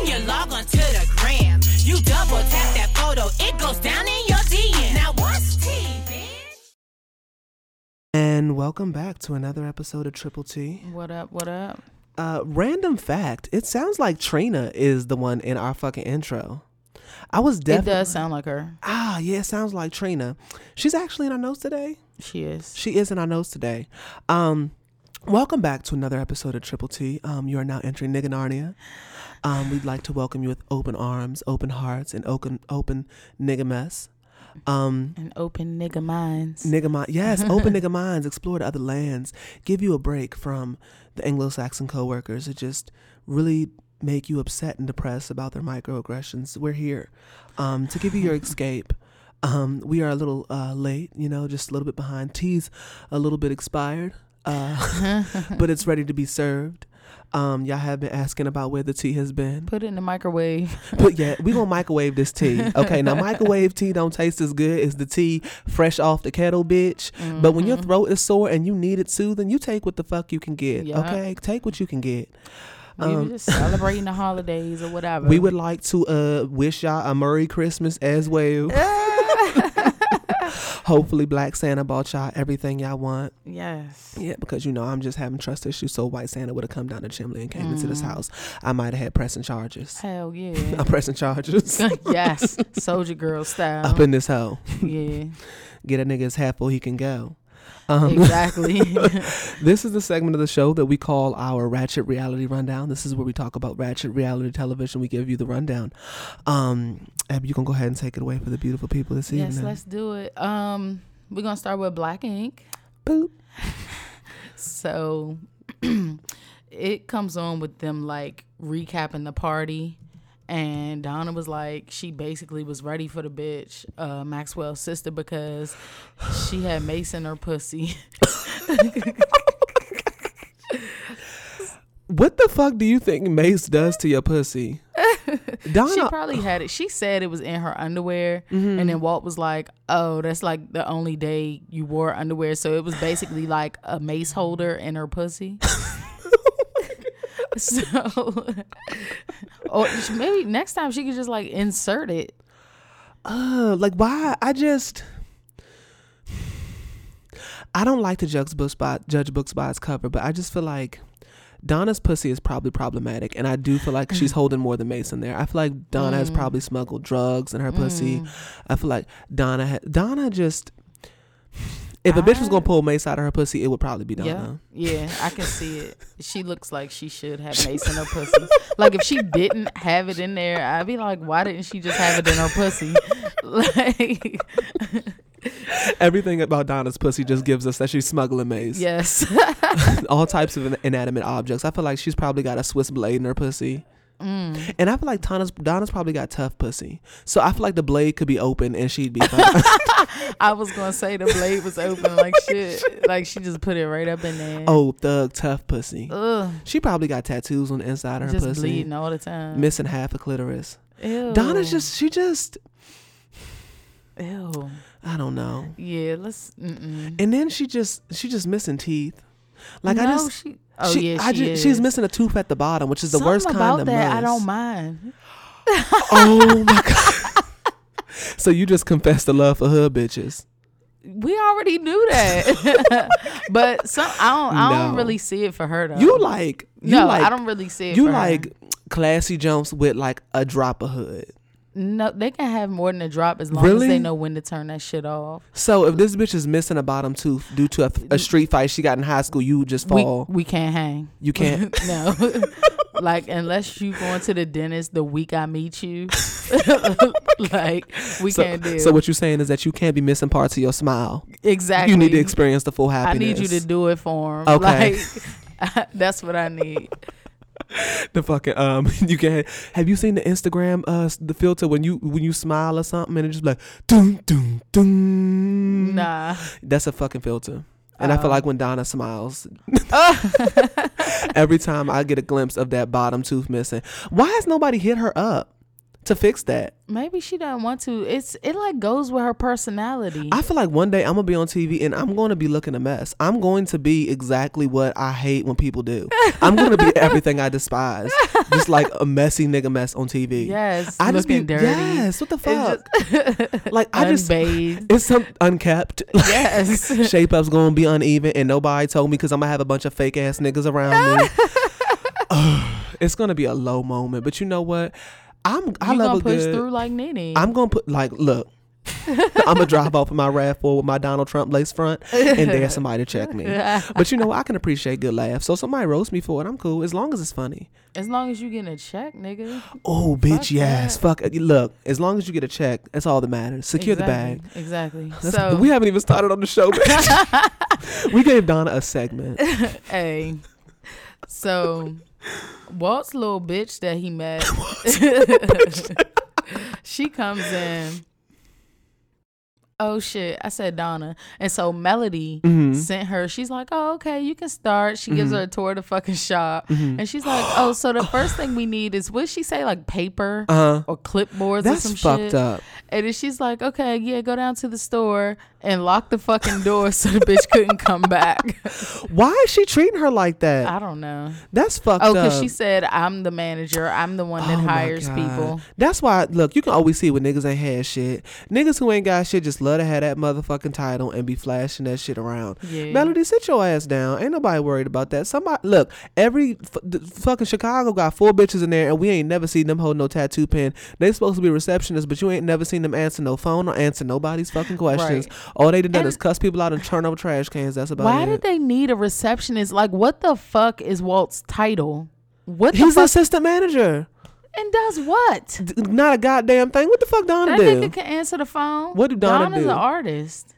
When you log on to the gram, you double tap that photo, it goes down in your DM. Now what's tea, bitch? And welcome back to another episode of Triple T. What up? What up? Uh, random fact: It sounds like Trina is the one in our fucking intro. I was It definitely does sound like her. ah yeah, it sounds like Trina. She's actually in our notes today. She is. She is in our notes today. Um, welcome back to another episode of Triple T. Um, you are now entering Nigga Narnia. Um, we'd like to welcome you with open arms, open hearts, and open open nigga mess. Um, An open nigga minds. Nigga mind, yes, open nigga minds, explore the other lands, give you a break from the Anglo-Saxon coworkers that just really make you upset and depressed about their microaggressions. We're here um, to give you your escape. Um, we are a little uh, late, you know, just a little bit behind. Tea's a little bit expired, uh, but it's ready to be served. Um, y'all have been asking about where the tea has been. Put it in the microwave. But yeah, we gonna microwave this tea. Okay, now microwave tea don't taste as good as the tea fresh off the kettle, bitch. But when your throat is sore and you need it soothing, you take what the fuck you can get. Yeah. Okay, take what you can get. We Um, just celebrating the holidays or whatever. We would like to uh wish y'all a Merry Christmas as well. Hopefully, Black Santa bought y'all everything y'all want. Yes. Yeah, because you know I'm just having trust issues. So White Santa would have come down the chimney and came into Mm. this house. I might have had pressing charges. Hell yeah. I'm pressing charges yes. Soldier girl style. up in this hole. yeah. Get a nigga as half full he can go. Um, Exactly. this is the segment of the show that we call our Ratchet Reality Rundown. This is where we talk about Ratchet Reality Television. We give you the rundown. Um, Abby, you can go ahead and take it away for the beautiful people this yes, evening. Yes, let's do it. Um, we're gonna start with Black Ink. Boop. So it comes on with them like recapping the party. And Donna was like, she basically was ready for the bitch, uh, Maxwell's sister, because she had Mace in her pussy. What the fuck do you think Mace does to your pussy? Donna, she probably had it. She said it was in her underwear. And then Walt was like, oh, that's like the only day you wore underwear. So it was basically like a mace holder in her pussy. so, or maybe next time she could just like insert it. uh, like why? I just. I don't like to judge books by judge books by its cover, but I just feel like Donna's pussy is probably problematic, and I do feel like she's holding more than Mason there. I feel like Donna has probably smuggled drugs in her pussy. I feel like Donna ha- Donna just if a bitch was gonna pull Mace out of her pussy, it would probably be Yeah, Donna. yeah, I can see it. She looks like she should have mace in her pussy. Like if she didn't have it in there, I'd be like, why didn't she just have it in her pussy? Like, Everything about Donna's pussy just gives us that she's smuggling Mace. yes, All types of inanimate objects. I feel like she's probably got a Swiss blade in her pussy. Mm. And I feel like Donna's Donna's probably got tough pussy. So I feel like the blade could be open and she'd be fine. I was gonna say the blade was open like shit. Like she just put it right up in there. oh, thug tough pussy. Ugh, She probably got tattoos on the inside of her just pussy. bleeding all the time. Missing half a clitoris. Ew. Donna's just she just ew. I don't know. Yeah, let's. Mm-mm. And then she just she just missing teeth. Like no, I just she. Oh she, yeah, she I ju- is. she's missing a tooth at the bottom, which is the Something worst kind of that. I don't mind. Oh my god! so you just confessed the love for hood bitches? We already knew that, but some I don't. I don't really see it for her though. You like you no, like I don't really see it. you for her. like classy jumps with like a drop of hood. No. They can have more than a drop as long Really? as they know when to turn that shit off. So if this bitch is missing a bottom tooth due to a, a street fight she got in high school, you just We fall. we can't hang. you can't. no. like unless you going to the dentist the week I meet you, like we So, can't do. so what you're saying is that you can't be missing parts of your smile. exactly. You need to experience the full happiness. I need you to do it for him. Okay. Like that's what I need. the fucking um you can have you seen the Instagram uh the filter when you when you smile or something and it just be like doom doom doom Nah. that's a fucking filter and I feel Oh. like when Donna smiles every time I get a glimpse of that bottom tooth missing why has nobody hit her up to fix that Maybe she doesn't want to. It's it like goes with her personality. I feel like one day I'm gonna be on TV and I'm going to be looking a mess. I'm going to be exactly what I hate when people do. I'm to be everything I despise, just like a messy nigga mess on TV. yes, I just be dirty. yes. What the fuck? It's like I just it's some unkept. yes. Shape up's gonna be uneven, and nobody told me because I'm gonna have a bunch of fake ass niggas around me. It's gonna be a low moment, but you know what? I'm I you love gonna a push good. through like Nene. I'm gonna put like look. I'm gonna drive off in my Rav4 with my Donald Trump lace front and dare somebody to check me. But you know, I can appreciate good laughs. So somebody roast me for it. I'm cool as long as it's funny. as long as you getting a check, nigga. Oh, bitch, Fuck yes. that. Fuck. Look, as long as you get a check, that's all that matters. Secure the bag. Exactly. Exactly. That's- so we haven't even started on the show, bitch. we gave Donna a segment. Hey. So Walt's little bitch that he met. she comes in. Oh shit. I said Donna. And so Melody Mhm. sent her, she's like, Oh, okay, you can start. She gives Mm-hmm. her a tour of the fucking shop. And she's like, Oh, so the first thing we need is what she say? Like paper Uh-huh. or clipboards or That's some fucked shit. up. And then she's like, okay, yeah, go down to the store and lock the fucking door so the bitch couldn't come back. Why is she treating her like that? I don't know. That's fucked oh, up. Oh, because she said, I'm the manager. I'm the one that Oh hires people. That's why, look, you can always see when niggas ain't had shit. Niggas who ain't got shit just love to have that motherfucking title and be flashing that shit around. Yeah. Melody, sit your ass down. Ain't nobody worried about that. Somebody, look, every f- fucking Chicago got four bitches in there, and we ain't never seen them hold no tattoo pen. They supposed to be receptionists, but you ain't never seen them answer no phone or answer nobody's fucking questions. Right. All they did And- is cuss people out and turn over trash cans. That's about Why it. Why did they need a receptionist? Like, what the fuck is Walt's title? What the He's fuck? assistant manager. and does what? D- Not a goddamn thing. What the fuck Donna That do? nigga can answer the phone. What do Donna Donna's do? an artist.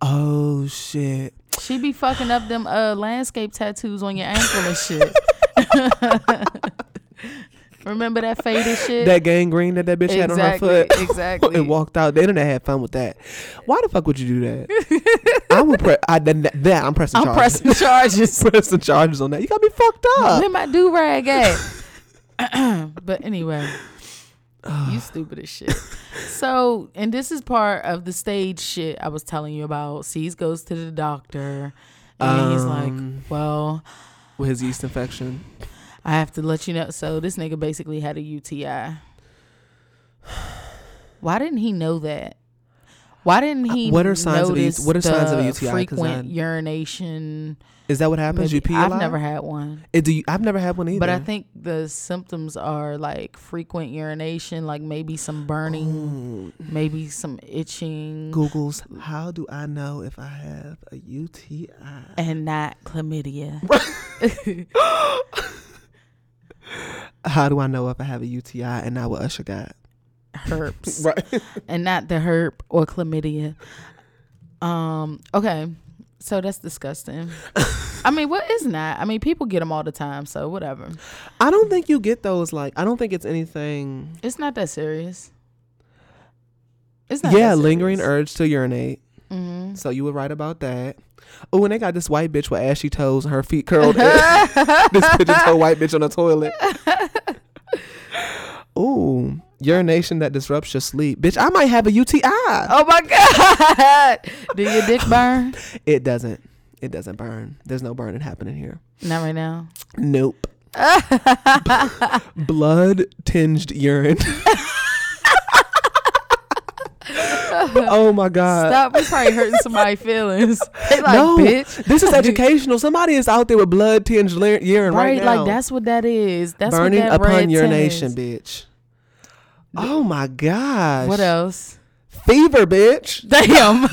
Oh shit. She be fucking up them uh landscape tattoos on your ankle and shit. Remember that faded shit? That gangrene that that bitch had on her foot. exactly. and walked out. They didn't have fun with that. Why the fuck would you do that? I would pre- I that, that I'm pressing charges. I'm charges. pressing charges. pressing charges on that. You got me fucked up. Where my do rag at? but anyway, you stupid as shit. So, and this is part of the stage shit I was telling you about. C's goes to the doctor, and he's like, Um, "Well, With his yeast infection. I have to let you know." So this nigga basically had a UTI. Why didn't he know that? Why didn't he? What are signs of notice what are signs of a the Frequent urination. Is that what happens? Maybe- You pee I've lot? never had one. It, do you, I've never had one either. But I think the symptoms are like frequent urination, like maybe some burning, Ooh. maybe some itching, Google's how do I know if I have a UTI? and not chlamydia. How do I know if I have a UTI and not what Usher got? herpes Right. and not the herp or chlamydia. Um. Okay. So that's disgusting. I mean, what is not? I mean, people get them all the time, so whatever. I don't think you get those like I don't think it's anything It's not that serious. It's not. Yeah, lingering urge to urinate. Mhm. So you were right about that. Oh, and they got this white bitch with ashy toes and her feet curled. this pigeon toe white bitch on the toilet. Ooh, urination that disrupts your sleep. Bitch, I might have a UTI. Oh my god! Do your dick burn? It doesn't. It doesn't burn. There's no burning happening here. Not right now. Nope. Blood tinged urine. oh my god. Stop! We probably hurting somebody's feelings. They like, no, bitch. this is educational. Somebody is out there with blood tinged urine right, Right, now. like that's what that is. That's burning what that upon red urination, bitch. Oh my gosh. What else? Fever, bitch. Damn.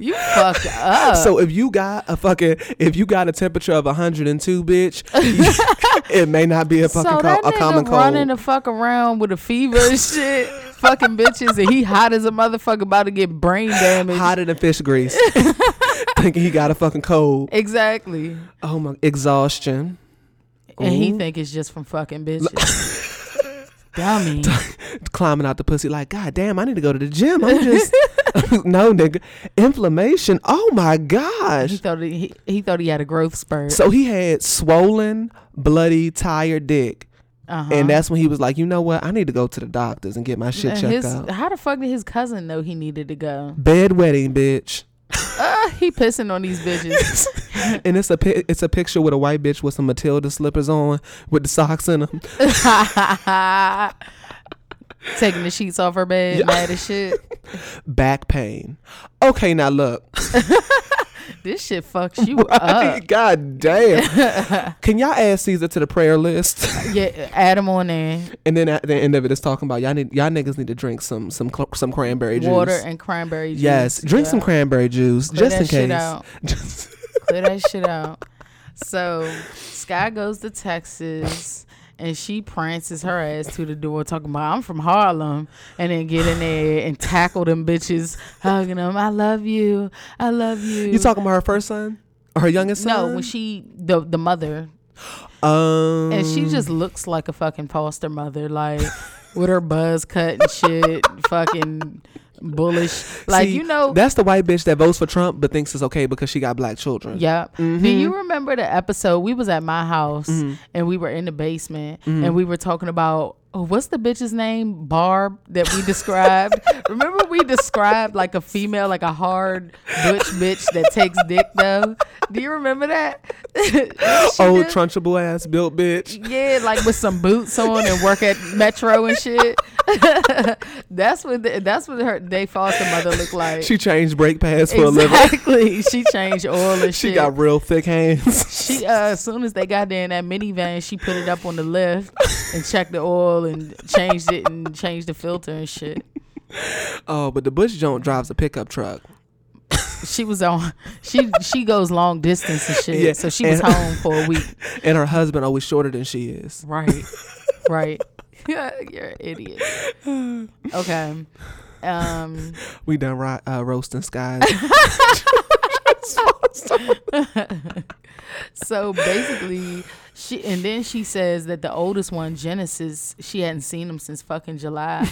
You fucked up. So if you got a fucking if you got a temperature of 102, bitch, it may not be a fucking so co- that a nigga common running the fuck around with a fever and shit, fucking bitches, and he hot as a motherfucker about to get brain damage. Hotter than fish grease. Thinking he got a fucking cold. Exactly. Oh my exhaustion. and he think it's just from fucking bitches. Dummy. climbing out the pussy like, God damn, I need to go to the gym. I'm just no nigga. Inflammation. Oh my He gosh. thought he, he thought he had a growth spurt. So he had swollen, bloody, tired dick. uh-huh. And that's when he was like, you know what? I need to go to the doctors and get my shit checked his, out. How the fuck did his cousin know he needed to go? Bedwetting, bitch. Uh, he pissing on these bitches. and it's a pi- it's a picture with a white bitch with some Matilda slippers on with the socks in them. Taking the sheets off her bed, mad as shit. Back pain. Okay, now look. This shit fucks you up. God damn. Can y'all add Caesar to the prayer list? Yeah, add him on there. and then at the end of it, it's talking about y'all need y'all niggas need to drink some some some cranberry juice. Water and cranberry juice. yes, drink some cranberry juice Clear just that in shit case. Just- Clear that shit out. So Sky goes to Texas and she prances her ass to the door talking about I'm from Harlem and then get in there and tackle them bitches, hugging them. I love you. I love you. you talking about her first son or her youngest son? No, when she the the mother um and she just looks like a fucking foster mother, like with her buzz cut and shit, fucking bullish. Like See, you know, that's the white bitch that votes for Trump but thinks it's okay because she got black children. Do Mm-hmm. you remember the episode? We was at my house and we were in the basement Mm-hmm. and we were talking about oh, what's the bitch's name? Barb that we described. remember we described like a female, like a hard butch bitch that takes dick though. Do you remember that? Old Trunchbull ass built bitch. yeah, like with some boots on and work at Metro and shit. that's what the, that's what her they foster mother looked like. She changed brake pads for a living. exactly. She changed oil and shit. She shit. got real thick hands. She uh, as soon as they got there in that minivan, she put it up on the lift and checked the oil and changed it and changed the filter and shit. oh, but the Bush joint drives a pickup truck. She was on. She she goes long distance and shit. Yeah, So she was home for a week. And her husband always shorter than she is. Right. Right. You're an idiot. Okay. Um. We done ri- uh, roasting skies. So basically, she and then she says that the oldest one, Genesis, she hadn't seen him since fucking July.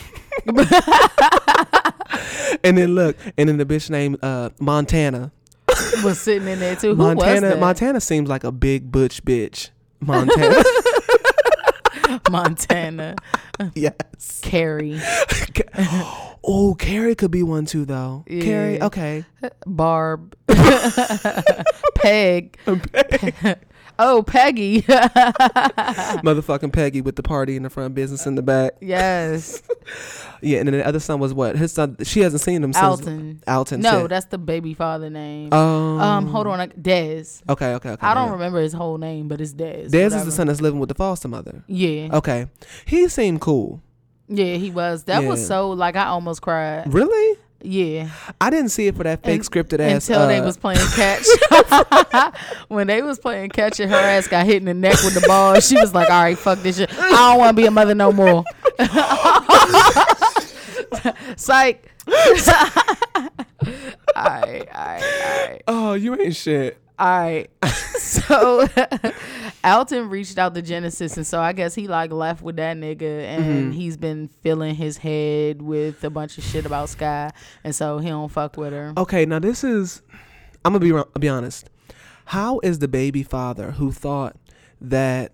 and then look, and then the bitch named uh, Montana. was sitting in there too. Who was Montana that? Montana seems like a big butch bitch. Montana. Montana. yes. Carrie. Oh, Carrie could be one too though. Carrie, okay. Barb. Peg. Peg. Oh, Peggy. Motherfucking Peggy with the party in the front, business in the back. yes. Yeah, and then the other son was what? His son. She hasn't seen him since Alton. Alton. No, said- that's the baby father name. Um, um, hold on. Dez. Okay, okay, okay. I don't yeah. remember his whole name, but it's Dez. Dez is the son that's living with the foster mother. Yeah. Okay, he seemed cool. Yeah, he was. That was so like I almost cried. Really? Yeah. I didn't see it for that fake Un- scripted ass. until they uh, was playing catch. when they was playing catch and her ass got hit in the neck with the ball, she was like, "All right, fuck this shit. I don't want to be a mother no more." Psych. all right, all right, all right, Oh, you ain't shit. All right. So Alton reached out to Genesis, and so I guess he like left with that nigga, and he's been filling his head with a bunch of shit about Sky, and so he don't fuck with her. Okay, now this is. I'm gonna be ro- be honest. How is the baby father who thought that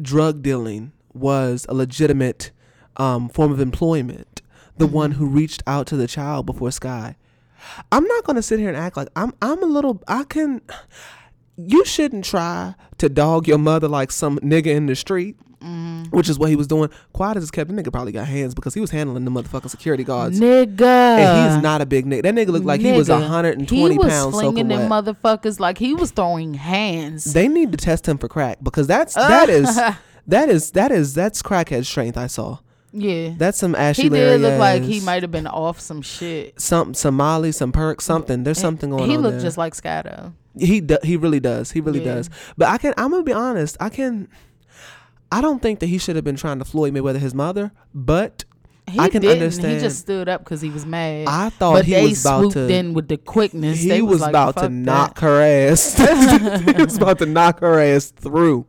drug dealing was a legitimate um, form of employment the one who reached out to the child before Sky? I'm not gonna sit here and act like I'm. I'm a little. I can. You shouldn't try to dog your mother like some nigga in the street. Mm. Which is what he was doing. Quiet as kept. The nigga probably got hands because he was handling the motherfucking security guards. Nigga. And he's not a big nigga. That nigga looked like he was Nigga. 120 he was pounds slinging them wet. motherfuckers like he was throwing hands. they need to test him for crack because that's that is that is that is that's crackhead strength. I saw yeah. that's some Ashley he did look like he might have been off some shit. some some Molly, some perk, something. There's something going he on. He looked there. just like Scato. he do, he really does. He really Yeah. does. But I can I'm gonna be honest. I can. I don't think that he should have been trying to Floyd Mayweather his mother, but He I can didn't. understand. He just stood up because he was mad. I thought but he they was about swooped to- in with the quickness. he They was, like, about to "Fuck knock that." her ass. he was about to knock her ass through.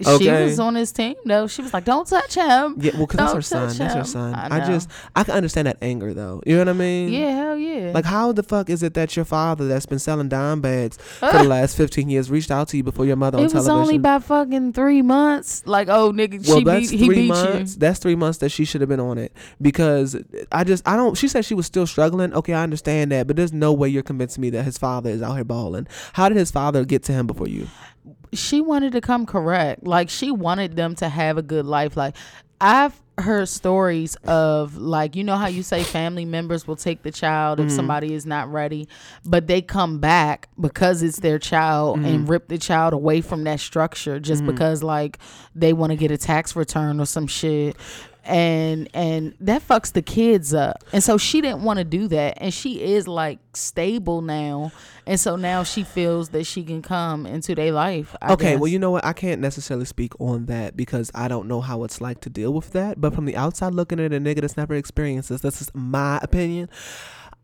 She was on his team though. She was like, "Don't touch him." Yeah, well, because that's her son. touch That's her son. I I, just, I can understand that anger though. You know what I mean? Yeah, hell yeah. Like, how the fuck is it that your father, that's been selling dime bags for the last fifteen years, reached out to you before your mother on it was television? only by fucking three months. Like, oh nigga, well, she that's beat, three beat months. you. That's three months that she should have been on it because I just I don't. She said she was still struggling. Okay, I understand that, but there's no way you're convincing me that his father is out here balling. How did his father get to him before you? She wanted to come correct. Like she wanted them to have a good life. Like I've heard stories of like you know how you say family members will take the child Mm-hmm. if somebody is not ready, but they come back because it's their child Mm-hmm. and rip the child away from that structure just because like they want to get a tax return or some shit. And and that fucks the kids up. And so she didn't want to do that. And she is like stable now. And so now she feels that she can come into their life. I okay, well, you know what? I can't necessarily speak on that because I don't know how it's like to deal with that. But from the outside looking at a nigga that's never experienced this, this is my opinion.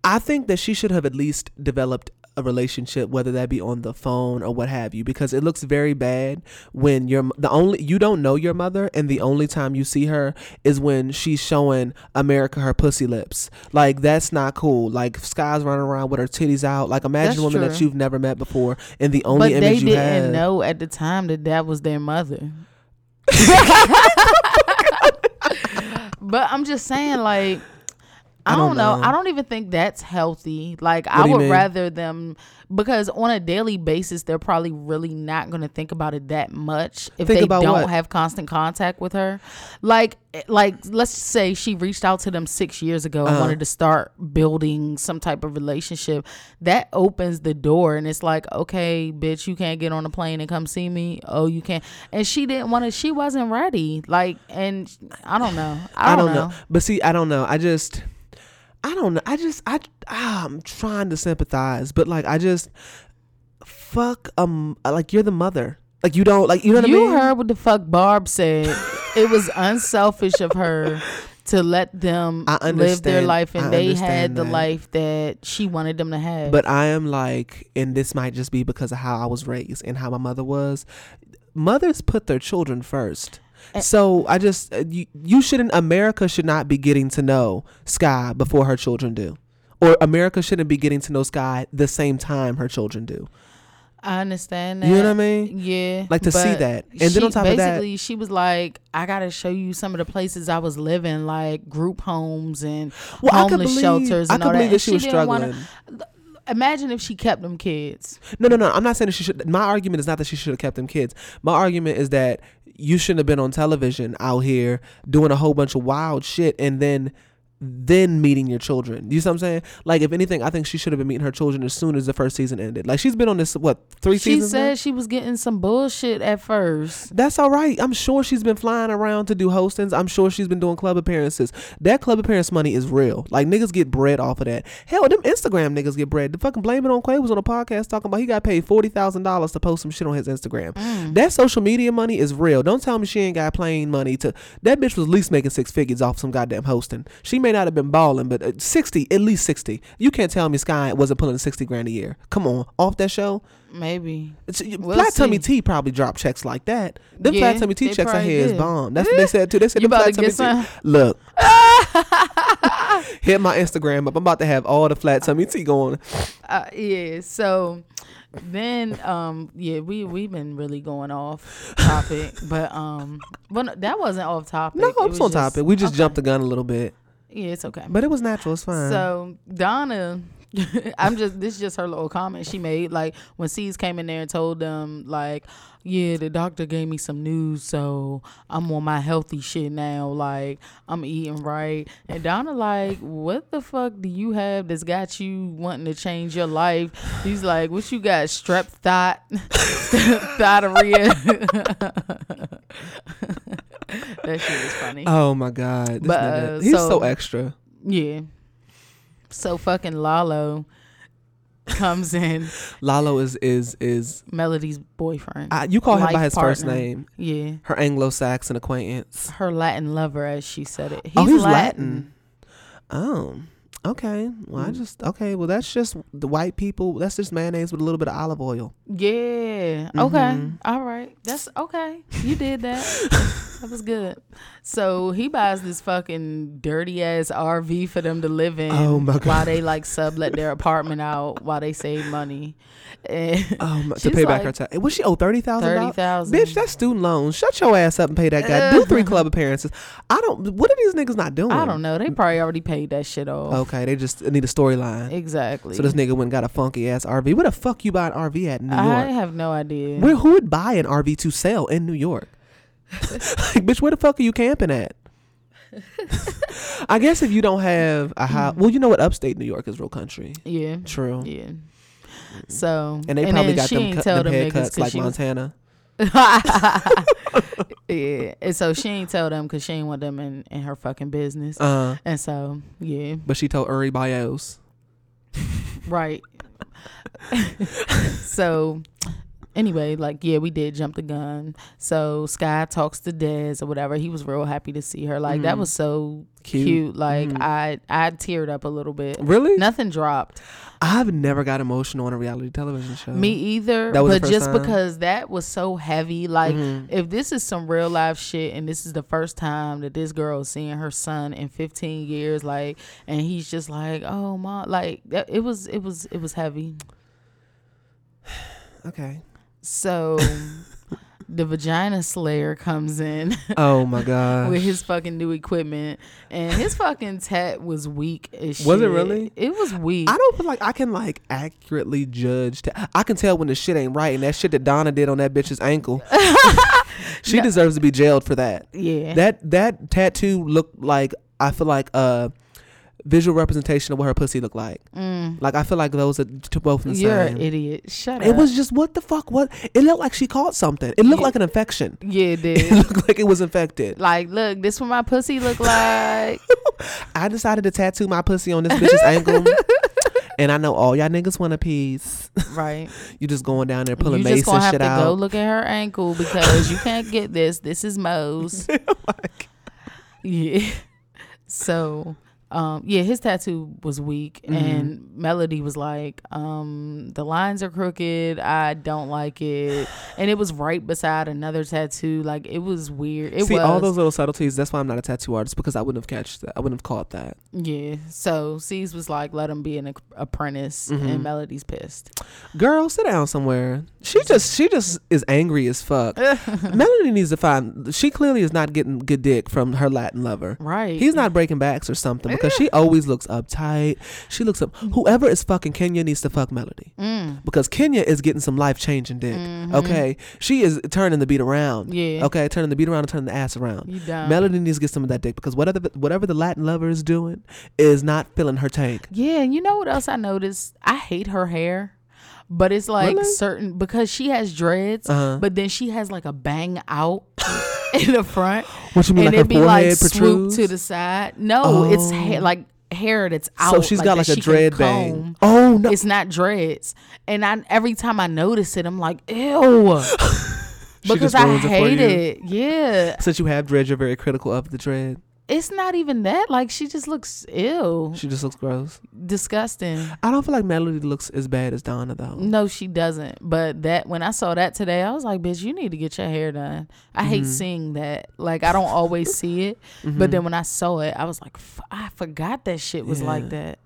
I think that she should have at least developed a relationship, whether that be on the phone or what have you, because it looks very bad when you're the only you don't know your mother, and the only time you see her is when she's showing America her pussy lips. Like that's not cool. Like Sky's running around with her titties out. Like imagine That's a woman that you've never met before, and the only but they image you didn't have. know at the time that that was their mother. but I'm just saying, like, I, I don't, don't know. know. I don't even think that's healthy. Like, I What you would rather them because on a daily basis, they're probably really not going to think about it that much if Think they don't what? have constant contact with her. Like, like let's say she reached out to them six years ago and Uh-huh. wanted to start building some type of relationship. That opens the door, and it's like, okay, bitch, you can't get on a plane and come see me. Oh, you can't. And she didn't want to. She wasn't ready. Like, and I don't know. I don't, know. But see, I don't know. I just, I don't know. I just, I, ah, I'm trying to sympathize, but like, I just, fuck, um, like you're the mother. Like you don't, like you know what you I mean. heard what the fuck Barb said. it was unselfish of her to let them live their life, and I they had the that. life that she wanted them to have. But I am like, and this might just be because of how I was raised and how my mother was. Mothers put their children first. Eh. So I just uh, you, you shouldn't America should not be getting to know Sky before her children do. Or America shouldn't be getting to know Sky the same time her children do. I understand that. You know what I mean? Yeah. Like, to see that. And then on she- top of that- basically, she was like, I got to show you some of the places I was living, like group homes and Well, homeless believe- shelters and all that. believe that And she was didn't wanna- struggling. Imagine if she kept them kids. No, no, no. I'm not saying that she should. My argument is not that she should have kept them kids. My argument is that you shouldn't have been on television out here doing a whole bunch of wild shit and then then meeting your children. You see what I'm saying? Like, if anything, I think she should have been meeting her children as soon as the first season ended. Like, she's been on this what three She seasons? now? said she was getting some bullshit at first. That's all right. I'm sure she's been flying around to do hostings. I'm sure she's been doing club appearances. That club appearance money is real. Like niggas get bread off of that. Hell, them Instagram niggas get bread. The fucking blame it on Kway was on a podcast talking about he got paid forty thousand dollars to post some shit on his Instagram. Mm. That social media money is real. Don't tell me she ain't got plane money to. That bitch was at least making six figures off some goddamn hosting. She may not have been balling, but uh, sixty, at least sixty. You can't tell me Sky wasn't pulling sixty grand a year. Come on, off that show. Maybe. It's, We'll flat tummy. T probably dropped checks like that. Them Yeah, flat tummy Tea checks I hear is bomb. That's what they said too. They said You flat to tummy get T. Look, hit my Instagram up. I'm about to have all the flat tummy Tea going. Uh, yeah. So then, um, yeah, we we've been really going off topic, but um, but no, that wasn't off topic. No, It was on just- topic. We just okay. jumped the gun a little bit, Yeah, it's okay. but it was natural. It's fine. So Donna, I'm just this is just her little comment she made. Like when C's came in there and told them, like, yeah, the doctor gave me some news, so I'm on my healthy shit now. Like I'm eating right. And Donna, like, what the fuck do you have that's got you wanting to change your life? He's like, what you got? Strep thought, thotteria. that shit was funny. oh my god, this But, nigga, uh, he's so, so- extra. Yeah. So fucking Lalo. comes in. Lalo is is is. Melody's boyfriend. Uh, you call him by his first name. Yeah. Her Anglo-Saxon acquaintance. Her Latin lover, as she said it. He's, oh, he's Latin. Latin. Oh, okay. Well, Mm. I just okay. Well, that's just the white people. That's just mayonnaise with a little bit of olive oil. Yeah. Mm-hmm. Okay. All right. That's okay. You did that. that was good. So he buys this fucking dirty ass RV for them to live in. Oh, my God. While they like sublet their apartment out while they save money. And Oh, my, to pay back her tax. What she owe thirty thousand? $30,000. Bitch, that's student loans. Shut your ass up and pay that guy. Do three club appearances. I don't. What are these niggas not doing? I don't know. They probably already paid that shit off. Okay, they just need a storyline. Exactly. So this nigga went and got a funky ass RV. Where the fuck you buy an RV at in New York? I have no idea. Where who would buy an RV to sell in New York? like, bitch, where the fuck are you camping at? I guess if you don't have a house, mm-hmm. well, you know what? Upstate New York is real country. yeah. True. Yeah. So And they probably got them, cut, them haircuts like she was- Montana. yeah. And so she ain't tell them because she ain't want them in, in her fucking business. Uh, and so yeah, but she told Uri Bios. right. so anyway, like yeah, we did jump the gun. So Sky talks to Dez or whatever. He was real happy to see her. Like that was so Cute. cute. Like I I teared up a little bit. Really? Nothing dropped. I've never got emotional on a reality television show. Me either. That was but just time? Mm-hmm. because that was so heavy, like if this is some real life shit and this is the first time that this girl is seeing her son in 15 years, like, and he's just like, oh mom, like that, it was, it was, it was heavy. Okay. So the vagina slayer comes in Oh my god. with his fucking new equipment, and his fucking tat was weak as shit. Was it really? It was weak. I don't feel like I can like accurately judge. ta- I can tell when the shit ain't right, and that shit that Donna did on that bitch's ankle. she deserves to be jailed for that. yeah. That that tattoo looked like I feel like a visual representation of what her pussy looked like. Like I feel like those are t- both the Mm. You're same. an idiot. Shut up. It was just what the fuck? What it looked like she caught something. It looked Yeah. like an infection. Yeah, it did. It looked like it was infected. like, look, this is what my pussy looked like. I decided to tattoo my pussy on this bitch's ankle. And I know all y'all niggas want a piece. right. You just going down there pulling you mace just gonna and have shit to out. go look at her ankle because you can't get this. This is Moe's. yeah. So, um, yeah, his tattoo was weak, Mm-hmm. and Melody was like, um, "The lines are crooked. I don't like it." And it was right beside another tattoo. Like it was weird. It See was all those little subtleties. That's why I'm not a tattoo artist because I wouldn't have catched that. I wouldn't have caught that. yeah. So C's was like, "Let him be an ap- apprentice," Mm-hmm. and Melody's pissed. Girl, sit down somewhere. She just she just is angry as fuck. Melanie needs to find. She clearly is not getting good dick from her Latin lover. Right. He's not breaking backs or something because she always looks uptight. She looks up. Whoever is fucking Kenya needs to fuck Melody Mm. because Kenya is getting some life changing dick. Okay, she is turning the beat around. Mm-hmm. Yeah. Okay, turning the beat around and turning the ass around. You. Melody needs to get some of that dick because whatever the, whatever the Latin lover is doing is not filling her tank. Yeah, and you know what else I noticed? I hate her hair. But it's like Really? certain because she has dreads, Uh-huh. but then she has like a bang out in the front. What you mean, and like her it be like forehead swooped to the side. No, it's Oh. hair, like hair that's out. So she's got like a she dread bang. Oh no! It's not dreads. And I every time I notice it, I'm like, ew. Because I ruins it hate it. Yeah. Since you have dread, you're very critical of the dread. It's not even that. Like she just looks ill. She just looks gross. Disgusting. I don't feel like Melody looks as bad as Donna though. No, she doesn't. But that when I saw that today, I was like, "Bitch, you need to get your hair done." I hate Mm-hmm. seeing that. Like I don't always see it, but then when I saw it, I was like, F- "I forgot that shit was Yeah. like that."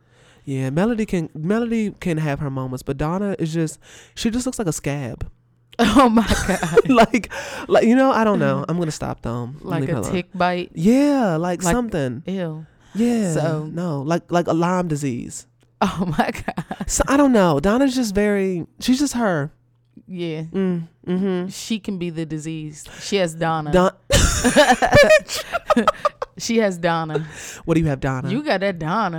Yeah, Melody can Melody can have her moments, but Donna is just she just looks like a scab. Oh my god, like like you know, I don't know. I'm gonna stop though. like a tick bite. Yeah, like, Like- something. Ew. Yeah. So- no, like like a Lyme disease. Oh my god. So I don't know. Donna's just very. She's just her. Yeah. Mm, mm-hmm. She can be the disease. She has Donna. Don. she has Donna. What do you have, Donna? You got that Donna.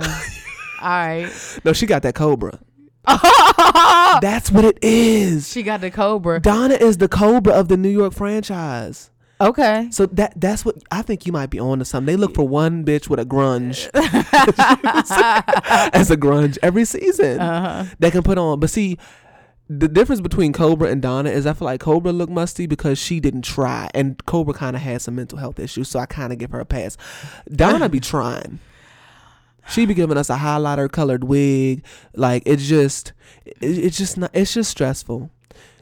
All right. no, she got that cobra. That's what it is. She got the cobra. Donna is the cobra of the New York franchise. Okay. So that that's what I think you might be on to something. They look for one bitch with a grunge as a grunge every season Uh-huh. that can put on. But see, the difference between Cobra and Donna is I feel like Cobra looked musty because she didn't try, and Cobra kind of had some mental health issues, so I kind of give her a pass. Donna be trying. She be giving us a highlighter colored wig, like it's just, it, it's just not, it's just stressful.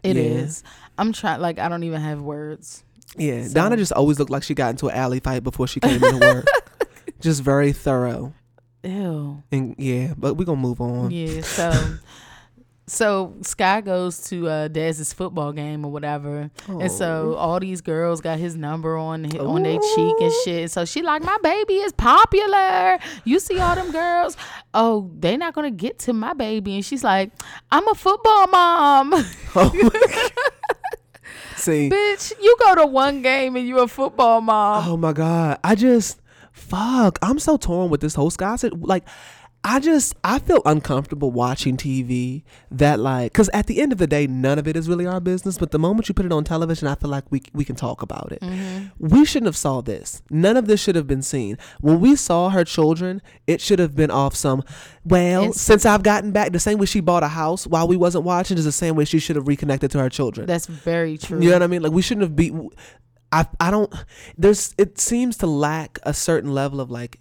It is. Yeah. I'm trying. Like I don't even have words. Yeah, So- Donna just always looked like she got into an alley fight before she came into work. just very thorough. Ew. And yeah, but we're gonna move on. Yeah. So. So Sky goes to uh, Dez's football game or whatever, and so all these girls got his number on hi- on their cheek and shit. So she like, my baby is popular. You see all them girls? Oh, they not gonna get to my baby. And she's like, I'm a football mom, Oh See, bitch. You go to one game and you a football mom. oh my god, I just fuck. I'm so torn with this whole Sky. Like, I just I feel uncomfortable watching TV that like because at the end of the day, none of it is really our business. But the moment you put it on television, I feel like we we can talk about it. Mm-hmm. We shouldn't have saw this. None of this should have been seen. When we saw her children, it should have been off some. Well, It's- since I've gotten back, the same way she bought a house while we wasn't watching is the same way she should have reconnected to her children. That's very true. You know what I mean? Like we shouldn't have be. I I don't. There's. It seems to lack a certain level of like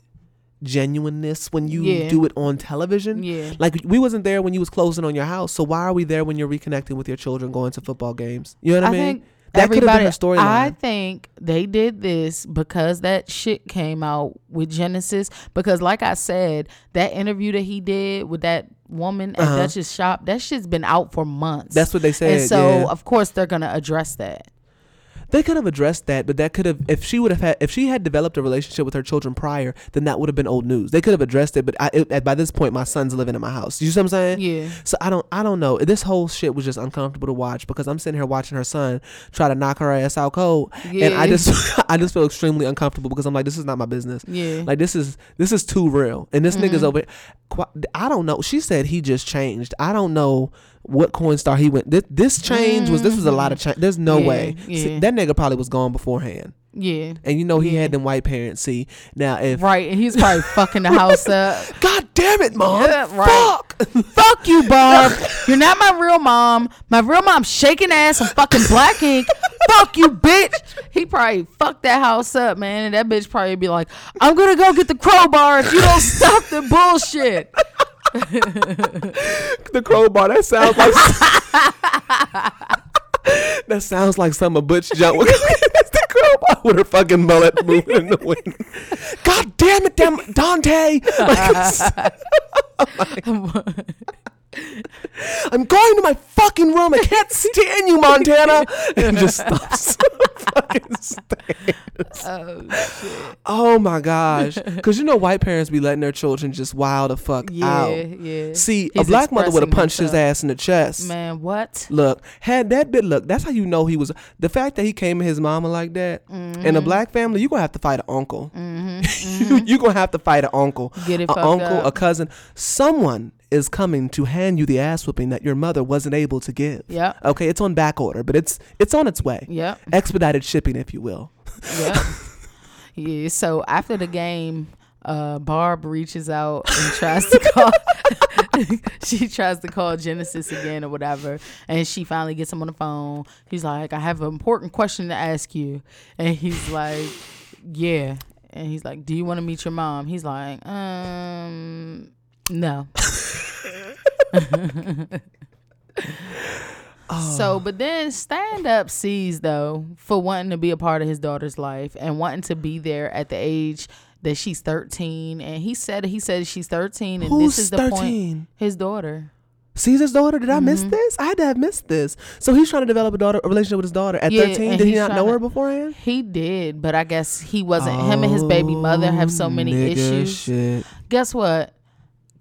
genuineness when you Yeah. do it on television. Yeah. Like we wasn't there when you was closing on your house, so why are we there when you're reconnecting with your children, going to football games? You know what I, I mean? think that could have been her I think they did this because that shit came out with Genesis. Because, like I said, that interview that he did with that woman at Uh-huh. Dutch's shop, that shit's been out for months. That's what they said. and so, yeah. of course, they're gonna address that. They could have addressed that, but that could have if she would have had if she had developed a relationship with her children prior, then that would have been old news. They could have addressed it, but I, it, by this point, my son's living in my house. You see what I'm saying? Yeah. So I don't I don't know. This whole shit was just uncomfortable to watch because I'm sitting here watching her son try to knock her ass out cold, and I just I just feel extremely uncomfortable because I'm like, this is not my business. Yeah. Like this is this is too real, and this Mm-hmm. nigga's over. I don't know. She said he just changed. I don't know what Coinstar he went. This, this change was this was a lot of change. There's no Mm-hmm. Yeah, way See, that nigga probably was gone beforehand. Yeah. And you know he Yeah. had them white parents. See now if Right. And he's probably fucking the house up. God damn it, mom, Yeah, right. fuck. Fuck you, Barb. You're not my real mom. My real mom's shaking ass on fucking black ink. Fuck you, bitch. He probably fucked that house up, man. And that bitch probably be like, I'm gonna go get the crowbar if you don't stop the bullshit. The crowbar. That sounds like that sounds like some of Butch jump. It's the crowbar with her fucking mullet moving in the wind. God damn it, damn Dante! I'm going to my fucking room. I can't stand you, Montana. And just stops. fucking. Oh shit. Oh my gosh! Because you know white parents be letting their children just wild the fuck Yeah, out. yeah. See, a black mother would have punched his ass in the chest. Man, what? Look, had that bit look, that's how you know he was the fact that he came at his mama like that. In Mm-hmm. a black family, you're gonna have to fight an uncle. you you gonna have to fight an uncle. Get it a fucked uncle, up. a cousin. Someone is coming to hand you the ass whooping that your mother wasn't able to give. Yeah. Okay, it's on back order, but it's it's on its way. Yeah. Expedited shipping, if you will. Yeah. yeah. So after the game, uh, Barb reaches out and tries to call. she tries to call Genesis again or whatever, and she finally gets him on the phone. He's like, "I have an important question to ask you," and he's like, "Yeah." And he's like, "Do you want to meet your mom?" He's like, "Um, no." So, but then stand up sees though for wanting to be a part of his daughter's life and wanting to be there at the age that she's 13 and he said he said she's 13 and Who's this is the 13? point his daughter Caesar's daughter? Did I miss Mm-hmm. this? I had to have missed this. So he's trying to develop a daughter, a relationship with his daughter at Yeah, 13. Did he not know to- her beforehand? he did but i guess he wasn't him and his baby mother have so many Oh, issues Shit. guess what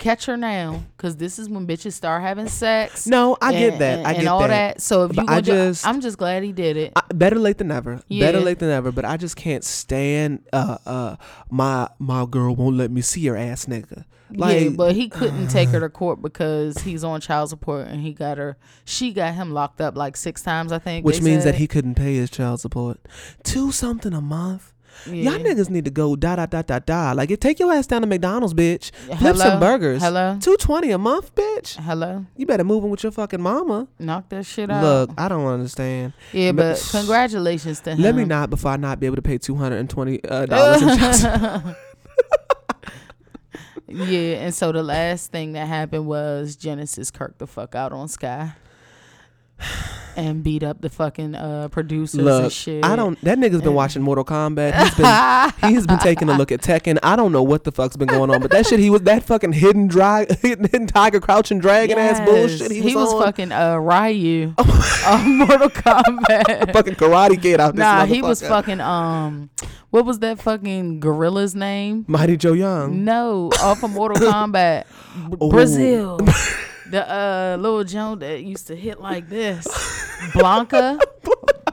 catch her now, because this is when bitches start having sex. No, I get that. and, I get that and all that. that. So if you, I just- I'm just glad he did it. I, better late than never. Better late than ever. But I just can't stand uh uh my my girl won't let me see her ass nigga. Like yeah, but he couldn't take her to court because he's on child support and he got her. She got him locked up like six times, I think. which means that he couldn't pay his child support. Two something a month. Yeah. Y'all niggas need to go da da da da da. Like it take your ass down to McDonald's, bitch. Flip Hello? some burgers. Hello? Two twenty a month, bitch. Hello, You better move in with your fucking mama. knock that shit out. Look, I don't understand. yeah, but- but congratulations to him. Let me not before I not be able to pay two hundred and twenty uh, dollars. Yeah, and so the last thing that happened was Genesis Kirk the fuck out on Sky. And beat up the fucking uh, producers and shit. I don't. That nigga's been watching Mortal Kombat. He's been he's been taking a look at Tekken. I don't know what the fuck's been going on, but that shit he was that fucking hidden dry hidden tiger crouching dragon ass bullshit. He, He, was, fucking uh, Ryu on Mortal Kombat. fucking karate kid out this Nah, he was fucking um, what was that fucking gorilla's name? Mighty Joe Young. No, off of Mortal Kombat, Brazil. The uh little Joan that used to hit like this, Blanka.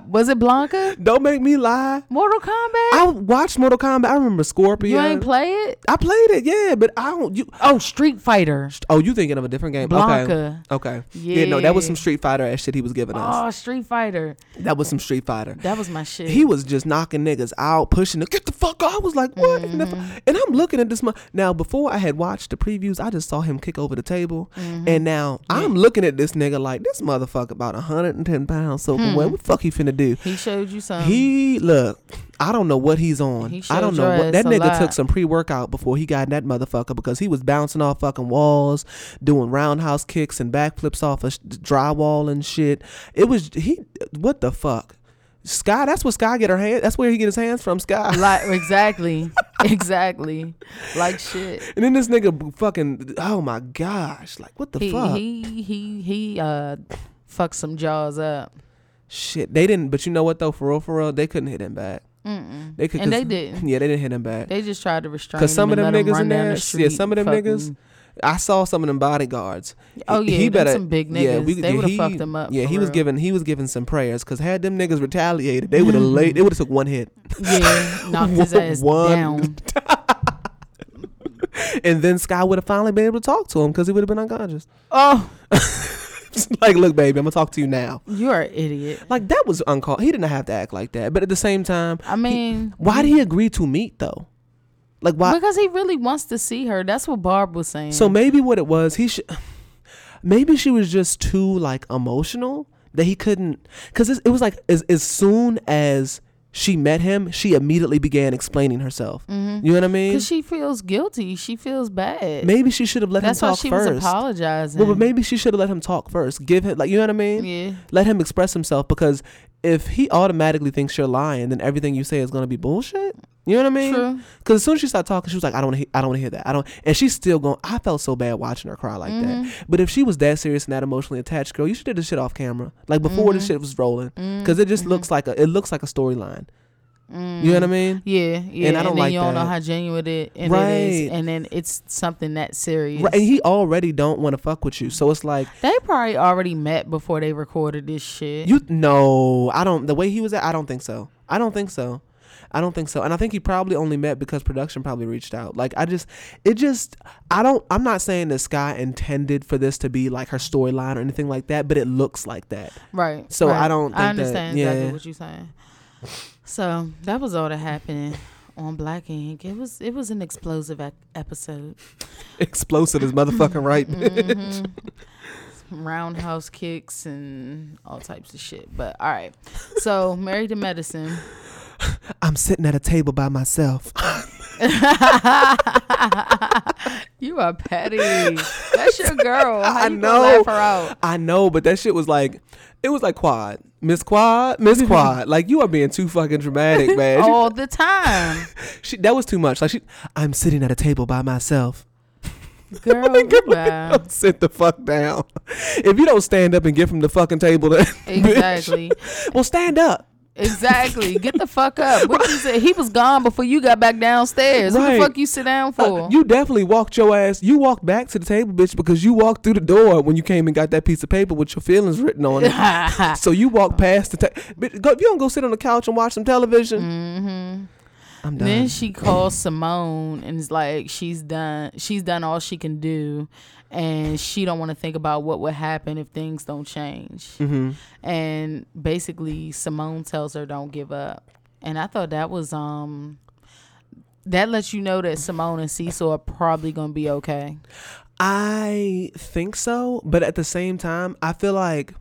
Was it Blanka? Don't make me lie. Mortal Kombat. I watched Mortal Kombat. I remember Scorpion. you ain't play it? I played it, yeah, but I don't. You Oh, Street Fighter. oh, you thinking of a different game? Blanka. Okay. Okay. Yeah. no, that was some Street Fighter ass shit he was giving us. Oh, Street Fighter. That was some Street Fighter. That was my shit. He was just knocking niggas out, pushing them. Get the fuck out. I was like, what? in the fu-" Mm-hmm. And I'm looking at this. Mo- now, before I had watched the previews, I just saw him kick over the table. Mm-hmm. And now I'm looking at this nigga like, this motherfucker about 110 pounds soaking wet. What the fuck he finna do? he showed you some. He, look, I don't know what he's on. He I don't know what. That nigga lot. took some pre workout before he got in that motherfucker because he was bouncing off fucking walls, doing roundhouse kicks and backflips off of sh- drywall and shit. It was, he, what the fuck? Sky, that's what Sky get her hand. That's where he get his hands from, Sky. like exactly, exactly, like shit. And then this nigga fucking, oh my gosh, like what the He fuck? he he he uh fucked some jaws up. Shit, they didn't. But you know what though? For real, for real, they couldn't hit him back. Mm-mm. They could, and they didn't. Yeah, they didn't hit him back. They just tried to restrain. Cause some of them niggas in there, the yeah, some of them niggas. I saw some of them bodyguards. Oh yeah, he better some big Yeah, niggas. we, they yeah, would have he- fucked him up. Yeah, he was real. giving he was giving some prayers because had them niggas retaliated, they would have laid. They would have took one hit, Yeah, knocked his ass One- down. and then Sky would have finally been able to talk to him because he would have been unconscious. Oh, like, look, baby, I'm gonna talk to you now. you're an idiot. Like that was uncalled. He didn't have to act like that, but at the same time, I mean, why did he agree to meet though? Like why? because he really wants to see her. That's what Barb was saying. So maybe what it was, he should. Maybe she was just too like emotional that he couldn't. Because it, it was like as as soon as she met him, she immediately began explaining herself. Mm-hmm. You know what I mean? because she feels guilty. She feels bad. maybe she should have let That's him why talk she first. was apologizing. well, but maybe she should have let him talk first. Give him like you know what I mean? yeah. Let him express himself because if he automatically thinks you're lying, then everything you say is gonna be bullshit. You know what I mean? True. Because as soon as she started talking, she was like, "I don't want to. I don't want to hear that. I don't." And she's still going. I felt so bad watching her cry like Mm-hmm. that. But if she was that serious and that emotionally attached, girl, you should have this shit off camera, like before Mm-hmm. this shit was rolling, because it just looks like a. It looks like a storyline. You know what I mean? Yeah, yeah. And I don't then like you don't know how genuine it, and it Right. is, and then it's something that serious. Right, and he already don't want to fuck with you, so it's like they probably already met before they recorded this shit. you. No, I don't. The way he was at, I don't think so. I don't think so. I don't think so. And I think he probably only met because production probably reached out. Like I just it just I don't I'm not saying that Sky intended for this to be like her storyline or anything like that, but it looks like that. right. So I don't I think that- understand exactly yeah. what you're saying. So that was all that happened on Black Ink. It was it was an explosive ec- episode. Explosive is motherfucking right. Mhm. Roundhouse kicks and all types of shit. But all right. So married to medicine. I'm sitting at a table by myself. you are petty. That's your girl. How I you know. I know, but that shit was like it was like quad. Miss Quad, Miss Quad. Like you are being too fucking dramatic, man. She- All the time. she, that was too much. Like she I'm sitting at a table by myself. Girl, goodbye. Sit the fuck down. If you don't stand up and get from the fucking table, then Exactly. well, stand up. Exactly. Get the fuck up. What you said? He was gone before you got back downstairs. What the fuck you sit down for? Uh, you definitely walked your ass. You walked back to the table, bitch, because you walked through the door when you came and got that piece of paper with your feelings written on it. so you walked past the. table. bitch, if you don't go sit on the couch and watch some television, mm-hmm. I'm done. Then she calls Simone and is like, she's done. She's done all she can do, and she don't want to think about what would happen if things don't change. hmm And basically, Simone tells her, "Don't give up." And I thought that was um. That lets you know that Simone and Cecil are probably gonna be okay. I think so, but at the same time, I feel like,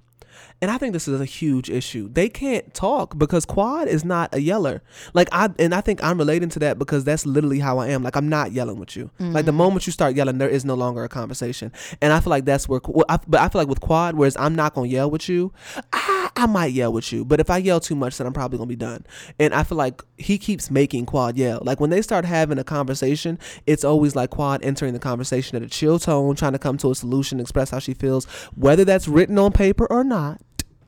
and I think this is a huge issue. They can't talk because Quad is not a yeller. Like I, and I think I'm relating to that because that's literally how I am. Like I'm not yelling with you. Like the mm-hmm. moment you start yelling, there is no longer a conversation. And I feel like that's where, well, I, but I feel like with Quad, whereas I'm not gonna yell with you, I, I might yell with you, but if I yell too much, then I'm probably gonna be done. And I feel like he keeps making Quad yell. Like when they start having a conversation, it's always like Quad entering the conversation at a chill tone, trying to come to a solution, express how she feels, whether that's written on paper or not.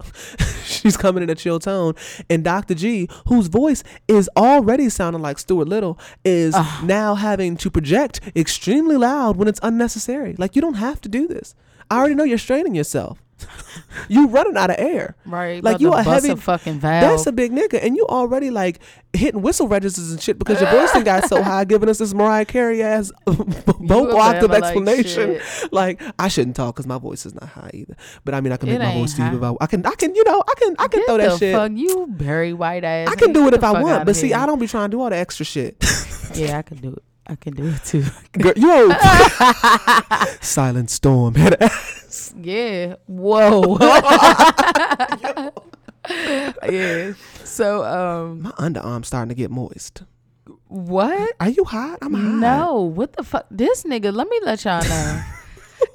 She's coming in a chill tone, and Dr. G, whose voice is already sounding like Stuart Little, is now having to project extremely loud when it's unnecessary. Like you don't have to do this. I already know you're straining yourself. you running out of air. Right? Like you to a heavy a fucking valve. That's a big nigga, and you already like hitting whistle registers and shit because your voice got so high, giving us this Mariah Carey ass vocal octave Bama like explanation. Like, I shouldn't talk because my voice is not high either. But I mean, I can It make my voice deep if I. I can. I can. You know, I can. I can Get throw that shit. Fuck you, Barry White ass. I can do it if I want, but see. I don't be trying to do all the extra shit. Yeah, I can do it. I can do it too. Girl, yo, silent storm head ass. Yeah. Whoa. yeah. So um My underarm's starting to get moist. what? Are you hot? I'm hot. No. What the fuck? This nigga, let me let y'all know.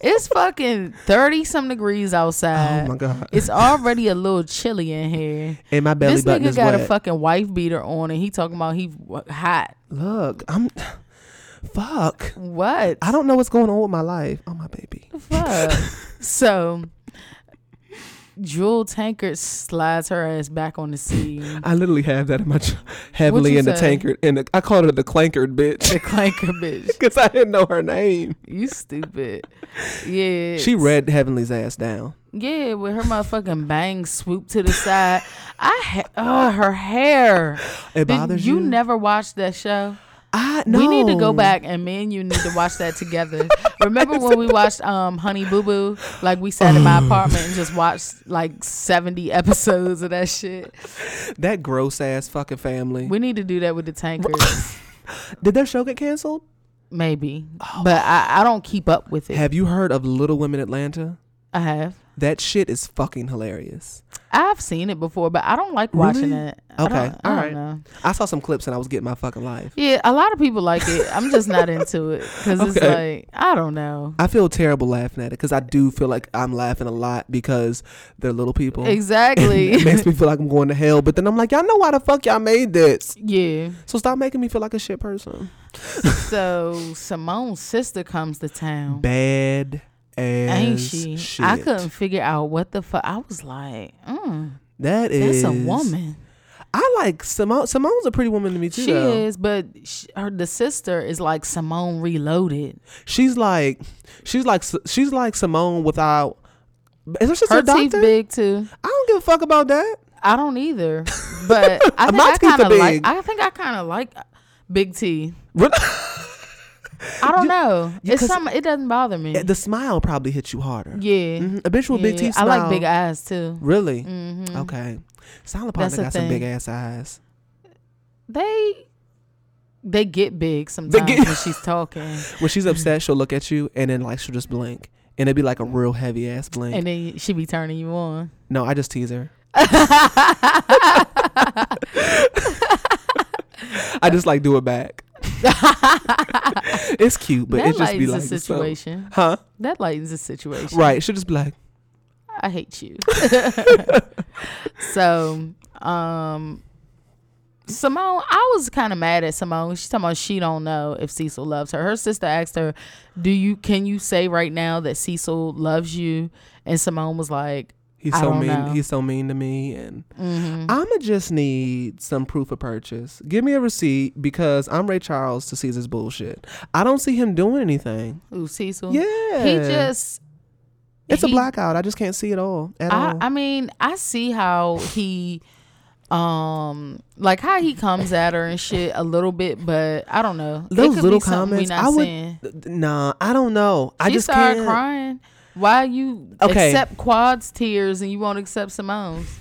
it's fucking 30 some degrees outside. Oh my god. It's already a little chilly in here. And my belly this button nigga is got wet. a fucking wife beater on and he talking about he hot. Look, I'm. Fuck. What? I don't know what's going on with my life. Oh my baby. fuck. so Jewel Tankard slides her ass back on the scene. I literally have that in my ch- heavily in the say? tankard, and I called her the clankered bitch The clanker bitch. because I didn't know her name. You stupid. Yeah. She read Heavenly's ass down. Yeah, with her motherfucking bangs swooped to the side. I ha- uh, her hair. It Did bothers you you. never watched that show? I no. We need to go back and me and you need to watch that together. Remember when we watched um Honey Boo Boo? Like we sat in my apartment and just watched like 70 episodes of that shit. That gross ass fucking family. We need to do that with the tankers. Did their show get canceled? Maybe. But I, I don't keep up with it. Have you heard of Little Women Atlanta? I have. That shit is fucking hilarious. I've seen it before, but I don't like watching Really? it. I Okay, I all don't right. know. I saw some clips and I was getting my fucking life. Yeah, a lot of people like it. I'm just not into it because it's like I don't know. I feel terrible laughing at it because I do feel like I'm laughing a lot because they're little people. Exactly. it makes me feel like I'm going to hell. But then I'm like, y'all know why the fuck y'all made this. yeah. So stop making me feel like a shit person. So Simone's sister comes to town. Bad ass Ain't she? shit. I couldn't figure out what the fuck. I was like, mm, That that's a woman. I like Simone. Simone's a pretty woman to me too. She though. is, but sh her the sister is like Simone reloaded. She's like, she's like, she's like Simone without. Is her sister Her doctor? teeth big too. I don't give a fuck about that. I don't either, but I think My I teeth kind are of like. big. I think I kind of like big teeth. I don't know. It's some. It doesn't bother me. the smile probably hits you harder. yeah. Mhm. A bitch with big Yeah, teeth. I like big eyes too. Really? hmm Okay. Silent partner got some big ass eyes. They they get big sometimes get- when she's talking, When she's upset, she'll look at you and then like she'll just blink, and it'd be like a real heavy ass blink. and then she be turning you on. no, I just tease her. I just like do it back. it's cute, but that it just be like the so- situation. huh? That lightens the situation. Right? She'll just be like, I hate you. so, um, Simone, I was kind of mad at Simone. She's talking about she don't know if Cecil loves her. Her sister asked her, "Do you? Can you say right now that Cecil loves you?" And Simone was like, He's I so mean. know. Mm-hmm. He's so mean to me, and I'ma just need some proof of purchase. Give me a receipt because I'm Ray Charles to Caesar's bullshit. I don't see him doing anything. Ooh, Cecil. Yeah, He just. it's a blackout. I just can't see it all at I, all. I mean, I see how he, um, like how he comes at her and shit a little bit, but I don't know. Those little be something we comments, not I would. seeing. Nah, I don't know. I just started can't. crying. Why you Okay. accept Quad's tears and you won't accept Simone's?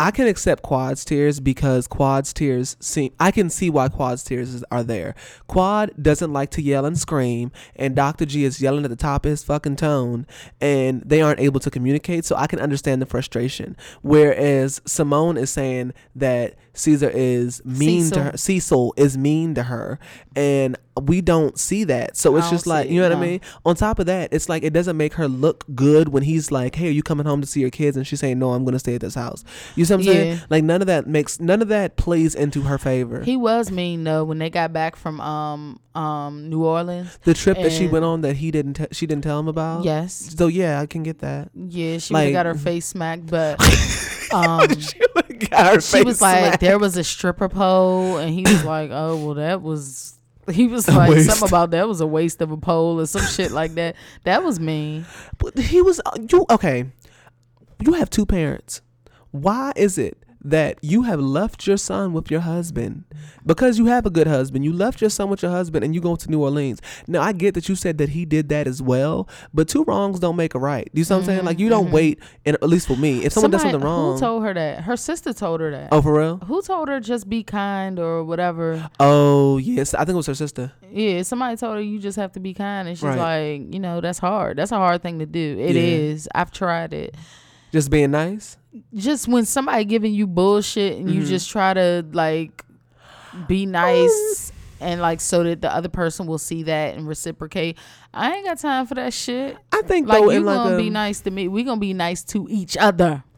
I can accept Quad's tears because Quad's tears seem I can see why Quad's tears is- are there. Quad doesn't like to yell and scream, and Dr. G is yelling at the top of his fucking tone, and they aren't able to communicate. So I can understand the frustration. Whereas Simone is saying that Caesar is mean Cecil. to her. Cecil is mean to her, and we don't see that. So it's just like you know it, what I mean. On top of that, it's like it doesn't make her look good when he's like, "Hey, are you coming home to see your kids?" And she's saying, "No, I'm going to stay at this house." You see what I'm saying? Like none of that makes none of that plays into her favor. He was mean though when they got back from um um New Orleans. the trip that she went on that he didn't te- she didn't tell him about. Yes. So yeah, I can get that. Yeah, she Like- got her face smacked, but um she was like, smacked. there was a stripper pole, and he was like, oh well, that was. He was like something about that was a waste of a pole or some shit like that. That was mean. But he was uh, you okay. You have two parents. Why is it that you have left your son with your husband? Because you have a good husband. You left your son with your husband and you go to New Orleans. Now I get that you said that he did that as well, but two wrongs don't make a right. Do you see what I'm saying? Like you don't mm-hmm. wait and at least for me, if someone does something wrong. Who told her that? Her sister told her that. oh for real? Who told her just be kind or whatever? Oh yes. I think it was her sister. Yeah, somebody told her you just have to be kind, and she's Right. like, you know, that's hard. That's a hard thing to do. It Yeah. is. I've tried it. Just being nice. Just when somebody giving you bullshit and you mm-hmm. just try to like be nice oh. and like so that the other person will see that and reciprocate. I ain't got time for that shit. I think Like though you like gonna a, be nice to me. We gonna be nice to each other.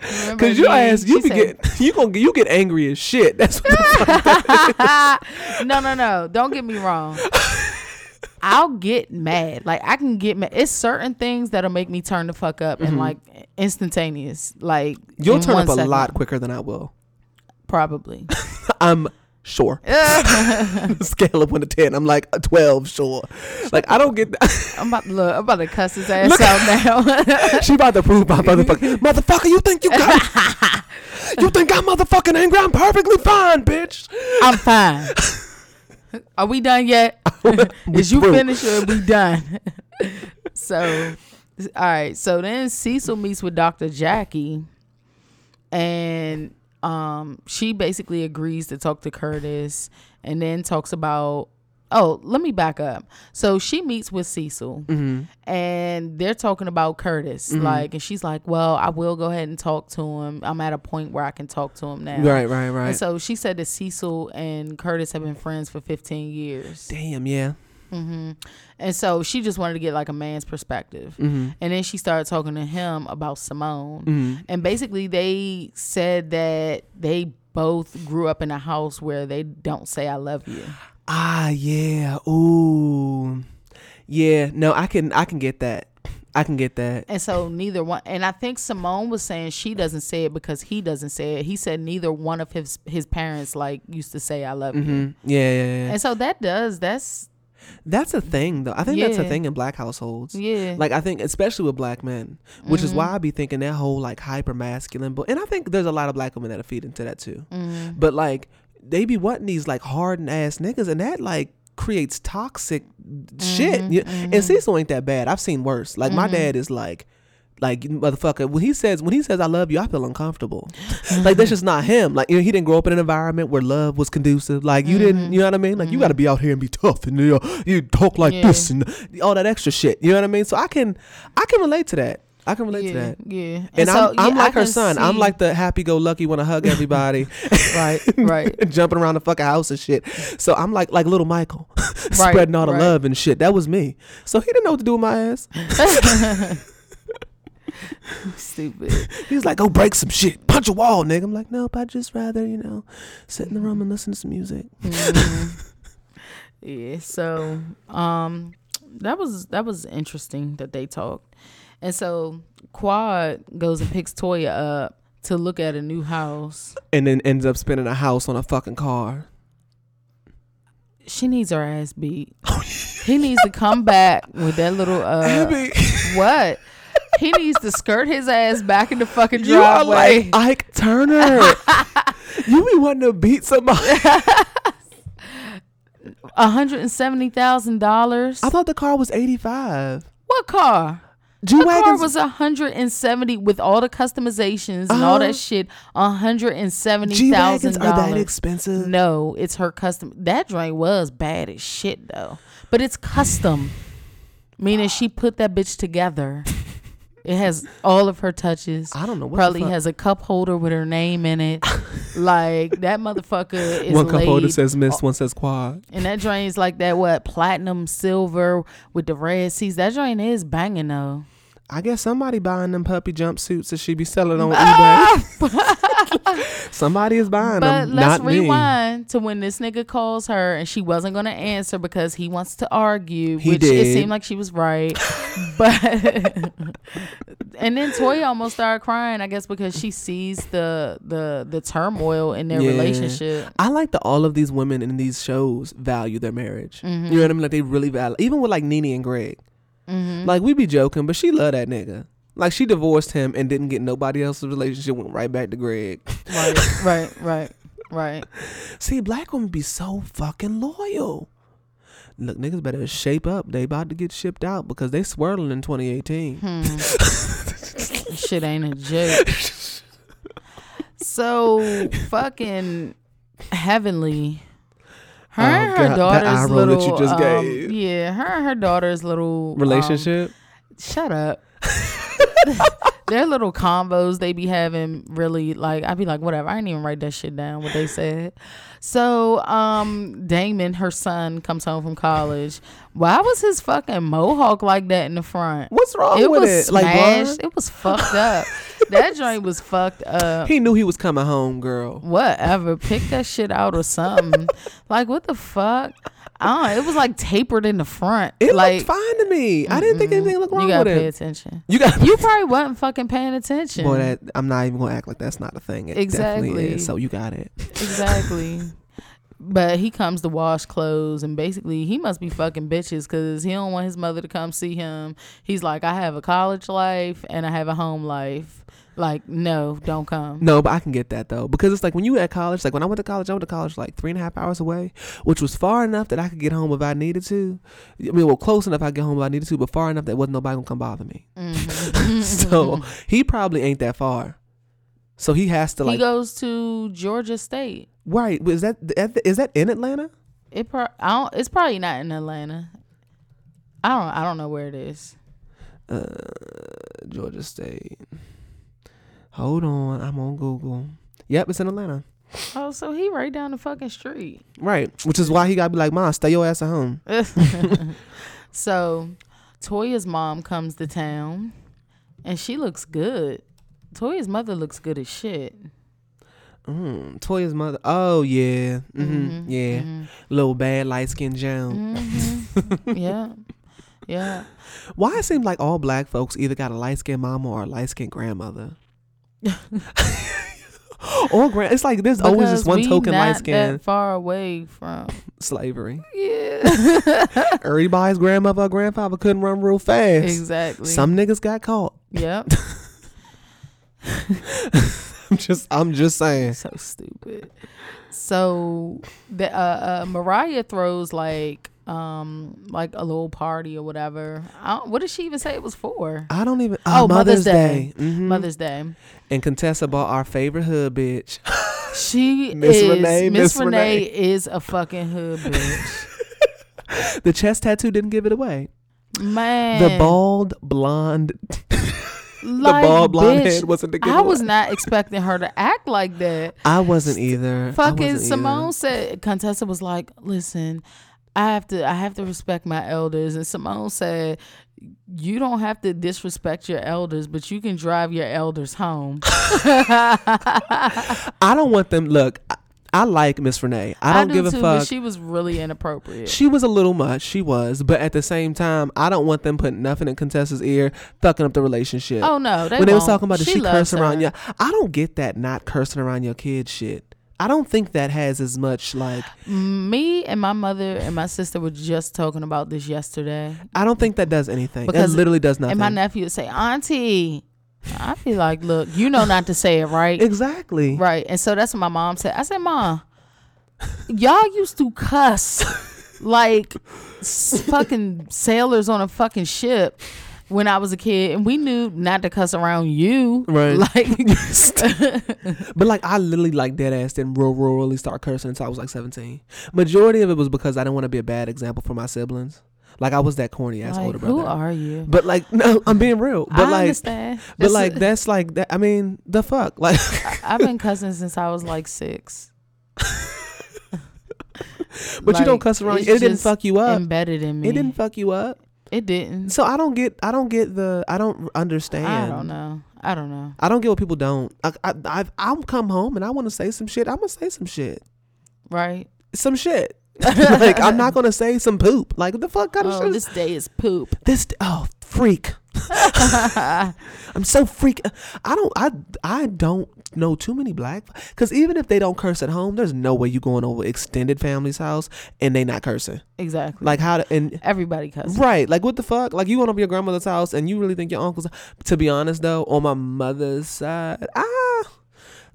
Cause you ass, you be said- get you gonna you get angry as shit. That's what no, no, no. Don't get me wrong. I'll get mad. Like I can get mad. It's certain things that'll make me turn the fuck up and mm-hmm. like instantaneous. Like you'll in turn up a second. lot quicker than I will. Probably. I'm sure. Scale of one to ten. I'm like a twelve. Sure. Like I don't get. That. I'm about to look. I'm about to cuss his ass out now. she about to prove my motherfucker. Motherfucker, you think you got? you think I'm motherfucking angry? I'm perfectly fine, bitch. I'm fine. Are we done yet? Is you finished or we done? so, all right. So then Cecil meets with Dr. Jackie, and um, she basically agrees to talk to Curtis, and then talks about. Oh, let me back up. So she meets with Cecil, mm-hmm. and they're talking about Curtis. Mm-hmm. Like, and she's like, "Well, I will go ahead and talk to him. I'm at a point where I can talk to him now." Right, right, right. And so she said that Cecil and Curtis have been friends for 15 years. Damn, yeah. Mm-hmm. And so she just wanted to get like a man's perspective. And then she started talking to him about Simone. And basically, they said that they both grew up in a house where they don't say, I love you. Ah, yeah. Ooh, yeah. No, I can, I can get that. I can get that. And so neither one, and I think Simone was saying she doesn't say it because he doesn't say it. He said neither one of his his parents like used to say I love you. Mm, yeah, yeah, yeah. And so that does that's That's a thing, though. I think that's a thing in black households. yeah. Like I think, especially with black men, which is why I be thinking that whole like hyper masculine. But and I think there's a lot of black women that feed into that too. But like they be wanting these like hardened ass niggas, and that like creates toxic shit. Mm-hmm, yeah. And mm-hmm. Cecil ain't that bad. I've seen worse. Like my mm-hmm. dad is like. Like motherfucker, when he says when he says I love you, I feel uncomfortable. like that's just not him. Like you know, he didn't grow up in an environment where love was conducive. Like you didn't, you know what I mean? Like you got to be out here and be tough and you, know, you talk like Yeah. this and all that extra shit. You know what I mean? So I can, I can relate to that. I can relate yeah, to that. yeah. And, so, I'm, I'm yeah, I like her can son. I'm like the happy-go-lucky, want to hug everybody, right, right. jumping around the fucking house and shit. So I'm like like little Michael, Right, spreading all the right. love and shit. That was me. So he didn't know what to do with my ass. Stupid. He was like, "Go break some shit, punch a wall, nigga." I'm like, "Nope, I'd just rather you know sit in the room and listen to some music." Yeah. So, um, that was that was interesting that they talked, And so Quad goes and picks Toya up to look at a new house. And then ends up spending a house on a fucking car. She needs her ass beat. he needs to come back with that little uh Abby, what? He needs to skirt his ass back in the fucking driveway. you are like Ike Turner. you be wanting to beat somebody. hundred and seventy thousand dollars. I thought the car was 85. What car? G Wagon's was hundred and seventy with all the customizations and all Uh-huh. that shit. hundred and seventy G thousand Wagons are that expensive. No, it's her custom. That joint was bad as shit though, but it's custom, meaning she put that bitch together. It has all of her touches. I don't know what Probably has a cup holder with her name in it. like that motherfucker is One cup holder says Miss, one says Quad. and that joint is like that what platinum silver with the red seats. That joint is banging though. I guess somebody buying them puppy jumpsuits that she be selling on eBay. somebody is buying But them, let's not me. rewind to when this nigga calls her and she wasn't gonna answer because he wants to argue, He which it seemed like she was right. but and then Toya almost started crying, I guess, because she sees the the the turmoil in their Yeah. relationship. I like that all of these women in these shows value their marriage. Mm-hmm. You know what I mean? Like they really value, even with like Nene and Greg. Mm-hmm. Like we be joking, but she love that nigga. Like she divorced him and didn't get nobody else's relationship. Went right back to Greg. Right, right, right, right. See, black women be so fucking loyal. Look, niggas better shape up. They about to get shipped out because they swirling in 2018. Hmm. Shit ain't a joke. So fucking heavenly. Her and her God, that daughter's roll that little you just um, gave. yeah, her and her daughter's little um, Relationship. shut up. Their little combos they be having really like I'd be like whatever I didn't even write that shit down what they said. So um Damon her son comes home from college. Why was his fucking mohawk like that in the front? What's wrong it with was it? Like smashed. it was fucked up. that joint was fucked up. He knew he was coming home, girl. Whatever, pick that shit out or something. like what the fuck? I don't. It was like tapered in the front. It like looked fine to me. I didn't think anything looked wrong you gotta with pay attention. You got You probably wasn't fucking paying attention. Boy, that I'm not even gonna act like that's not a thing. It Exactly. is. So you got it. exactly. But he comes to wash clothes, and basically he must be fucking bitches because he don't want his mother to come see him. He's like, I have a college life and I have a home life. Like, no, don't come. No, but I can get that though because it's like when you at college. Like when I went to college, I went to college like three and a half hours away, which was far enough that I could get home if I needed to. I mean, well, close enough I could get home if I needed to, but far enough that wasn't nobody gonna come bother me. Mhm. so he probably ain't that far. So he has to like. he goes to Georgia State. right. Is that is that in Atlanta? It pro- I don't, it's probably not in Atlanta. I don't I don't know where it is. Uh, Georgia State. Hold on, I'm on Google. Yep, it's in Atlanta. Oh, so he right down the fucking street. Right, which is why he gotta be like, "Mom, stay your ass at home." so Toya's mom comes to town and she looks good. Toya's mother looks good as shit. Mm, Toya's mother. Oh yeah, hmm Mhm, yeah. mhm, Little bad light skinned Joan. mhm. yeah. Yeah. Why it seems like all black folks either got a light skinned mama or a light skinned grandmother. or grand. It's like there's always Because just one token light skin far away from slavery. Yeah. Everybody's grandmother or grandfather couldn't run real fast. exactly. Some niggas got caught. Yep. I'm just I'm just saying. so stupid. So the uh, uh Mariah throws like um like a little party or whatever. I don't, what did she even say it was for? I don't even. Oh, Oh, Mother's Mother's, Day. Day. Mhm. Mother's Day. And Contessa bought our favorite hood bitch. She Miss is Renee, Miss Miss Renee Renee. is a fucking hood bitch. the chest tattoo didn't give it away. Man, The bald blonde, like, the bald blonde bitch, head wasn't the I was not expecting her to act like that. I wasn't either. Fucking wasn't Simone either. said Contessa was like, "Listen, I have to I have to respect my elders." And Simone said, "You don't have to disrespect your elders, but you can drive your elders home." I don't want them. Look, I, I like Miss Renee. I don't do give a too, fuck. But she was really inappropriate. She was a little much. She was, but at the same time, I don't want them putting nothing in Contessa's ear, fucking up the relationship. oh no, they when they was talking about she she cursing around you, I don't get that not cursing around your kids shit. I don't think that has as much like. Me and my mother and my sister were just talking about this yesterday. I don't think that does anything. Because- it literally does nothing. And my nephew would say, Auntie. I feel like, look, you know not to say it, right? exactly. Right. And so that's what my mom said. I said, Mom, y'all used to cuss like fucking sailors on a fucking ship when I was a kid, and we knew not to cuss around you. Right. Like, But like I literally like dead ass didn't real real really start cursing until I was like seventeen. Majority of it was because I didn't want to be a bad example for my siblings. Like I was that corny ass like, older brother. who are you? but like no, I'm being real. But I like understand. but This like is- that's like that I mean, the fuck. Like I've been cussing since I was like six. but you don't cuss around it didn't fuck you up. Embedded in me. It didn't fuck you up. It didn't. So I don't get I don't get the I don't understand. I don't know. I don't know. I don't get what people don't. I I I've, I'll come home and I want to say some shit. I'm gonna say some shit. Right? Some shit. like I'm not gonna say some poop. Like what the fuck kind of Oh, shit? this day is poop. this oh freak i'm so freak i don't i i don't know too many black because even if they don't curse at home there's no way you going over extended family's house and they not cursing Exactly. like how to and Everybody cusses. right like what the fuck like you went over your grandmother's house and you really think your uncles to be honest though on my mother's side ah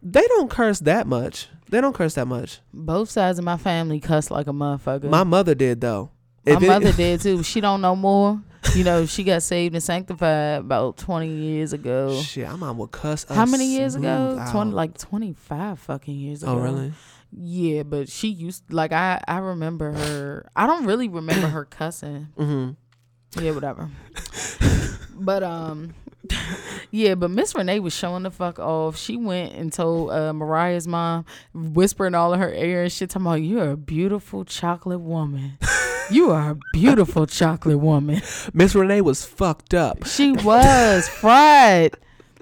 they don't curse that much they don't curse that much Both sides of my family cuss like a motherfucker. my mother did though My If it- mother did too. She don't know more. You know, she got saved and sanctified about twenty years ago. shit my mom would cuss How many years ago? smooth Twenty, like twenty five fucking years ago. oh really Yeah, but she used like I I remember her. I don't really remember her cussing. mm-hmm Yeah, whatever. but um, yeah, but Miss Renee was showing the fuck off. She went and told uh, Mariah's mom, whispering all in her ear and shit, talking about you're a beautiful chocolate woman. You are a beautiful chocolate woman. Miss Renee was fucked up. She was fried.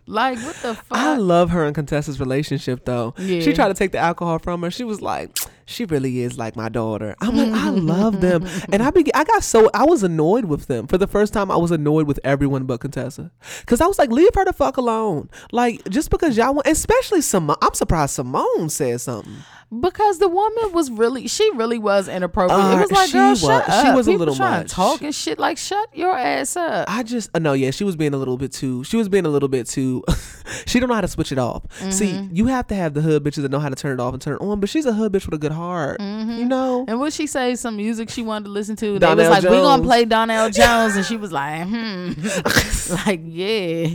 Like what the fuck? I love her and Contessa's relationship though. Yeah. She tried to take the alcohol from her. She was like, she really is like my daughter. I'm like, I love them. And I be I got so I was annoyed with them. For the first time I was annoyed with everyone but Contessa. Cause I was like, leave her the fuck alone. Like just because y'all want especially Simone I'm surprised Simone said something. Because the woman was really, she really was inappropriate. it Uh, was like, she girl, was- shut she up. was a little trying much. to talk and shit. Like, shut your ass up. I just uh, no, yeah, she was being a little bit too. She was being a little bit too. she don't know how to switch it off. See, Mm-hmm. you have to have the hood bitches that know how to turn it off and turn it on. But she's a hood bitch with a good heart. You know. Mm-hmm. And what she say? Some music she wanted to listen to. They was like, "We gonna play Donell Jones," and she was like, "Hmm." like, yeah,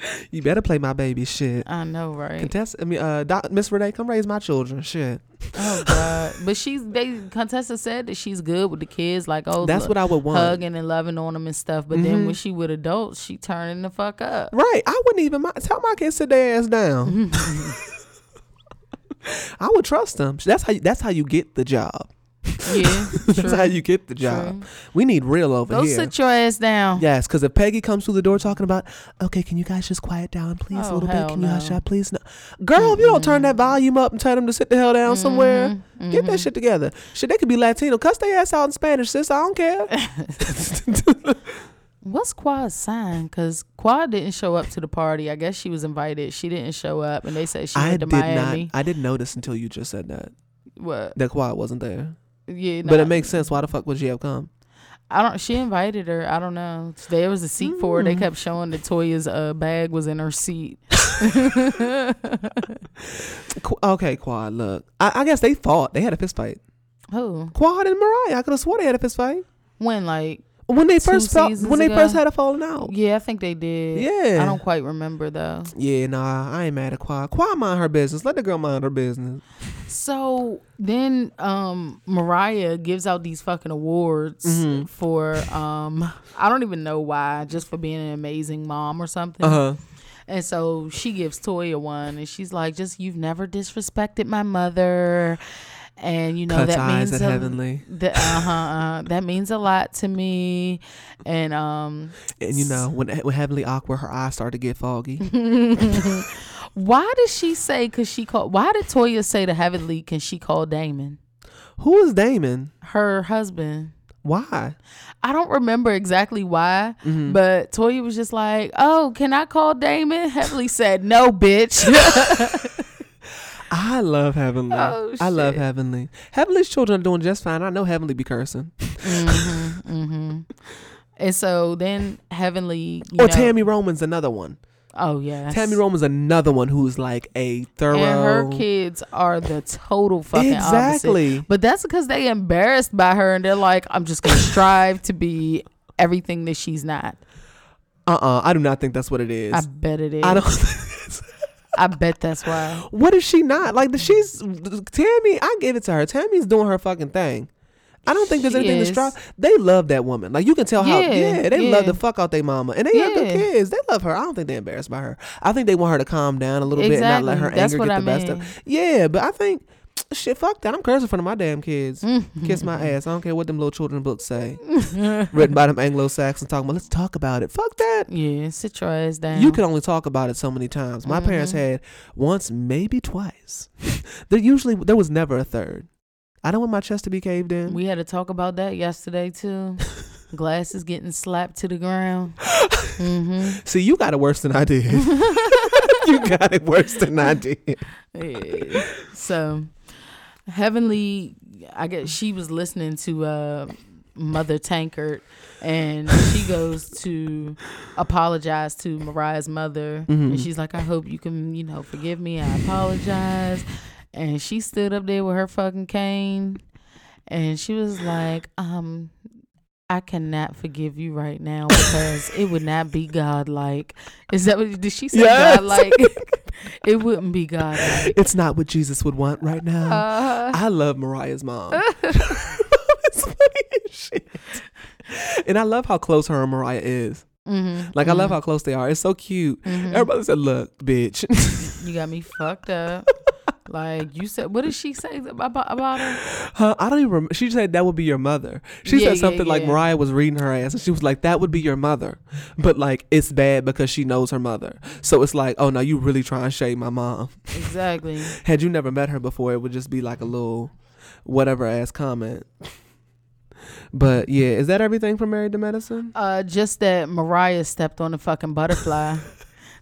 You better play my baby shit. I know, right? Contessa, I mean, uh, Doc, Miss Renee, come raise my children. Shit. Oh God! But she's they Contessa said that she's good with the kids, like oh, That's look, what I would want. hugging and loving on them and stuff. But then when she with adults, she turning the fuck up. Right. I wouldn't even mind. Tell my kids sit their ass down. I would trust them. That's how. You, that's how you get the job. Yeah, That's true. how you get the job. We need real over here. Go here. sit your ass down. Yes, because if Peggy comes through the door talking about, okay, can you guys just quiet down, please, a Oh, little bit? Can you hush up, please? No. Girl, if you don't turn that volume up and tell them to sit the hell down somewhere, Mm-hmm, get that shit together. Shit, they could be Latino. Cuss their ass out in Spanish, sis. I don't care. What's Quad's sign? Because Quad didn't show up to the party. I guess she was invited. She didn't show up, and they said she I went to did Miami. not. I didn't notice until you just said that. What? That quad wasn't there. Yeah, But it makes sense. Why the fuck would have come? I don't. She invited her. I don't know. There was a seat for her. Mm. They kept showing that Toya's uh, bag was in her seat. Okay, Quad. Look, I, I guess they fought. They had a fist fight. Who? Quad and Mariah. I could have swore they had a fist fight When? Like? When they first seasons when they first had a falling out. Yeah, I think they did. Yeah. I don't quite remember though. Yeah, nah, I ain't mad at Quad. Quad mind her business. Let the girl mind her business. So then, um, Mariah gives out these fucking awards Mm-hmm. for um, I don't even know why, just for being an amazing mom or something. Uh huh. And so she gives Toya one, and she's like, "Just you've never disrespected my mother." And you know Cuts that means at a, Heavenly. that, uh-huh, uh, that means a lot to me. And um, And you know, when when Heavenly awkward, her eyes start to get foggy. Why did she say? Cause she called. Why did Toya say to Heavenly? Can she call Damon Who is Damon? her husband? Why? I don't remember exactly why, Mm-hmm. but Toya was just like, "Oh, can I call Damon?" Heavenly said, "No, bitch." I love Heavenly. Oh, I love. Heavenly. Heavenly's children are doing just fine. I know Heavenly be cursing. Mm-hmm. mm-hmm. And so then Heavenly, you or know- Tami Roman's another one. Oh yeah, Tami Roman's another one who's like a thorough. and her kids are the total fucking Exactly. opposite. But that's because they embarrassed by her and they're like, I'm just gonna strive to be everything that she's not. Uh-uh. I do not think that's what it is. I bet it is. I I, bet that's why. what is she not like? She's Tami. I give it to her. Tami's doing her fucking thing. I don't think there's She anything to is. strive. They love that woman. Like you can tell how. Yeah, Yeah, they love the fuck out their mama, and they have good kids. They love her. I don't think they're embarrassed by her. I think they want her to calm down a little bit and not let her That's anger get I the best of. mean. Yeah, but I think shit. Fuck that. I'm cursing in front of my damn kids. Mm-hmm. Kiss my ass. I don't care what them little children books say. Written by them Anglo Saxons talking about. Let's talk about it. Fuck that. Yeah, sit your ass down. You can only talk about it so many times. My parents Mm-hmm. had once, maybe twice. there usually there was never a third. I don't want my chest to be caved in. We had to talk about that yesterday too. Glasses getting slapped to the ground. hmm See, you got it worse than I did. you got it worse than I did. Yeah. So, Heavenly, I guess she was listening to uh, Mother Tankard, and she goes to apologize to Mariah's mother, and she's like, "I hope you can, you know, forgive me. I apologize." And she stood up there with her fucking cane, and she was like, "Um." I cannot forgive you right now because it would not be godlike. Is that what did she say? Yes. Godlike? it wouldn't be godlike. It's not what Jesus would want right now. Uh, I love Mariah's mom. it's funny as shit. And I love how close her and Mariah is. mhm, Like I love how close they are. It's so cute. Everybody said, "Look, bitch." You got me fucked up. like you said, what did she say about about her? Huh? I don't even remember. She said that would be your mother. She Yeah, said yeah, something like yeah. Mariah was reading her ass and she was like, that would be your mother. But like, it's bad because she knows her mother. So it's like, oh no, you really trying to shade my mom. Exactly. Had you never met her before, it would just be like a little whatever ass comment. But yeah, is that everything from Married to Medicine? Uh, just that Mariah stepped on a fucking butterfly.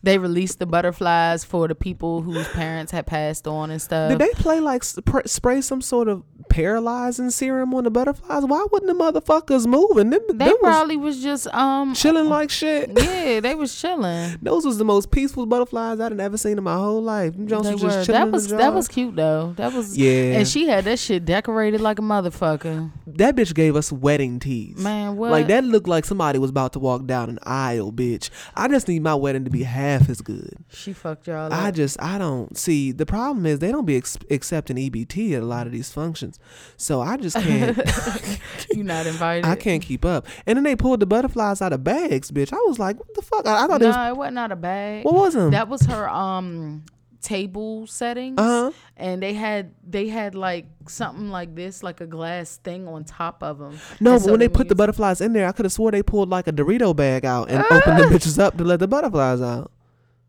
They released the butterflies for the people whose parents had passed on and stuff. Did they play like sp- spray some sort of paralyzing serum on the butterflies? Why wouldn't the motherfuckers move? And them, They them probably was just um chilling like shit. yeah, they was chilling. Those was the most peaceful butterflies I'd ever seen in my whole life. Them Jones They was just chilling That in was that was cute though. That was Yeah. And she had that shit decorated like a motherfucker. that bitch gave us wedding teas. Man, what? Like that looked like somebody was about to walk down an aisle, bitch. I just need my wedding to be half as good. She fucked y'all I just I don't see the problem is they don't be ex- accepting EBT at a lot of these functions, so I just can't You're not invited. I can't keep up. And then they pulled the butterflies out of bags, bitch. I was like, what the fuck? I, I thought No, it was it wasn't not a bag. what was them? That was her um table settings. Uh-huh. And they had they had like something like this, like a glass thing on top of them. no, but when they put the butterflies in there, I could have swore they pulled like a Dorito bag out and opened the bitches up to let the butterflies out.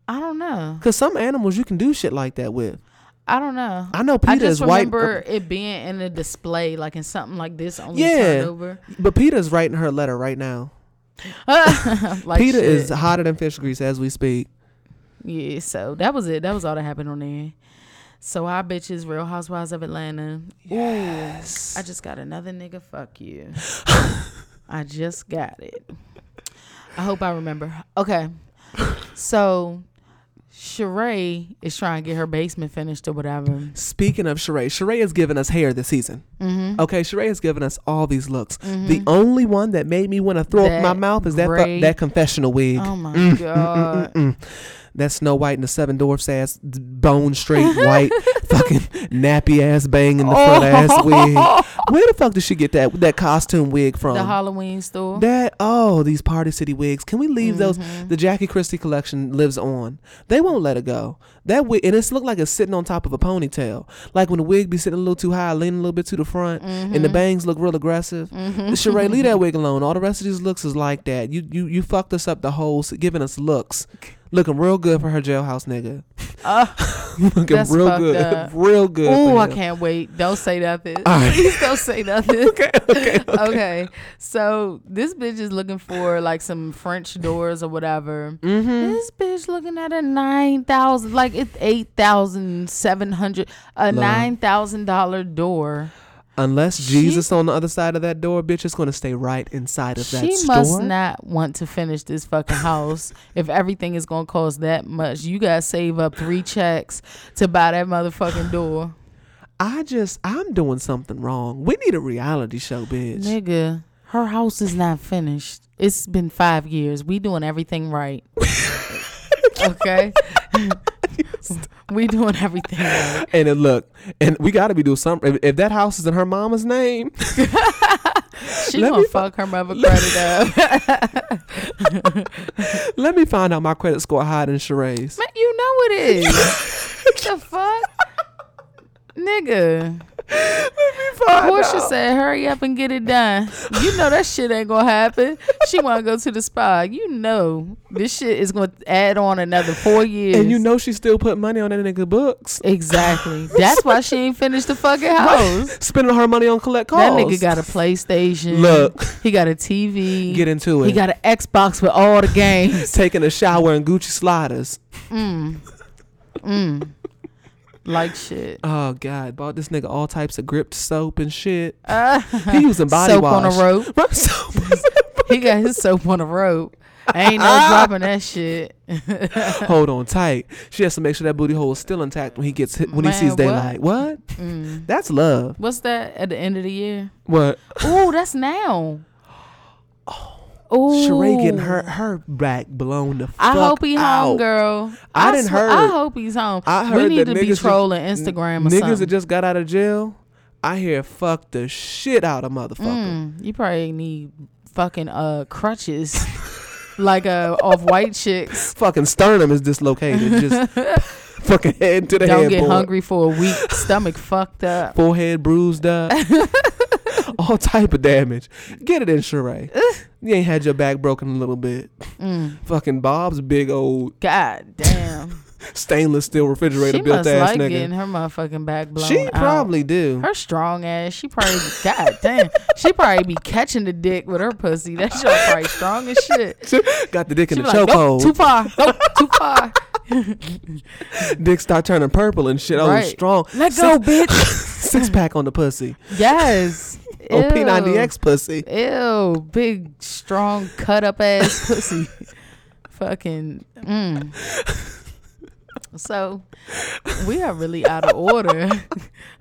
I don't know. Cause some animals you can do shit like that with. I don't know. I know I just is white, remember uh, it being in a display, like in something like this, only Yeah. turned over. but PETA's writing her letter right now. like PETA shit. is hotter than fish grease as we speak. Yeah, so that was it. That was all that happened on there. So our bitches, Real Housewives of Atlanta. Yes. I just got another nigga. Fuck you. I just got it. I hope I remember. Okay. So Sheree is trying to get her basement finished or whatever. Speaking of Sheree, Sheree has given us hair this season. Mm-hmm. Okay, Sheree has given us all these looks. The mm-hmm. only one that made me want to throw up my mouth is that fu- that confessional wig. Oh my Mm, mm, mm god. Mm-mm. That Snow White and the Seven Dwarfs ass, bone straight white, fucking nappy ass bang in the front ass wig. Where the fuck did she get that that costume wig from? The Halloween store. That oh, these Party City wigs. Can we leave those? Mm-hmm. The Jackie Christie collection lives on. They won't let it go. That wig and it's looked like it's sitting on top of a ponytail. Like when the wig be sitting a little too high, leaning a little bit to the front, and Mm-hmm. the bangs look real aggressive. Sheree, leave that wig alone. All the rest of these looks is like that. You you you fucked us up the whole, s- giving us looks looking real good for her jailhouse nigga. Uh, looking that's real good, up. real good. oh, I can't wait. Don't say nothing. Right. Please don't say nothing. Okay, okay, okay. okay. So this bitch is looking for like some French doors or whatever. Mm-hmm. This bitch looking at a nine thousand, like it's eight thousand seven hundred, a Love. nine thousand dollar door. Unless She- Jesus on the other side of that door, bitch is gonna stay right inside of that She store. must not want to finish this fucking house if everything is gonna cost that much. You gotta save up three checks to buy that motherfucking door, I just, I'm doing something wrong. We need a reality show, bitch. nigga. Her house is not finished. It's been five years. We doing everything right. okay. we doing everything right. And then look, and we got to be doing something. If, if that house is in her mama's name, She Let gonna me fuck her mother credit up. let me find out my credit score higher than Sheree's. Man, you know it is. What the fuck, nigga. Porsha said, "Hurry up and get it done." You know that shit ain't gonna happen. She wanna go to the spa. You know this shit is gonna add on another four years. And you know she still put money on that nigga books. exactly. That's why she ain't finished the fucking house. Spending her money on collect calls. That nigga got a PlayStation. Look. he got a TV. Get into it. He got an Xbox with all the games. taking a shower in Gucci sliders. Mm. Mm. Like shit. Oh God, bought this nigga all types of gripped soap and shit. Uh, He using body soap wash on a rope. Right, soap. He got his soap on a rope. Ain't no dropping that shit. Hold on tight. She has to make sure that booty hole is still intact when he gets hit, when he Man, sees what? daylight. What? Mm. That's love. What's that at the end of the year? What? Ooh, that's now. Oh, Sheree getting her her back blown the fuck out. I hope he out. home, girl. I didn't sw- heard- I hope he's home. I we need to be trolling Instagram or niggas something. that just got out of jail. I hear fuck the shit out of motherfucker. Mm, you probably need fucking uh crutches, like uh off white chicks. Fucking sternum is dislocated. Just fucking head to the Don't headboard. get hungry for a week. Stomach fucked up. Forehead bruised up. All type of damage. Get it in, Sheree. you ain't had your back broken a little bit. Mm, Fucking Bob's big old God damn. stainless steel refrigerator she built must ass like nigga. getting her motherfucking back blown She out. probably do. Her strong ass, she probably god damn, she probably be catching the dick with her pussy. That shit probably strong as shit. Got the dick in She the be like, nope, chokehold. too far, nope, too far. dick start turning purple and shit. I right. strong. Let go, bitch. Six pack on the pussy. Yes. Oh, Ew. P90X pussy. Ew, big, strong, cut up ass pussy. Fucking. Mm. So, we are really out of order.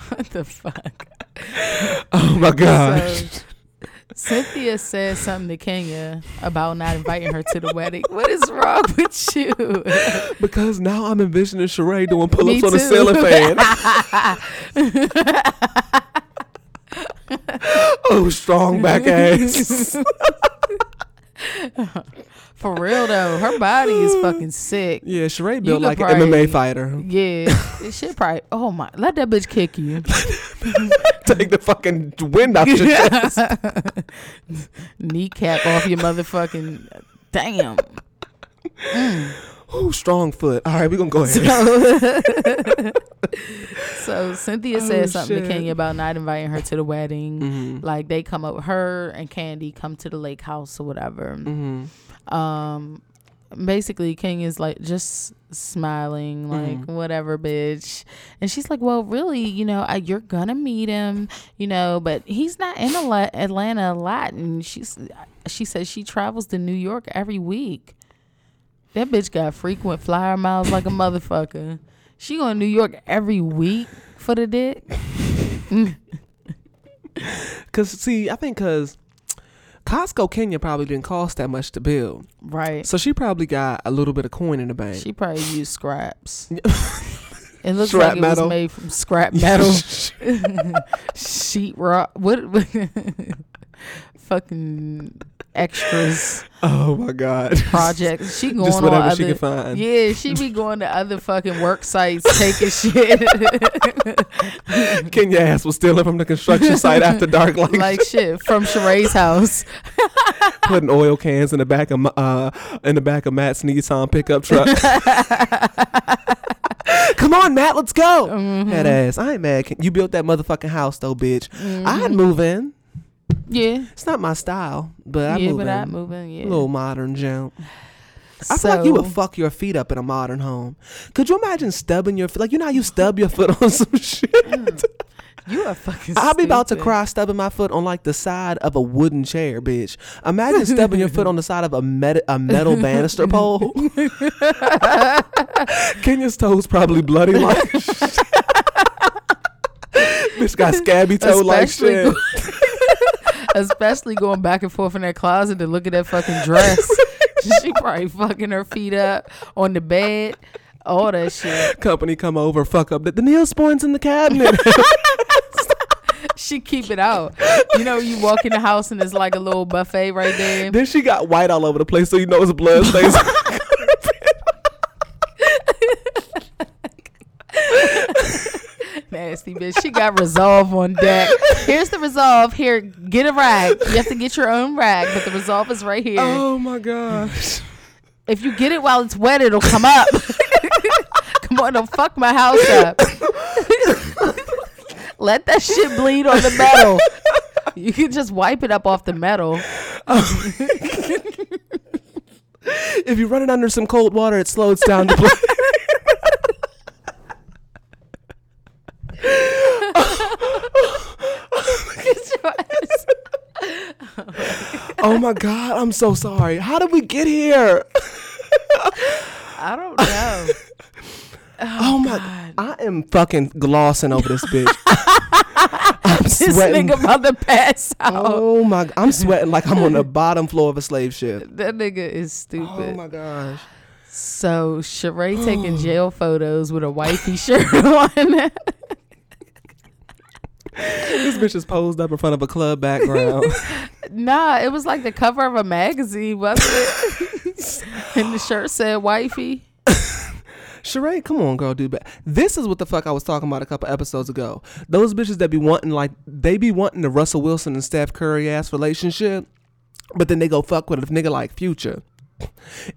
what the fuck? Oh my gosh. So, Cynthia said something to Kenya about not inviting her to the wedding. What is wrong with you? because now I'm envisioning Sheree doing pull ups on a too. ceiling fan. oh, strong back ass. For real though, her body is fucking sick. yeah, Sheree built like an MMA fighter. Yeah, it should probably. Oh my, let that bitch kick you. Take the fucking wind out your chest. Kneecap off your motherfucking. Damn. Ooh, strong foot. All right, we're going to go ahead. So Cynthia Oh, said something shit. to Kenya about not inviting her to the wedding. Mhm. Like they come up, her and Kandi come to the lake house or whatever. Mhm. Um, basically King is like just smiling, like Mhm. whatever, bitch. And she's like, well, really, you know, I, you're gonna meet him, you know, but he's not in Ala- Atlanta a lot. And she's, she says she travels to New York every week. That bitch got frequent flyer miles like a motherfucker. She going to New York every week for the dick. Cause see, I think cause Costco Kenya probably didn't cost that much to build, Right. so she probably got a little bit of coin in the bank. She probably used scraps. It looks like it metal. was made from scrap metal, sheet rock. What? fucking extras Oh my god. projects. She going Just on other, she can find. Yeah, she be going to other fucking work sites taking shit. Kenya ass was stealing from the construction site after dark, like, like shit from Sheree's house. putting oil cans in the back of uh in the back of Matt's Nissan pickup truck. Come on, Matt, let's go. Mm-hmm. Head ass. I ain't mad. You built that motherfucking house though, bitch. Mm-hmm. I'd move in. Yeah, It's not my style, but I yeah, move but. I'm moving. Yeah, little modern jump. I feel like you would fuck your feet up in a modern home. Could you imagine stubbing your foot? Like you know how you stub your foot on some shit. Mm. You are fucking. I'll be about to cry stubbing my foot on like the side of a wooden chair, bitch. Imagine stubbing your foot on the side of a, met- a metal banister pole. Kenya's toes probably bloody like Bitch got scabby toe like shit. Especially going back and forth in that closet to look at that fucking dress. she probably fucking her feet up on the bed. All that shit. Company come over, fuck up the, the nail Neosporin's in the cabinet. She keep it out. You know, you walk in the house and there's like a little buffet right there. then she got white all over the place, so you know it's blood stains. Nasty bitch. She got resolve on deck. Here's the resolve. Here, get a rag. You have to get your own rag, but the resolve is right here. oh my gosh. If you get it while it's wet, it'll come up. come on, don't fuck my house up. Let that shit bleed on the metal. You can just wipe it up off the metal. If you run it under some cold water, it slows down the blood. oh my god, I'm so sorry. How did we get here? I don't know. Oh, my god. I am fucking glossing over this bitch. I'm This sweating. nigga about to pass out. Oh my I'm sweating like I'm on the bottom floor of a slave ship. That nigga is stupid. Oh my gosh. so Sheree taking jail photos with a wifey shirt on. This bitch is posed up in front of a club background. nah, it was like the cover of a magazine, wasn't it? and the shirt said wifey. Sheree, come on, girl, do better. This is what the fuck I was talking about a couple episodes ago. Those bitches that be wanting like they be wanting the Russell Wilson and Steph Curry ass relationship, but then they go fuck with a nigga like Future.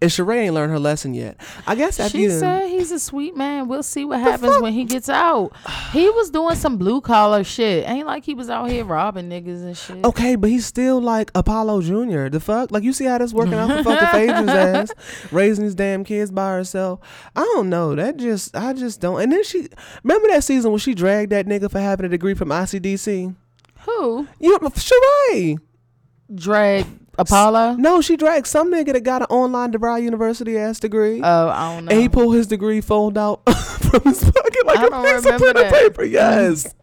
And Sheree ain't learned her lesson yet. I guess at She end, said he's a sweet man. We'll see what happens when he gets out. He was doing some blue collar shit. Ain't like he was out here robbing niggas and shit. Okay, but he's still like Apollo Jr. The fuck? Like you see how this working out for fucking Phaedra's ass, raising his damn kids by herself. I don't know. That just I just don't. And then she remember that season when she dragged that nigga for having a degree from ICDC. Who You Sheree. drag Apollo? No, she dragged some nigga that got an online DeVry University ass degree. Oh, I don't know. and he pulled his degree fold out from his pocket like I a piece of printer that. paper. Yes.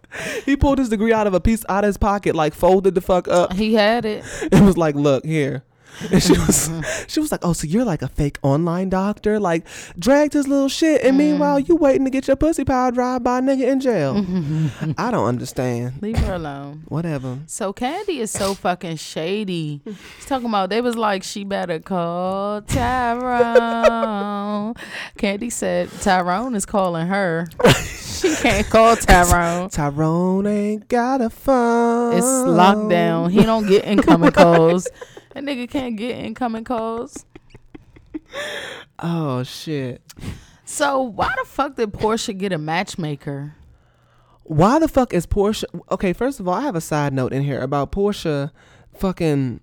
He pulled his degree out of a piece out of his pocket, like folded the fuck up. he had it. It was like, "Look here." And she was, she was like, "Oh, so you're like a fake online doctor? Like, dragged his little shit, and meanwhile you waiting to get your pussy power drive by a nigga in jail? I don't understand. Leave her alone. Whatever. So Kandi is so fucking shady. He's talking about they was like she better call Tyrone. Kandi said Tyrone is calling her. she can't call Tyrone. Tyrone ain't got a phone. It's lockdown. He don't get incoming calls. That nigga can't get incoming calls. Oh shit. So why the fuck did Porsha get a matchmaker? Why the fuck is Porsha? Okay, first of all, I have a side note in here about Porsha, fucking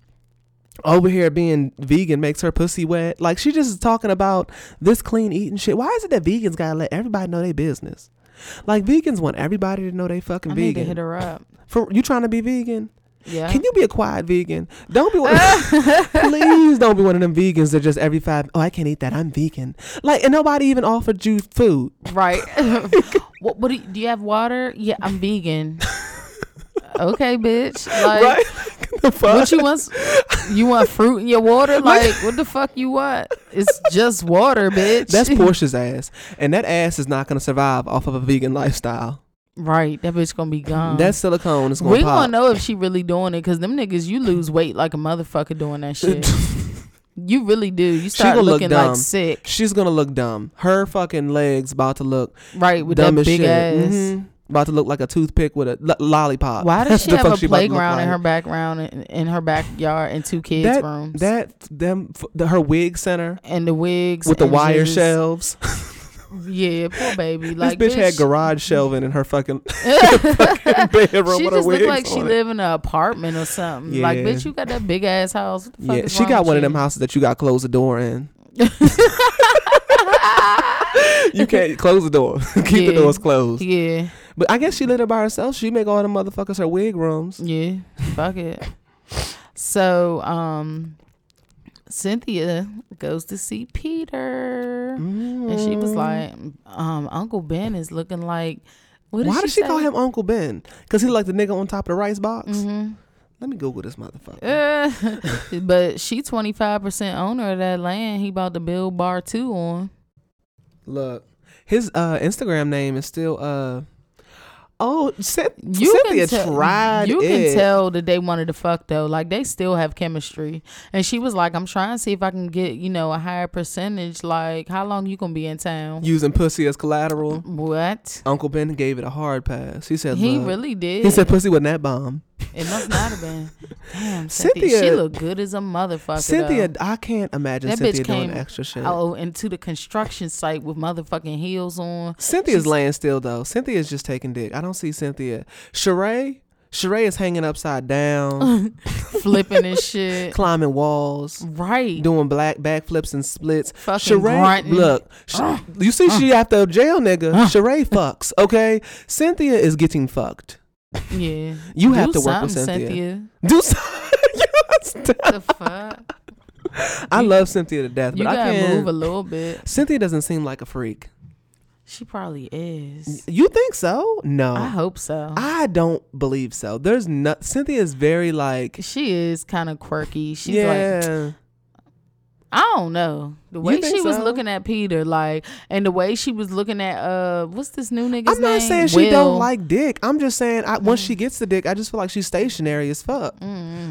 over here being vegan makes her pussy wet. Like she just is talking about this clean eating shit. Why is it that vegans gotta let everybody know their business? Like vegans want everybody to know they fucking I need to vegan. hit her up. For you trying to be vegan? Yeah. Can you be a quiet vegan? Don't be one. please don't be one of them vegans that just every five. Oh, I can't eat that. I'm vegan. Like, and nobody even offered you food. Right. what? What do you, do you have water? Yeah, I'm vegan. okay, bitch. Like, right? the fuck? what you want? You want fruit in your water? Like, what the fuck you want? It's just water, bitch. That's Porsha's ass, and that ass is not gonna survive off of a vegan lifestyle. Right, that bitch gonna be gone. that silicone is gonna we pop. gonna know if she really doing it because them niggas, you lose weight like a motherfucker doing that shit. you really do. You start look looking dumb. like sick. She's gonna look dumb. Her fucking legs about to look Right with dumb that as big shit. ass. Mhm. About to look like a toothpick with a lo- lollipop. Why does she have a she playground in like. her background in, in her backyard and two kids' that, rooms That them f- the, her wig center and the wigs with the wire just- shelves. Yeah, poor baby. Like this bitch, had garage shelving in her fucking, fucking bedroom She just looked like she it. live in an apartment or something. Like, bitch, you got that big ass house. What the Yeah, she got one of them houses that you got to close the door in. you can't close the door. Keep the doors closed. Yeah, But I guess she lived there by herself. She make all the motherfuckers her wig rooms. yeah. Fuck it. So, um, Cynthia goes to see Peter, and she was like, um, Uncle Ben is looking like. What did Why she does she say? call him Uncle Ben? Because he like the nigga on top of the rice box. Mm-hmm. Let me Google this motherfucker. Uh, but she twenty five percent owner of that land. He about to build bar two on. Look, his uh Instagram name is still uh. Oh, Cyn- You Cynthia can tell, tried You it. can tell that they wanted to fuck though. Like they still have chemistry. And she was like, "I'm trying to see if I can get you know a higher percentage. Like, how long you gonna be in town? using pussy as collateral. what? Uncle Ben gave it a hard pass. He said, He really did. He said pussy wasn't that bomb. It must not have been. Damn, Cynthia. She Cynthia- looked good as a motherfucker. Cynthia, though. I can't imagine That Cynthia bitch doing came extra shit. Oh, into the construction site with motherfucking heels on. Cynthia's she's- laying still though. Cynthia's just taking dick. I don't see Cynthia. Sheree, Sheree is hanging upside down, flipping and shit. climbing walls, Right. doing black backflips and splits. Fucking Sheree, grunting. look, Sh- uh, you see, she uh. after jail nigga. Uh. Sheree fucks. Okay, Cynthia is getting fucked. Yeah. You have to work with something, Cynthia. Do some- Yes. The fuck? I love Cynthia to death, but I can't. move a little bit. Cynthia doesn't seem like a freak. She probably is. You think so? No. I hope so. I don't believe so. There's not. Cynthia is very like. she is kind of quirky. She's like, yeah. I don't know. The way she was so? looking at Peter, like, and the way she was looking at uh, what's this new nigga's I'm not name? saying she Will. don't like dick. I'm just saying I, once Mm. she gets the dick, I just feel like she's stationary as fuck.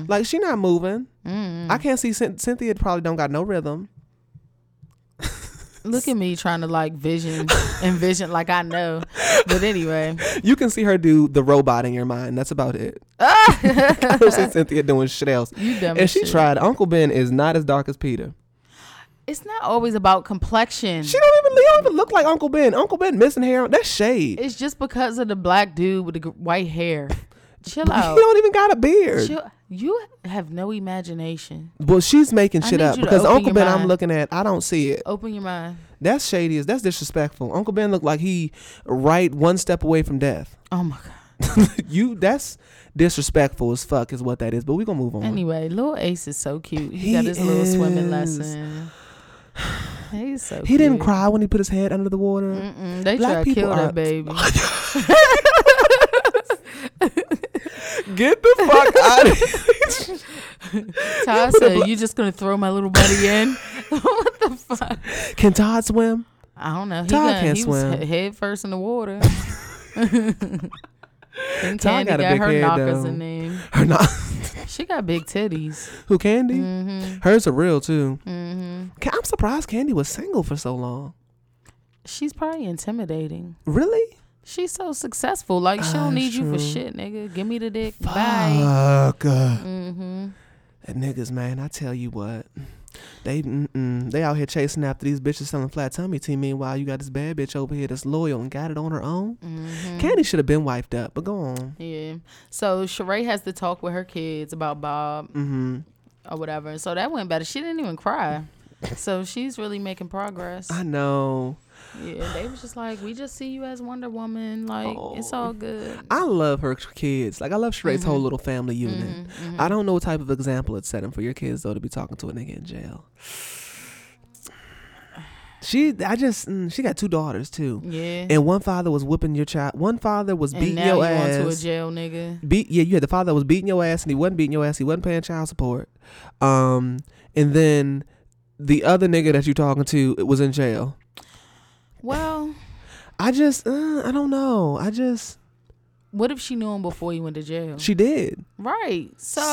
Like she not moving. Mm. I can't see Cynthia probably don't got no rhythm. Look at me trying to like vision, envision like I know. But anyway, You can see her do the robot in your mind. That's about it. I don't see Cynthia doing shit else. you dumb. And she shit. tried. Uncle Ben is not as dark as Peter. It's not always about complexion. She don't even, don't even look like Uncle Ben. Uncle Ben missing hair. That's shade. It's just because of the black dude with the white hair. Chill out. he don't even got a beard. Chill. You have no imagination. Well, she's making shit up because Uncle Ben I'm looking at, I don't see it. Open your mind. That's shady. as That's disrespectful. Uncle Ben looked like he right one step away from death. Oh my god. you that's disrespectful as fuck is what that is. But we gonna move on. Anyway, little Ace is so cute. He, He got his little swimming lesson. He's so. he didn't cry when he put his head under the water. Mm-mm, they Black people kill are- that baby. Get the fuck out of here. Todd said, "You just gonna throw my little buddy in?" what the fuck? Can Todd swim? I don't know. He, Todd got, can't he swim. he- head first in the water. Todd Kandi got a big her head, knockers though. name. Her not? She got big titties. Who Kandi? Mm-hmm. Hers are real too. Mm-hmm. Ca- I'm surprised Kandi was single for so long. She's probably intimidating. Really? She's so successful. Like she don't need you for true. shit, nigga. Give me the dick. Bye. Fuck. Mm-hmm. And niggas, man, I tell you what, they they out here chasing after these bitches selling flat tummy tea. Meanwhile, you got this bad bitch over here that's loyal and got it on her own. Mm-hmm. Kandi should have been wiped up, but go on. Yeah. So Sheree has to talk with her kids about Bob Mm-hmm. or whatever. So that went better. She didn't even cry. So she's really making progress. I know. Yeah, they was just like, we just see you as Wonder Woman. Like it's all good. I love her kids. Like I love Sheree's Mm-hmm. whole little family unit. I don't know what type of example it's setting for your kids though to be talking to a nigga in jail. She, I just, mm, she got two daughters too. Yeah. And one father was whipping your child. One father was And beating now your you ass. onto a jail nigga. beat yeah you had the father that was beating your ass and he wasn't beating your ass he wasn't paying child support um and then the other nigga that you're talking to it was in jail Well, i just uh, i don't know i just what if she knew him before he went to jail? She did. right. So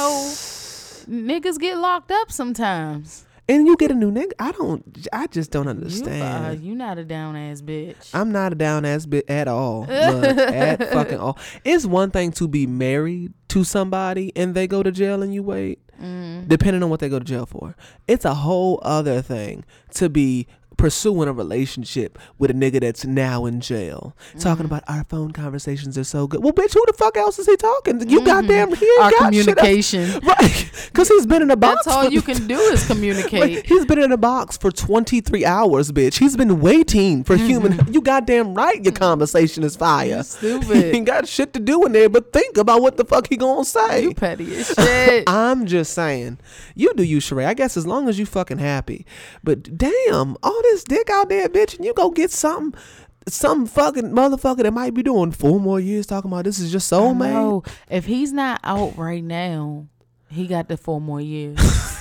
niggas get locked up sometimes. And you get a new nigga. I don't. I just don't understand. You, uh, understand. you not a down ass bitch. I'm not a down ass bitch at all. At fucking all. It's one thing to be married to somebody and they go to jail and you wait, Mm. depending on what they go to jail for. It's a whole other thing to be pursuing a relationship with a nigga that's now in jail. Talking Mm-hmm. about our phone conversations are so good. Well, bitch, who the fuck else is he talking? You goddamn he ain't Mm-hmm. Our got communication. Right. Because he's been in a box. That's all you can do is Like, communicate. he's been in a box for 23 hours, bitch. He's been waiting for human. You goddamn right your conversation is fire. Mm-hmm. You stupid. he ain't got shit to do in there but think about what the fuck he gonna say. You petty as shit. I'm just saying, you do you, Sheree. I guess as long as you fucking happy. But damn, all this dick out there, bitch, and you go get something, some fucking motherfucker that might be doing four more years talking about this is just soulmate. No, if he's not out right now, he got the four more years.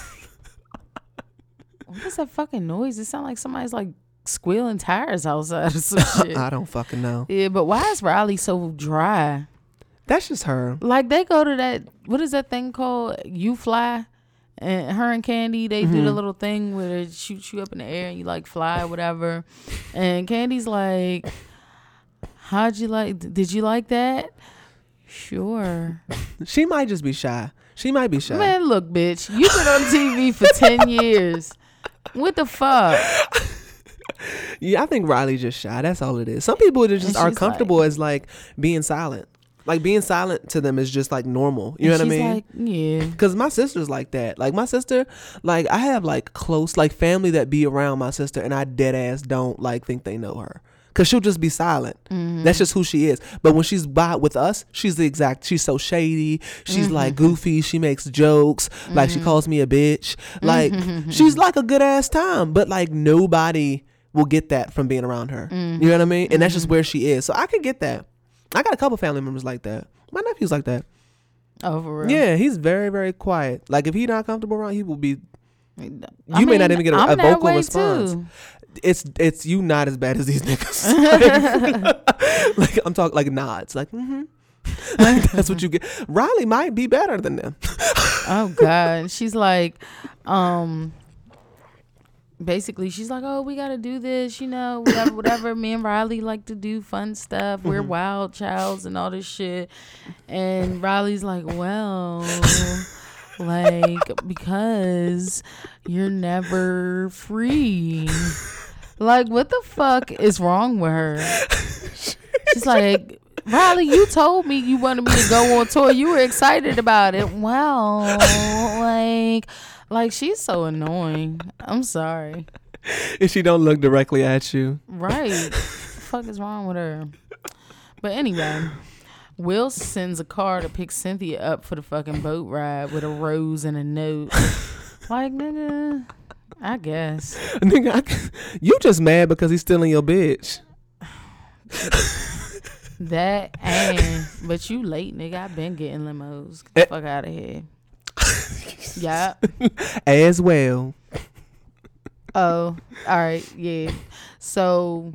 What's that fucking noise? It sounds like somebody's like squealing tires outside or some shit. I don't fucking know. yeah, but why is Riley so dry? That's just her. Like they go to that what is that thing called? You fly. And her and Kandi, they do Mm-hmm. the little thing where it shoots you up in the air and you like fly or whatever. And Kandi's like, How'd you like did you like that? Sure. She might just be shy. She might be shy. Man, look, bitch. You've been on TV for 10 years. What the fuck? Yeah, I think Riley's just shy. That's all it is. Some people just are comfortable as like being silent. Like being silent to them is just like normal. You know what I mean? like, yeah. Cause my sister's like that. Like my sister, like I have like close like family that be around my sister, and I dead ass don't like think they know her. Cause she'll just be silent. Mm-hmm. That's just who she is. But when she's by with us, she's the exact. She's so shady. She's Mm-hmm. like goofy. She makes jokes. Like she calls me a bitch. Like Mm-hmm. she's like a good ass time. But like nobody will get that from being around her. Mm-hmm. You know what I mean? And that's just where she is. So I can get that. I got a couple family members like that. My nephew's like that. Oh, for real. Yeah, he's very, very quiet. Like if he's not comfortable around, he will be. I You may not even get a, a vocal response. too. It's it's you not as bad as these niggas. like I'm talking like nods, like mm-hmm. like, that's what you get. Riley might be better than them. Oh God. She's like, um basically she's like, Oh, we gotta do this, you know, whatever, whatever. Me and Riley like to do fun stuff. We're mm-hmm. wild childs and all this shit. And Riley's like, Well, like, because you're never free. Like, what the fuck is wrong with her? She's like, Riley, you told me you wanted me to go on tour. You were excited about it. Well, like, like she's so annoying. I'm sorry. if she don't look directly at you, Right? the fuck is wrong with her? But anyway, Will sends a car to pick Cynthia up for the fucking boat ride with a rose and a note. Like, nigga, I guess. nigga, I, you just mad because he's stealing your bitch. That and but you late, nigga. I've been getting limos. Get the eh. fuck out of here. yeah. As well. Oh, all right, yeah. So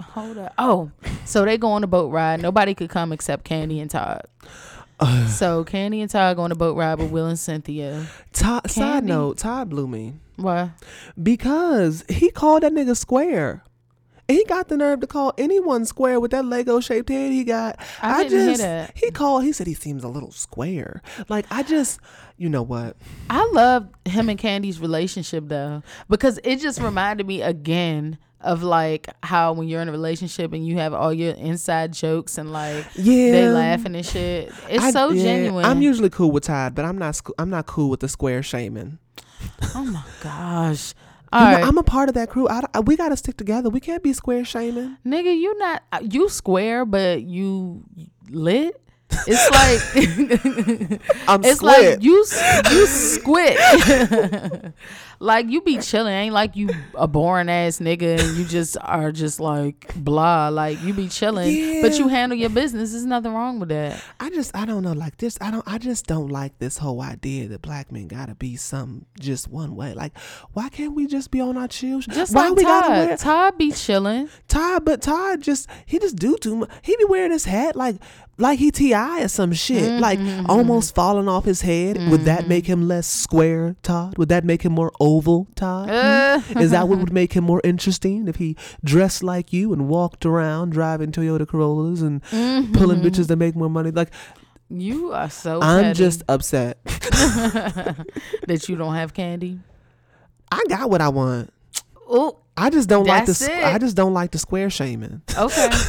hold up. Oh, so they go on a boat ride. Nobody could come except Kandi and Todd. so Kandi and Todd go on a boat ride with Will and Cynthia. Todd, side note, Todd blew me Why? because he called that nigga square. He got the nerve to call anyone square with that Lego shaped head he got. I didn't hear just he called. He said he seems a little square. Like I just, you know what? I love him and Kandi's relationship though, because it just reminded me again of like how when you're in a relationship and you have all your inside jokes and like Yeah. they laughing and shit. It's I- so yeah, genuine. I'm usually cool with Todd, but I'm not. I'm not cool with the square shaming. oh my gosh. You know, right. I'm a part of that crew. I, I- we got to stick together. We can't be square shaming. Nigga, you not uh, you square, but you lit. It's like I'm it's square. like you you squid. like you be chilling. Ain't like you a boring ass nigga and you just are just like blah. Like you be chilling, but you handle your business. There's nothing wrong with that. I just I don't know like this I don't I just don't like this whole idea that black men gotta be some just one way. Like why can't we just be on our chill? Just why like we gotta Todd. wear Todd be chilling. Todd? But Todd just he just do too much. He be wearing his hat like like he T.I. or some shit, Mm-hmm, like almost falling off his head. Would that make him less square, Todd? Would that make him more oval, Todd? Uh, Is that what would make him more interesting if he dressed like you and walked around driving Toyota Corollas and Mm-hmm. pulling bitches to make more money? Like you are so. I'm petty just upset. that you don't have candy. I got what I want. Oh, I just don't like the. it. I just don't like the square shaming. okay.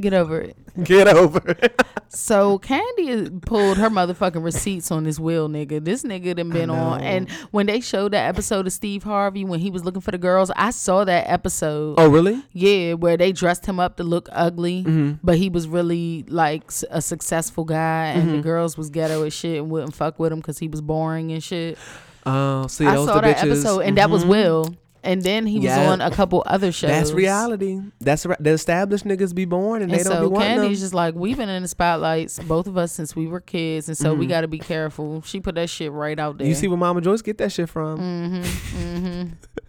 Get over it. Get over it. So Kandi pulled her motherfucking receipts on this will nigga. This nigga done been on, and when they showed that episode of Steve Harvey when he was looking for the girls, I saw that episode. Oh really? Yeah, where they dressed him up to look ugly, Mm-hmm. but he was really like a successful guy, and Mm-hmm. the girls was ghetto as shit and wouldn't fuck with him because he was boring and shit. Oh, see, I those saw the that bitches. episode, and that was Mhm. Will. And then he was Yeah. on a couple other shows. That's reality. That's re- the established niggas be born and, And they don't so be wanting Kandi's them. just like we've been in the spotlights, both of us since we were kids, and so Mm-hmm. we got to be careful. She put that shit right out there. You see where Mama Joyce get that shit from? Mm-hmm.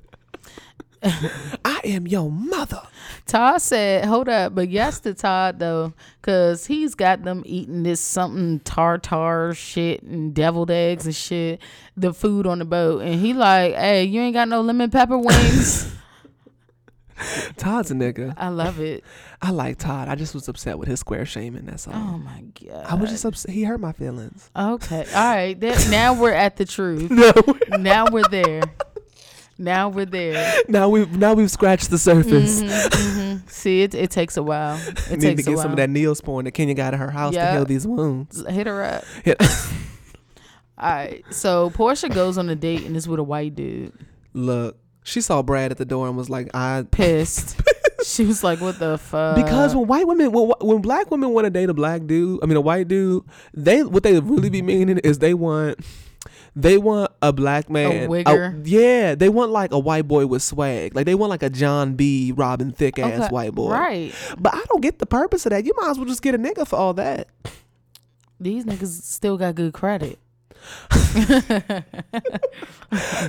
I am your mother. Todd said, "Hold up," but yes to Todd though, cause he's got them eating this something tartar shit and deviled eggs and shit, the food on the boat, and he like, "Hey, you ain't got no lemon pepper wings." Todd's a nigga. I love it. I like Todd. I just was upset with his square shaming. That's all. Oh my god. I was just upset. He hurt my feelings. okay. All right. That, now we're at the truth. No. Now we're there. Now we're there. now we've now we've scratched the surface. Mm-hmm. See, it, it takes a while. It Need takes to get some of that Neosporin that Kenya got at her house to heal these wounds. Hit her up. Yeah. All right. So Porsha goes on a date and is with a white dude. Look, she saw Brad at the door and was like, "I." Pissed. she was like, "What the fuck?" Because when white women, when, when black women want to date a black dude, I mean a white dude, they what they really be meaning is they want, they want a black man, wigger? yeah, they want like a white boy with swag, like they want like a John B. Robin Thicke ass Okay, white boy, Right. But I don't get the purpose of that. You might as well just get a nigga for all that. These niggas still got good credit.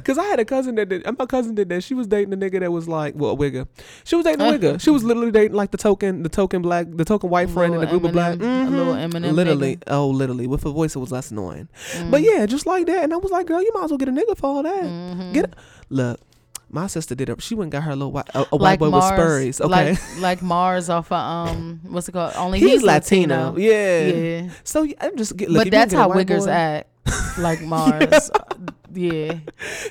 Cause I had a cousin that did. My cousin did that. She was dating a nigga that was like, well, a wigger. She was dating a wigger. She was literally dating like the token, the token black, the token white friend in a group of black. Eminem- a little Mhm. Eminem Literally, nigga. oh, literally, with a voice that was less annoying. Mm. But yeah, just like that. And I was like, girl, you might as well get a nigga for all that. Mm-hmm. Get a, look. My sister did it. She went and got her little white, a, a white boy with Spurs. Okay, Like like Mars off of um what's it called? Only he's, he's, Latino. Yeah. Yeah. So I'm just get. Look, but that's how wiggers boy- act. Like Mars. yeah.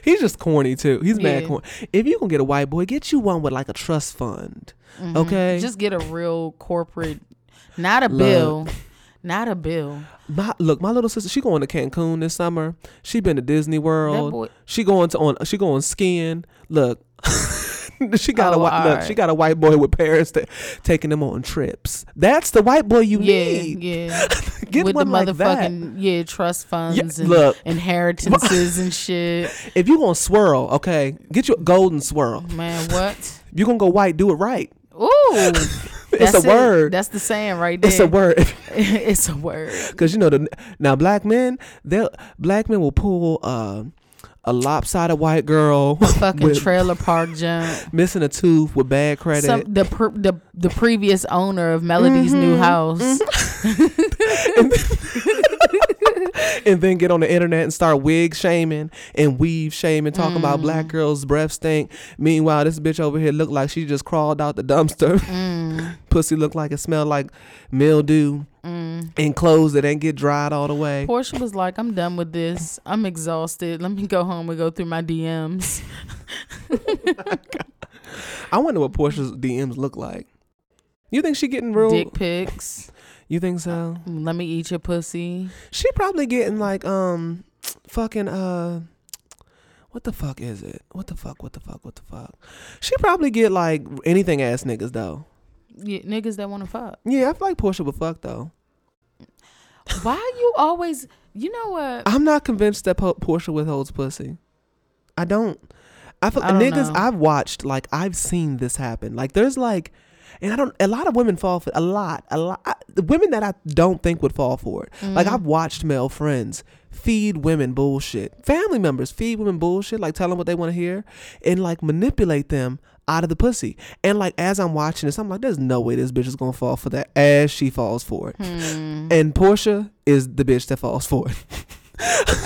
He's just corny too. He's mad corny. If you gonna get a white boy, get you one with like a trust fund. Mhm. Okay. Just get a real corporate not a Look. bill. Not a bill. My look, my little sister, she going to Cancun this summer. She been to Disney World. boy- She going to on she going skiing. Look. she got a Oh, white look, alright. she got a white boy with parents that taking them on trips. That's the white boy you yeah, need. yeah. Get With one the like that. motherfucking yeah, trust funds and look. inheritances and shit. If you gonna swirl, okay, get your golden swirl. Man, what? If you gonna go white, do it right. Ooh. It's That's a it. word. That's the saying right there. It's a word. it's a word. Cause you know the now black men, they black men will pull uh, a lopsided white girl a Fucking with trailer park jump. missing a tooth with bad credit. Some, the, pr- the the previous owner of Melody's Mm-hmm. new house. and then get on the internet and start wig shaming and weave shaming, talking about Mm. black girls' breath stink. Meanwhile, this bitch over here looked like she just crawled out the dumpster. Mm. Pussy looked like it smelled like mildew Mm. and clothes that ain't get dried all the way. Porsha was like, "I'm done with this. I'm exhausted. Let me go home and go through my DMs." I wonder what Porsha's DMs look like. You think she getting real? Dick pics. You think so? Let me eat your pussy. She probably getting like um, fucking uh. What the fuck is it? What the fuck? What the fuck? What the fuck? She probably get like anything ass niggas though. Yeah, niggas that want to fuck. Yeah, I feel like Porsha would fuck though. Why you always? You know what? I'm not convinced that po- Porsha withholds pussy. I don't. I feel I niggas. know. I've watched like I've seen this happen. Like there's like, and I don't. A lot of women fall for a lot. A lot. I, the women that I don't think would fall for it. Like Mm-hmm. I've watched male friends feed women bullshit. Family members feed women bullshit. Like tell them what they want to hear, and like manipulate them out of the pussy. And like as I'm watching this, I'm like, there's no way this bitch is gonna fall for that. As she falls for it, Hmm. and Porsha is the bitch that falls for it.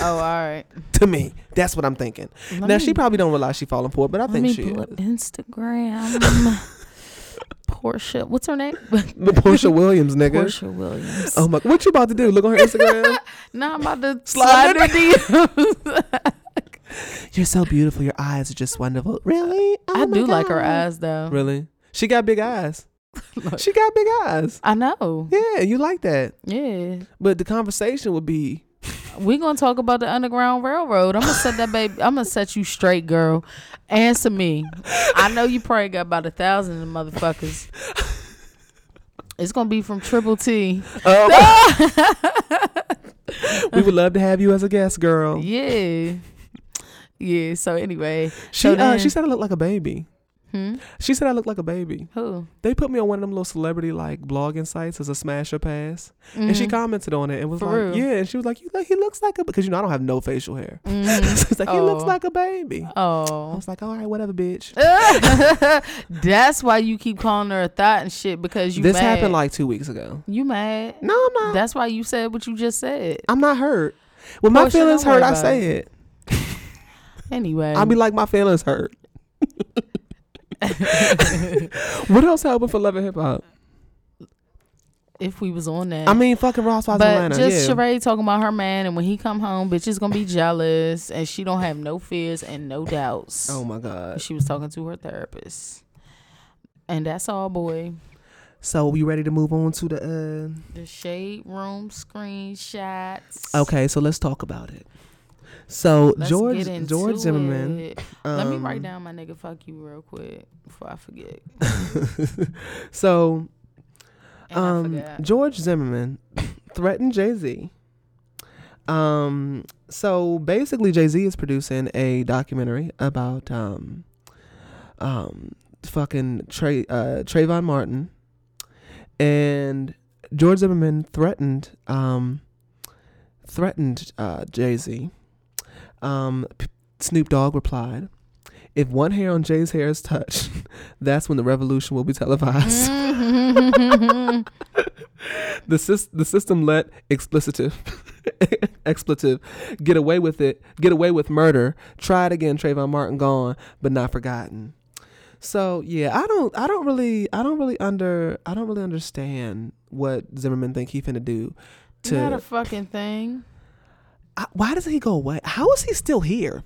Oh, all right. to me, that's what I'm thinking. Let now me- she probably don't realize she falling for it, but I Let think me she pull is. up Instagram. Porsha, what's her name? The Porsha Williams, nigga. Porsha Williams. Oh my, what you about to do? Look on her Instagram. Now I'm about to Slide slide DMs. You're so beautiful. Your eyes are just wonderful. Really? Oh I do like her eyes though. Really? She got big eyes. she got big eyes. I know. Yeah, you like that. Yeah. But the conversation would be We gonna talk about the Underground Railroad. I'm gonna set that baby. I'm gonna set you straight, girl. Answer me. I know you probably got about a thousand of motherfuckers. It's gonna be from Triple T. Oh. we would love to have you as a guest, girl. Yeah. Yeah. So anyway, She so uh, she said I look like a baby. Hmm? She said I look like a baby. who? They put me on one of them little celebrity like blogging sites as a smasher pass, and she Mhm. commented on it and was For like, real? "Yeah," and she was like, "You like he looks like a because you know I don't have no facial hair." Mhm. so it's like he looks Oh. like a baby. Oh, I Oh. was like, "All right, whatever, bitch." That's why you keep calling her a thought and shit because you this mad. happened like two weeks ago. you mad. No, I'm not. That's why you said what you just said. I'm not hurt. When my feelings hurt, I say it. Anyway. I'll be like, my feelings hurt. what else happened for Love and Hip Hop? if we was on that. I mean, fucking Ross but Atlanta. just yeah. Sheree talking about her man, and when he come home, bitches gonna be jealous, and she don't have no fears and no doubts. oh my god. She was talking to her therapist, and that's all, boy. So we ready to move on to the? uh The shade room screenshots. Okay, so let's talk about it. So Let's George George Zimmerman. it. Let me um, write down my nigga fuck you real quick before I forget. so And I um. George Zimmerman threatened Jay Z. Um, so basically, Jay Z is producing a documentary about um, um, fucking Trey uh, Trayvon Martin, and George Zimmerman threatened um, threatened uh, Jay Z. Um, P- Snoop Dogg replied, "If one hair on Jay's hair is touched, that's when the revolution will be televised." Mm-hmm. the sys- the system let explicitive expletive get away with it get away with murder try it again Trayvon Martin gone but not forgotten so yeah I don't I don't really I don't really under I don't really understand what Zimmerman think he finna do To Not a fucking thing. Why does he go away how is he still here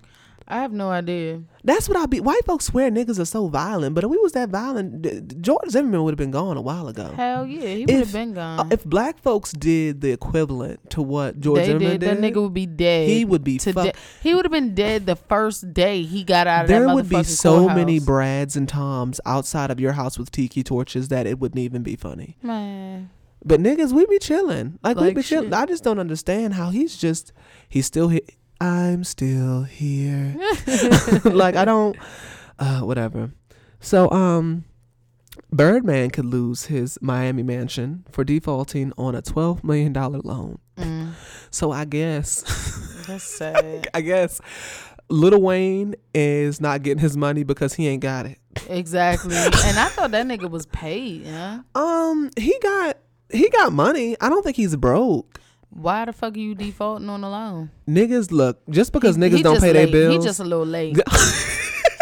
I have no idea. that's what I be white folks swear niggas are so violent but if we was that violent George Zimmerman would have been gone a while ago Hell yeah, he would have been gone. Uh, if black folks did the equivalent to what George they Zimmerman did, that nigga would be dead. he would be fuck- He would have been dead the first day he got out of there would be so many. Brads and Toms outside of your house with tiki torches that it wouldn't even be funny. Man, But niggas, we be chilling. Like, we be chilling. I just don't understand how he's just he's still here. I'm still here. like I don't uh whatever. So um Birdman could lose his Miami mansion for defaulting on a 12 million dollar loan. mm, So I guess that's sad. I guess Lil Wayne is not getting his money because he ain't got it. exactly. And I thought that nigga was paid. yeah. Um, he got he got money. I don't think he's broke. Why the fuck are you defaulting on the loan? Niggas look just because He- niggas he don't pay their bills. He just a little late.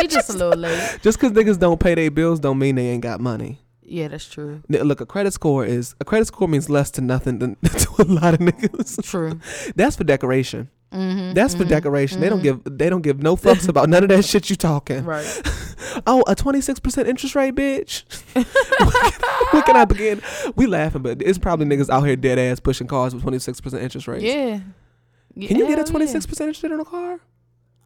he just a little late. just because niggas don't pay their bills don't mean they ain't got money. Yeah, that's true. Look, a credit score is a credit score means less to nothing than to a lot of niggas. True. That's for decoration. Mm-hmm, That's for decoration. They don't give they don't give no fucks about none of that shit you talking. right. Oh, a twenty six percent interest rate, bitch. Where can I begin? We laughing, but it's probably niggas out here dead ass pushing cars with twenty six percent interest rates. Yeah. Can you get a twenty six percent interest rate on a car?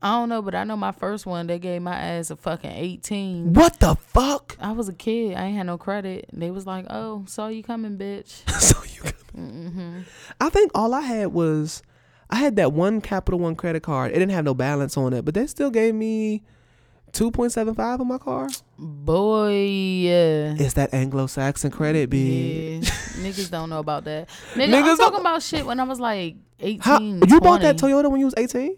I don't know, but I know my first one. They gave my ass a fucking eighteen. What the fuck? I was a kid. I ain't had no credit. They was like, "Oh, saw you coming, bitch." so you, Mm-hmm. I think all I had was I had that one Capital One credit card. It didn't have no balance on it, but they still gave me two point seven five on my car. Boy, yeah. It's that Anglo-Saxon credit, bitch. Yeah, niggas don't know about that. Nigga, Niggas I'm don't- talking about shit when I was like 18, How, you bought that Toyota when you was 18?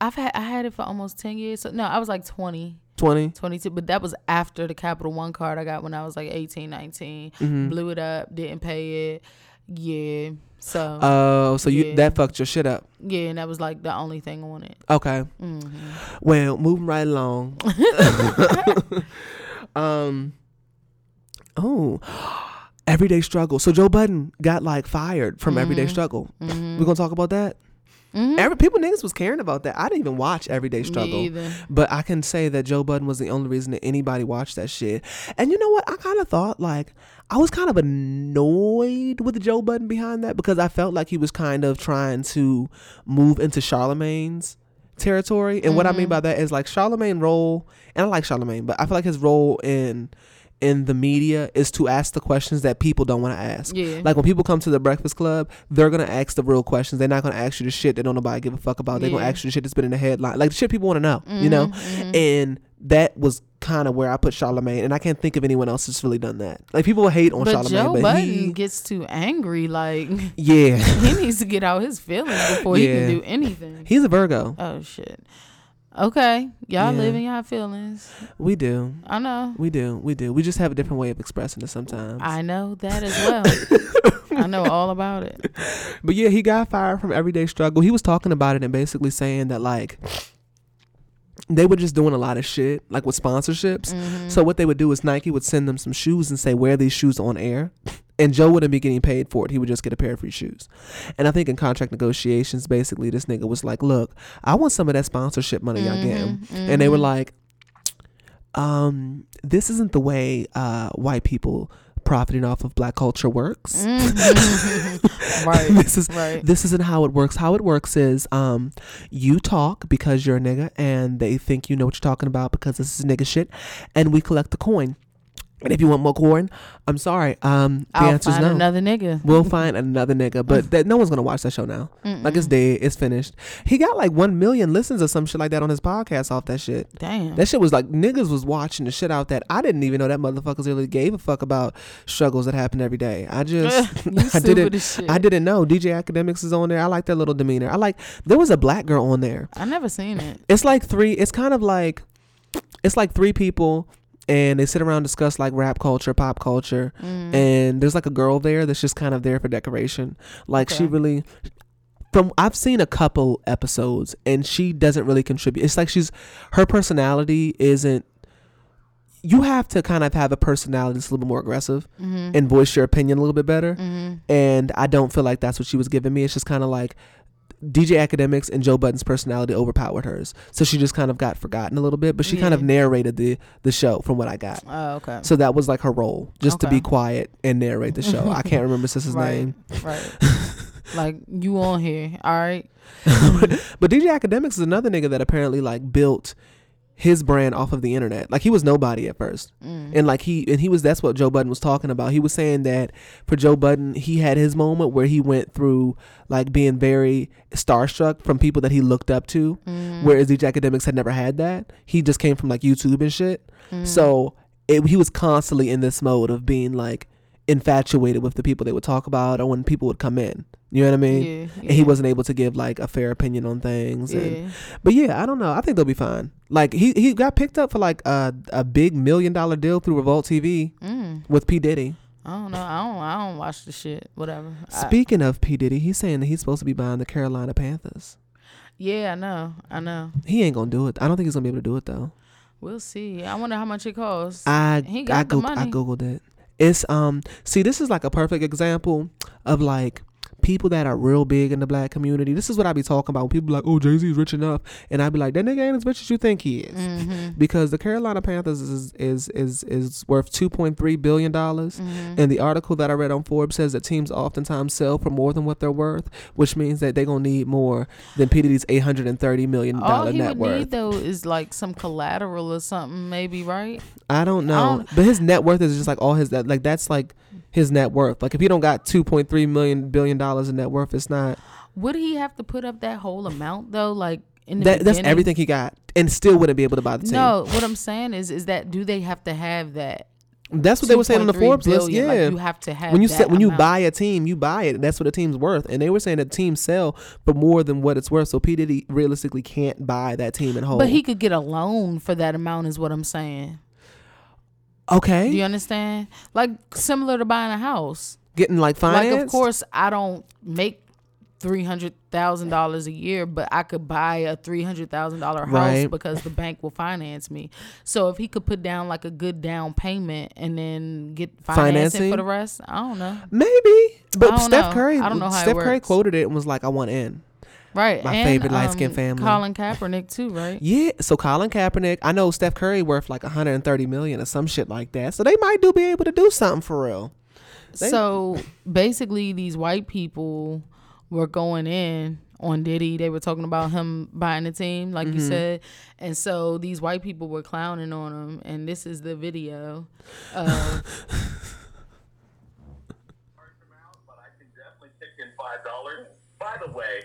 I've had I had it for almost 10 years. So no, I was like 20, 20? 22, but that was after the Capital One card I got when I was like 18, 19. Mm-hmm. Blew it up, didn't pay it. Yeah. So Oh, so you that fucked your shit up. yeah, and that was like the only thing on it. Okay. Mm-hmm. Well, moving right along. um. Oh, everyday struggle. So Joe Budden got like fired from Everyday Struggle. Mm-hmm. We're gonna talk about that. Mm-hmm. Every people niggas was caring about that. I didn't even watch Everyday Struggle, but I can say that Joe Budden was the only reason that anybody watched that shit. And you know what? I kind of thought like I was kind of annoyed with Joe Budden behind that because I felt like he was kind of trying to move into Charlamagne's territory. And what I mean mm-hmm. by that is like Charlamagne role, and I like Charlamagne, but I feel like his role in in the media is to ask the questions that people don't want to ask. Yeah. Like when people come to the Breakfast Club, they're gonna ask the real questions. They're not gonna ask you the shit that don't nobody give a fuck about. They're gonna ask you the shit that's been in the headline, like the shit people want to know. You know, Mm-hmm, and that was kind of where I put Charlamagne, and I can't think of anyone else that's really done that. Like people hate on But Charlamagne, Joe but Budden he, gets too angry. Like yeah, he needs to get out his feelings before he can do anything. he's a Virgo. Oh shit. Okay, y'all Yeah. live in y'all feelings. We do, I know. we do, we do. We just have a different way of expressing it sometimes. I know that as well. I know all about it. But yeah, he got fired from Everyday Struggle. He was talking about it and basically saying that like they were just doing a lot of shit, like with sponsorships. Mm-hmm. So what they would do is Nike would send them some shoes and say, wear these shoes on air. And Joe wouldn't be getting paid for it. He would just get a pair of free shoes. And I think in contract negotiations, basically this nigga was like, look, I want some of that sponsorship money y'all getting. Mm-hmm, And they were like, um, this isn't the way uh, white people profiting off of black culture works. Mm-hmm. right. this is right. this isn't how it works. How it works is um you talk because you're a nigga and they think you know what you're talking about because this is nigga shit and we collect the coin. And if you want more corn, I'm sorry. Um the I'll answer is find no. another nigga. We'll find another nigga, but that no one's gonna watch that show now. Like it's dead, it's finished. He got like one million listens or some shit like that on his podcast off that shit. Damn. That shit was like niggas was watching the shit out that I didn't even know that motherfuckers really gave a fuck about struggles that happen every day. I just I didn't. I didn't know DJ Akademiks is on there. I like their little demeanor. I like there was a black girl on there. I never seen it. It's like three. It's kind of like it's like three people. And they sit around discuss like rap culture, pop culture, Mm. and there's like a girl there that's just kind of there for decoration. Like she really, from I've seen a couple episodes, and she doesn't really contribute. It's like she's her personality isn't. You have to kind of have a personality that's a little bit more aggressive Mm-hmm. and voice your opinion a little bit better. And I don't feel like that's what she was giving me. It's just kind of like DJ Akademiks and Joe Budden's personality overpowered hers. So she just kind of got forgotten a little bit, but she kind of narrated the the show from what I got. Oh, okay. So that was like her role, just to be quiet and narrate the show. I can't remember Sis's right. name. Right. like you on here. All right. But DJ Akademiks is another nigga that apparently like built his brand off of the internet. Like he was nobody at first. Mm. And like he and he was that's what Joe Budden was talking about. He was saying that for Joe Budden, he had his moment where he went through like being very starstruck from people that he looked up to. Mm. Whereas DJ Akademiks had never had that. He just came from like YouTube and shit. Mm. So it, he was constantly in this mode of being like infatuated with the people they would talk about or when people would come in. You know what I mean? Yeah, And he wasn't able to give like a fair opinion on things. And, but yeah, I don't know. I think they'll be fine. Like he he got picked up for like a a big million dollar deal through Revolt TV Mm. with P Diddy. I don't know. I don't. I don't watch the shit. Whatever. I- Speaking of P Diddy, he's saying that he's supposed to be buying the Carolina Panthers. yeah, I know. I know. He ain't gonna do it. I don't think he's gonna be able to do it though. We'll see. I wonder how much it costs. I He got I, the Goog- I googled it. It's um see this is like a perfect example of like people that are real big in the black community. This is what I be talking about when people be like, "Oh, Jay Z is rich enough," and I be like, "That nigga ain't as rich as you think he is," Mm-hmm. because the Carolina Panthers is is is is worth two point three billion dollars. Mm-hmm. And the article that I read on Forbes says that teams oftentimes sell for more than what they're worth, which means that they're gonna need more than P Diddy's eight hundred and thirty million All dollar he net would worth. need though is like some collateral or something, maybe, right? I don't know, don't- but his net worth is just like all his that like that's like his net worth. Like if he don't got two point three million billion dollars in net worth, it's not. Would he have to put up that whole amount though? Like in the That, that's everything he got, and still wouldn't be able to buy the team. No, what I'm saying is, is that do they have to have that? that's what they were saying on the 2.3 Forbes list. Yeah, like you have to have when you that set, when you buy a team, you buy it. That's what a team's worth. And they were saying that teams sell for more than what it's worth. So P Diddy realistically can't buy that team in whole. But he could get a loan for that amount, is what I'm saying. Okay, Do you understand? Like similar to buying a house. getting like finance. Like of course I don't make three hundred thousand dollars a year, but I could buy a three hundred thousand dollar house Right. because the bank will finance me. So if he could put down like a good down payment and then get financing, Financing? for the rest, I don't know. maybe. But Steph know. Curry, I don't know how Steph Curry quoted it and was like, "I want in." Right. My and, favorite light-skinned um, family. Colin Kaepernick too, right? Yeah, so Colin Kaepernick, I know Steph Curry worth like 130 million or some shit like that. So they might do be able to do something for real. They- So basically, these white people were going in on Diddy. They were talking about him buying the team, like Mm-hmm. you said, and so these white people were clowning on him. And this is the video. Of, but I can definitely kick in five dollars. By the way, how can you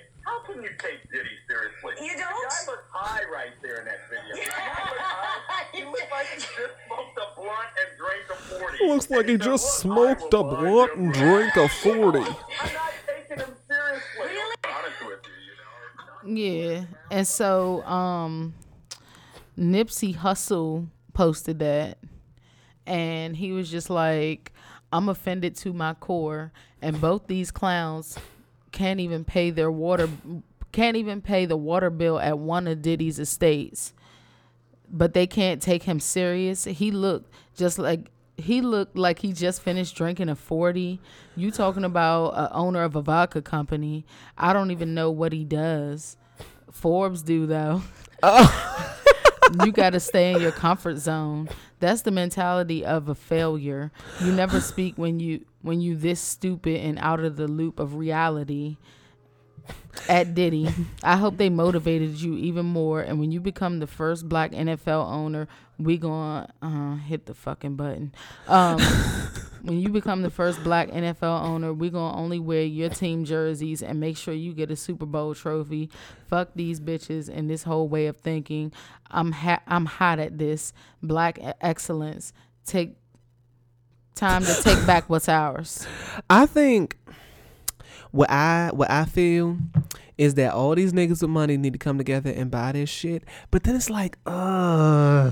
take Diddy seriously? You don't? guy looks high right there in that video. The guy looks high. He looks like he just smoked a blunt and drank a forty. Looks like he And just smoked a blunt and drank a 40. I'm not taking him seriously. Really? Honest with you, you know. yeah, and so um, Nipsey Hussle posted that, and he was just like, "I'm offended to my core," and both these clowns can't even pay their water, can't even pay the water bill at one of Diddy's estates. but they can't take him serious. He looked just like he looked like he just finished drinking a 40. You talking about a owner of a vodka company. I don't even know what he does. Forbes do though. Oh. you got to stay in your comfort zone. That's the mentality of a failure. You never speak when you when you this stupid and out of the loop of reality at Diddy. I hope they motivated you even more. And when you become the first black NFL owner, we gonna uh, hit the fucking button. Um, when you become the first black NFL owner, we gonna only wear your team jerseys and make sure you get a Super Bowl trophy. Fuck these bitches and this whole way of thinking. I'm ha- I'm hot at this black excellence. Take time to take back what's ours. I think what I what I feel is that all these niggas with money need to come together and buy this shit. But then it's like, uh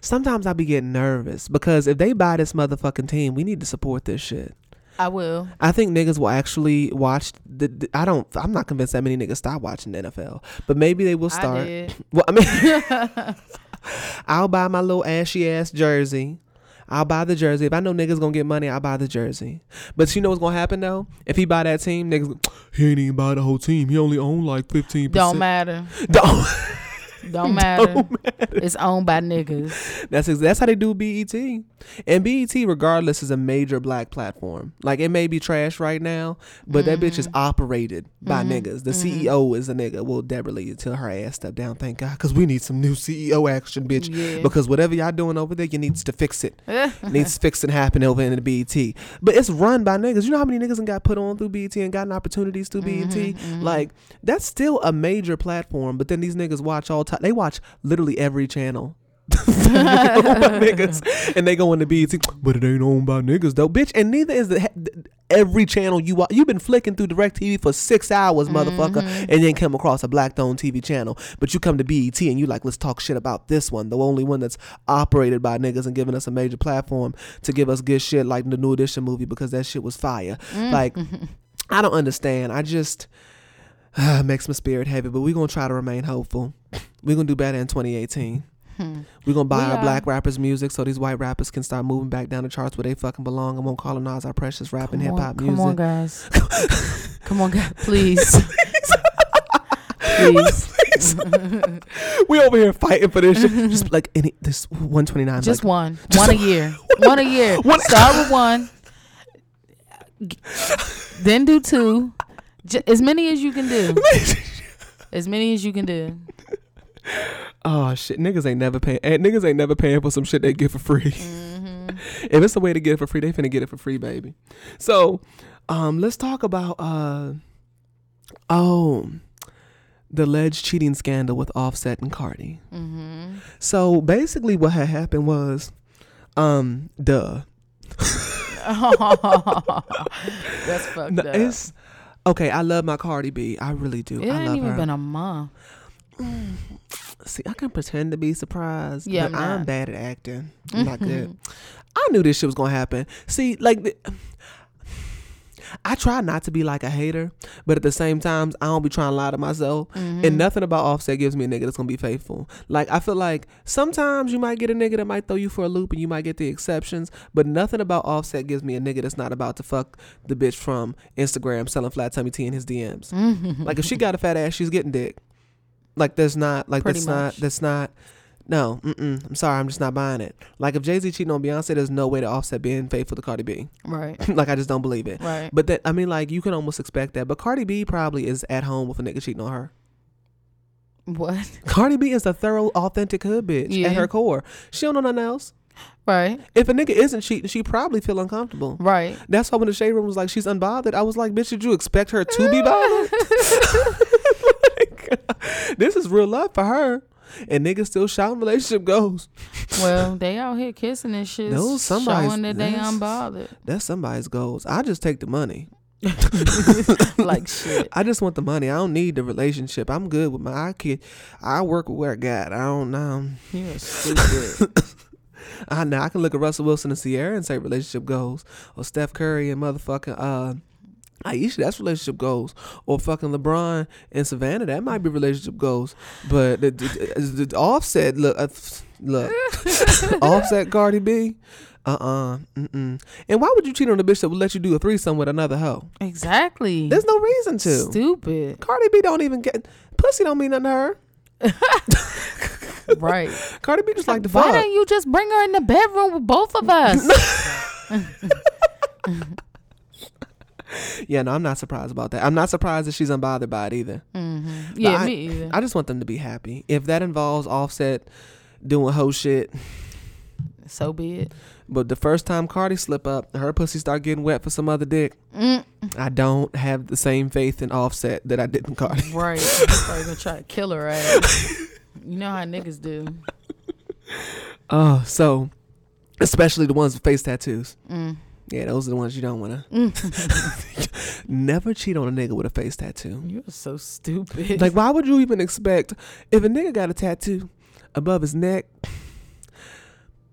sometimes I be getting nervous because if they buy this motherfucking team, we need to support this shit. I will. I think niggas will actually watch the, the- I don't I'm not convinced that many niggas stop watching the NFL. But maybe they will I start. did. Well, I mean I'll buy my little ashy ass jersey. I'll buy the jersey. If I know niggas gonna get money, I'll buy the jersey. But you know what's gonna happen though? If he buy that team, niggas he ain't even buy the whole team. He only own like fifteen Don't matter. Don't. Don't matter. It's owned by niggas. That's that's how they do BET. And BET, regardless, is a major black platform. Like it may be trash right now, but that bitch is Mm-hmm. operated by mm-hmm. niggas. The mm-hmm. CEO is a nigga. Well, Debra Lee until her ass step down. Thank God, because we need some new CEO action, bitch. Yeah. Because whatever y'all doing over there, you needs to fix it. needs fixing happen over in the BET. But it's run by niggas. You know how many niggas and got put on through BET and gotten opportunities through BET? Mm-hmm, like that's still a major platform. But then these niggas watch all They watch literally every channel. niggas, and they go into BET, but it ain't owned by niggas though, bitch. And neither is the every channel you watch. You've been flicking through Directv for six hours, motherfucker, mm-hmm. and then come across a black-owned TV channel. But you come to BET and you like, let's talk shit about this one, the only one that's operated by niggas and giving us a major platform to give us good shit like the New Edition movie because that shit was fire. Mm. Like, I don't understand. I just makes my spirit heavy, but we're gonna try to remain hopeful. We're gonna do better in 2018. Hmm. We're gonna buy We our are. black rappers music so these white rappers can start moving back down the charts where they fucking belong and won't colonize our precious rap and hip Come hop come music. on, guys. come on, guys. Please. Please. we over here fighting for this shit. Just like any this 129. Just like, one. One a year. One a year. One- Start with one. Then do two. J- as many as you can do. As many as you can do. Oh shit, niggas ain't never paying. Niggas ain't never paying for some shit they get for free. Mm-hmm. if it's a way to get it for free, they finna get it for free, baby. So, um, let's talk about uh Oh, the alleged cheating scandal with Offset and Cardi. So basically, what had happened was, um, duh. That's fucked No, up. it's okay. I love my Cardi B. I really do. it I ain't love even her. been a month. Mm. See, I can pretend to be surprised. Yeah, but I'm I'm bad at acting. I'm not good. I knew this shit was gonna happen. See, like, the- I try not to be like a hater, but at the same time, I don't be trying to lie to myself. Mm-hmm. And nothing about Offset gives me a nigga that's gonna be faithful. Like, I feel like sometimes you might get a nigga that might throw you for a loop, and you might get the exceptions. But nothing about Offset gives me a nigga that's not about to fuck the bitch from Instagram selling flat tummy tea in his DMs. like, if she got a fat ass, she's getting dick. Like, there's not like Pretty that's not that's not. No, mm-mm, I'm sorry, I'm just not buying it. Like if Jay Z cheating on Beyonce, there's no way to offset being faithful to Cardi B. Right. like I just don't believe it. Right. But that I mean, like you can almost expect that. But Cardi B probably is at home with a nigga cheating on her. What? Cardi B is a thorough, authentic hood bitch Yeah. at her core. She don't know nothing else. Right. If a nigga isn't cheating, she probably feel uncomfortable. Right. That's why when the shade room was like, she's unbothered. I was like, bitch, did you expect her to be bothered? Like, this is real love for her. And niggas still shouting relationship goes. Well, they out here kissing and shit, No, somebody's- showing that they that's- unbothered. That's somebody's goals. I just take the money. like shit. I just want the money. I don't need the relationship. I'm good with my I kid. I work with what I got. I don't know. You're stupid. I know I can look at Russell Wilson and Ciara and say relationship goals, or Steph Curry and motherfucking uh, Ayesha. That's relationship goals, or fucking LeBron and Savannah. That might be relationship goals. But the, the, the Offset look uh, look Offset Cardi B. Uh uh-uh, mm. And why would you cheat on a bitch that would let you do a threesome with another hoe? exactly. There's no reason to. stupid. Cardi B don't even get pussy. Don't mean nothing to her. Right. Cardi B just like the fucking Why fuck. don't you just bring her in the bedroom with both of us? Yeah, no, I'm not surprised about that. I'm not surprised that she's unbothered by it either. Mm-hmm. yeah, I, me either. I just want them to be happy. If that involves Offset doing hoe shit, so be it. but the first time Cardi slip up, her pussy start getting wet for some other dick. Mm. I don't have the same faith in Offset that I did in Cardi. Right. Probably gonna try to kill her ass. You know how niggas do. Oh, so especially the ones with face tattoos. Mm. Yeah, those are the ones you don't want to. Never cheat on a nigga with a face tattoo. You're so stupid. Like, why would you even expect if a nigga got a tattoo above his neck?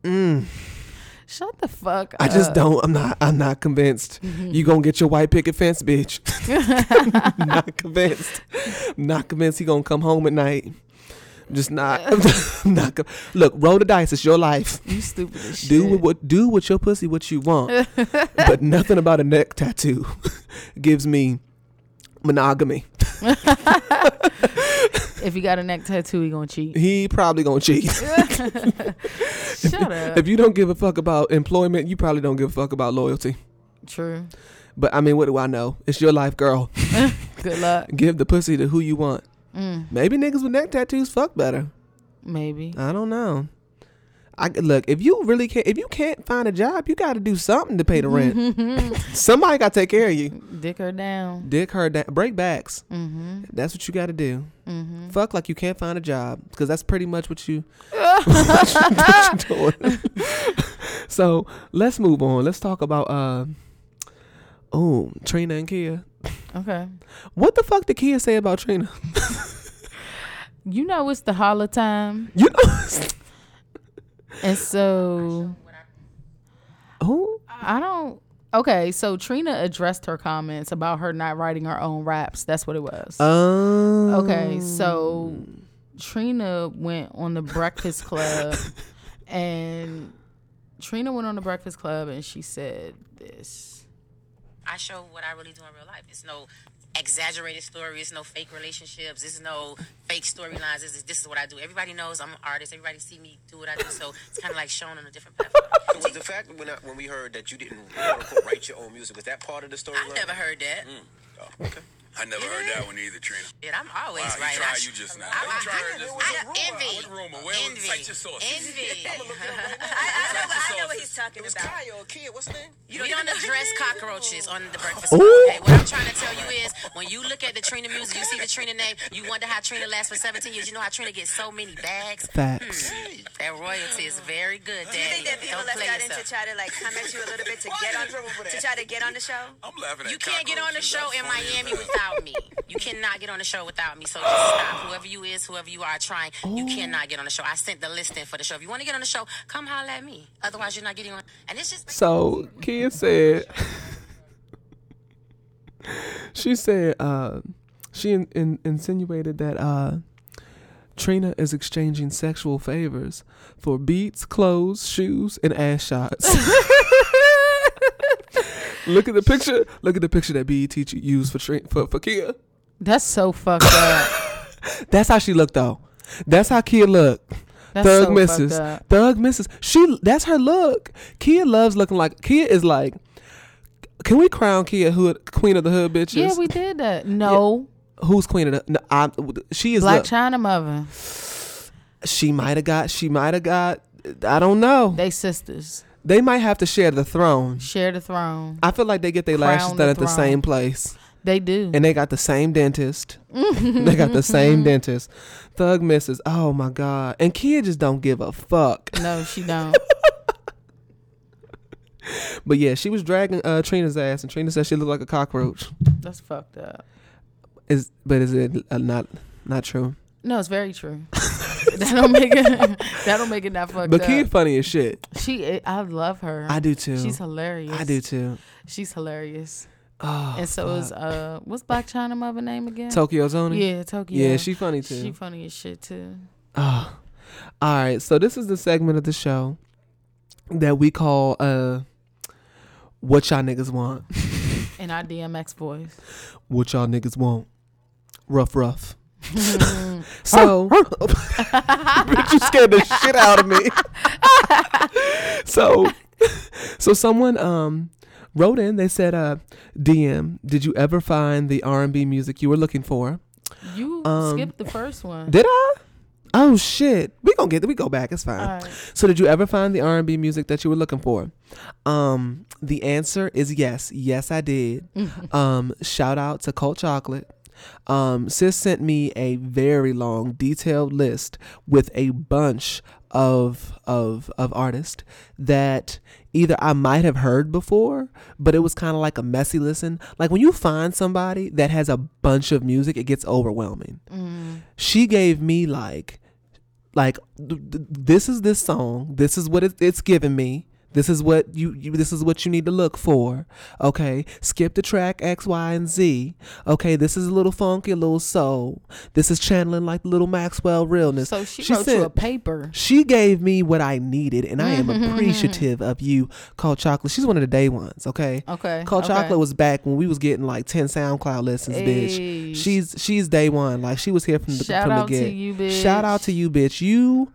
Mm, Shut the fuck up. I just don't. I'm not. I'm not convinced. You gonna get your white picket fence, bitch? not convinced. Not convinced he gonna come home at night. Just not. not. co- Look, roll the dice. It's your life. You stupid as shit. Do with what do with your pussy what you want, but nothing about a neck tattoo gives me monogamy. If you got a neck tattoo, he gonna cheat. He probably gonna cheat. Shut up. if you don't give a fuck about employment, you probably don't give a fuck about loyalty. True. But I mean, what do I know? It's your life, girl. Good luck. Give the pussy to who you want. Mm, Maybe niggas with neck tattoos fuck better. maybe. I don't know. I look if you really can't if you can't find a job, you got to do something to pay the rent. Somebody got to take care of you. Dick her down. Dick her down, break backs. Mm-hmm. That's what you got to do. Mm-hmm. Fuck like you can't find a job because that's pretty much what you what you doing. so let's move on. Let's talk about uh oh Trina and Khia. Okay. What the fuck did Khia say about Trina? You know it's the holla time, You know and so who? I don't. Okay, so Trina addressed her comments about her not writing her own raps. That's what it was. Um, Okay, so Trina went on the Breakfast Club, and Trina went on the Breakfast Club, and she said this. I show what I really do in real life. It's no exaggerated story. It's no fake relationships. It's no fake storylines. This is this is what I do. Everybody knows I'm an artist. Everybody see me do what I do. So it's kind of like shown on a different platform. So was the fact when I, when we heard that you didn't quote unquote write your own music was that part of the storyline? I never heard that. Mm. Oh, okay. I never heard that one either, Trina. Shit, I'm always Wow, you right. tried I- you just now. I, I, You tried I, just I, now. envy. What rumor? Where was- envy. cite your sources. Envy. I, I, know, I know what he's talking It about. Kyle, kid. What's her name? You don't address cockroaches on the breakfast. Ooh. Club, Okay, what I'm trying to tell you is, when you look at the Trina music, you see the Trina name, you wonder how Trina lasts for 17 years. You know how Trina gets so many bags. Facts. Hmm. That royalty is very good, Do you Daddy. think that people Don't left play that in to try to like come at you a little bit to get on tripping for that? to try to get on the show? I'm laughing at You can't get on the show in. Miami without me. You cannot get on the show without me. So just stop. Whoever you is, whoever you are trying, you cannot get on the show. I sent the listing for the show. If you want to get on the show, come holler at me. Otherwise, you're not getting on. And it's just So Khia said, she said, uh, she in, in, insinuated that uh, Trina is exchanging sexual favors for beats, clothes, shoes, and ass shots. look at the picture. Look at the picture that BET used for for for Khia. That's so fucked up. That's how she looked though. That's how Khia looked. That's Thug so misses. Thug misses. She that's her look. Khia loves looking like Khia is like can we crown Khia hood queen of the hood bitches? Yeah, we did that. No, Who's queen of the no, I, she is Black look, China Mother. she might have got she might have got I don't know. They, They might have to share the throne. share the throne. I feel like they get their lashes done the at the throne. same place. They do. And they got the same dentist. they got the same dentist. Thug misses. Oh my God. And Khia just don't give a fuck. no, she don't. But yeah, she was dragging uh, Trina's ass, and Trina said she looked like a cockroach. That's fucked up. Is but is it uh, not not true? No, it's very true. that don't make it. that don't make it that fucked But up. Khia funny as shit. She, I love her. I do too. She's hilarious. I do too. She's hilarious. Oh, and so is uh, what's Blac Chyna Mother name again? Tokyo Toni. Yeah, Tokyo. Yeah, she funny too. She funny as shit too. Oh. All right, so this is the segment of the show that we call uh, "What Y'all Niggas Want." In our DMX voice. What y'all niggas want? Rough, rough. so, bitch, you scared the shit out of me. so, so someone um wrote in. They said, "Uh, DM, did you ever find the R and B music you were looking for? You Um, skipped the first one. Did I? Oh shit, we gonna get we go back. It's fine. Right. So, did you ever find the R and B music that you were looking for? Um, the answer is yes. Yes, I did. um, shout out to Cold Chocolate. Um, Sis sent me a very long, detailed list with a bunch of of of artists that either I might have heard before, but it was kind of like a messy listen. Like when you find somebody that has a bunch of music, it gets overwhelming. She gave me like like th- th- this is this song this is what it, it's giving me this is what you, you this is what you need to look for okay skip the track x y and z okay this is a little funky a little soul this is channeling like little maxwell realness So she, wrote you a paper. she gave me what I needed, and I am mm-hmm, mm-hmm. appreciative of you, Cold Chocolate. She's one of the day ones, okay? Okay, Called okay. Chocolate was back when we was getting like ten SoundCloud listens, Ayy. bitch. She's she's day one, like she was here from the beginning. Shout from out the to get. you, bitch. Shout out to you, bitch. You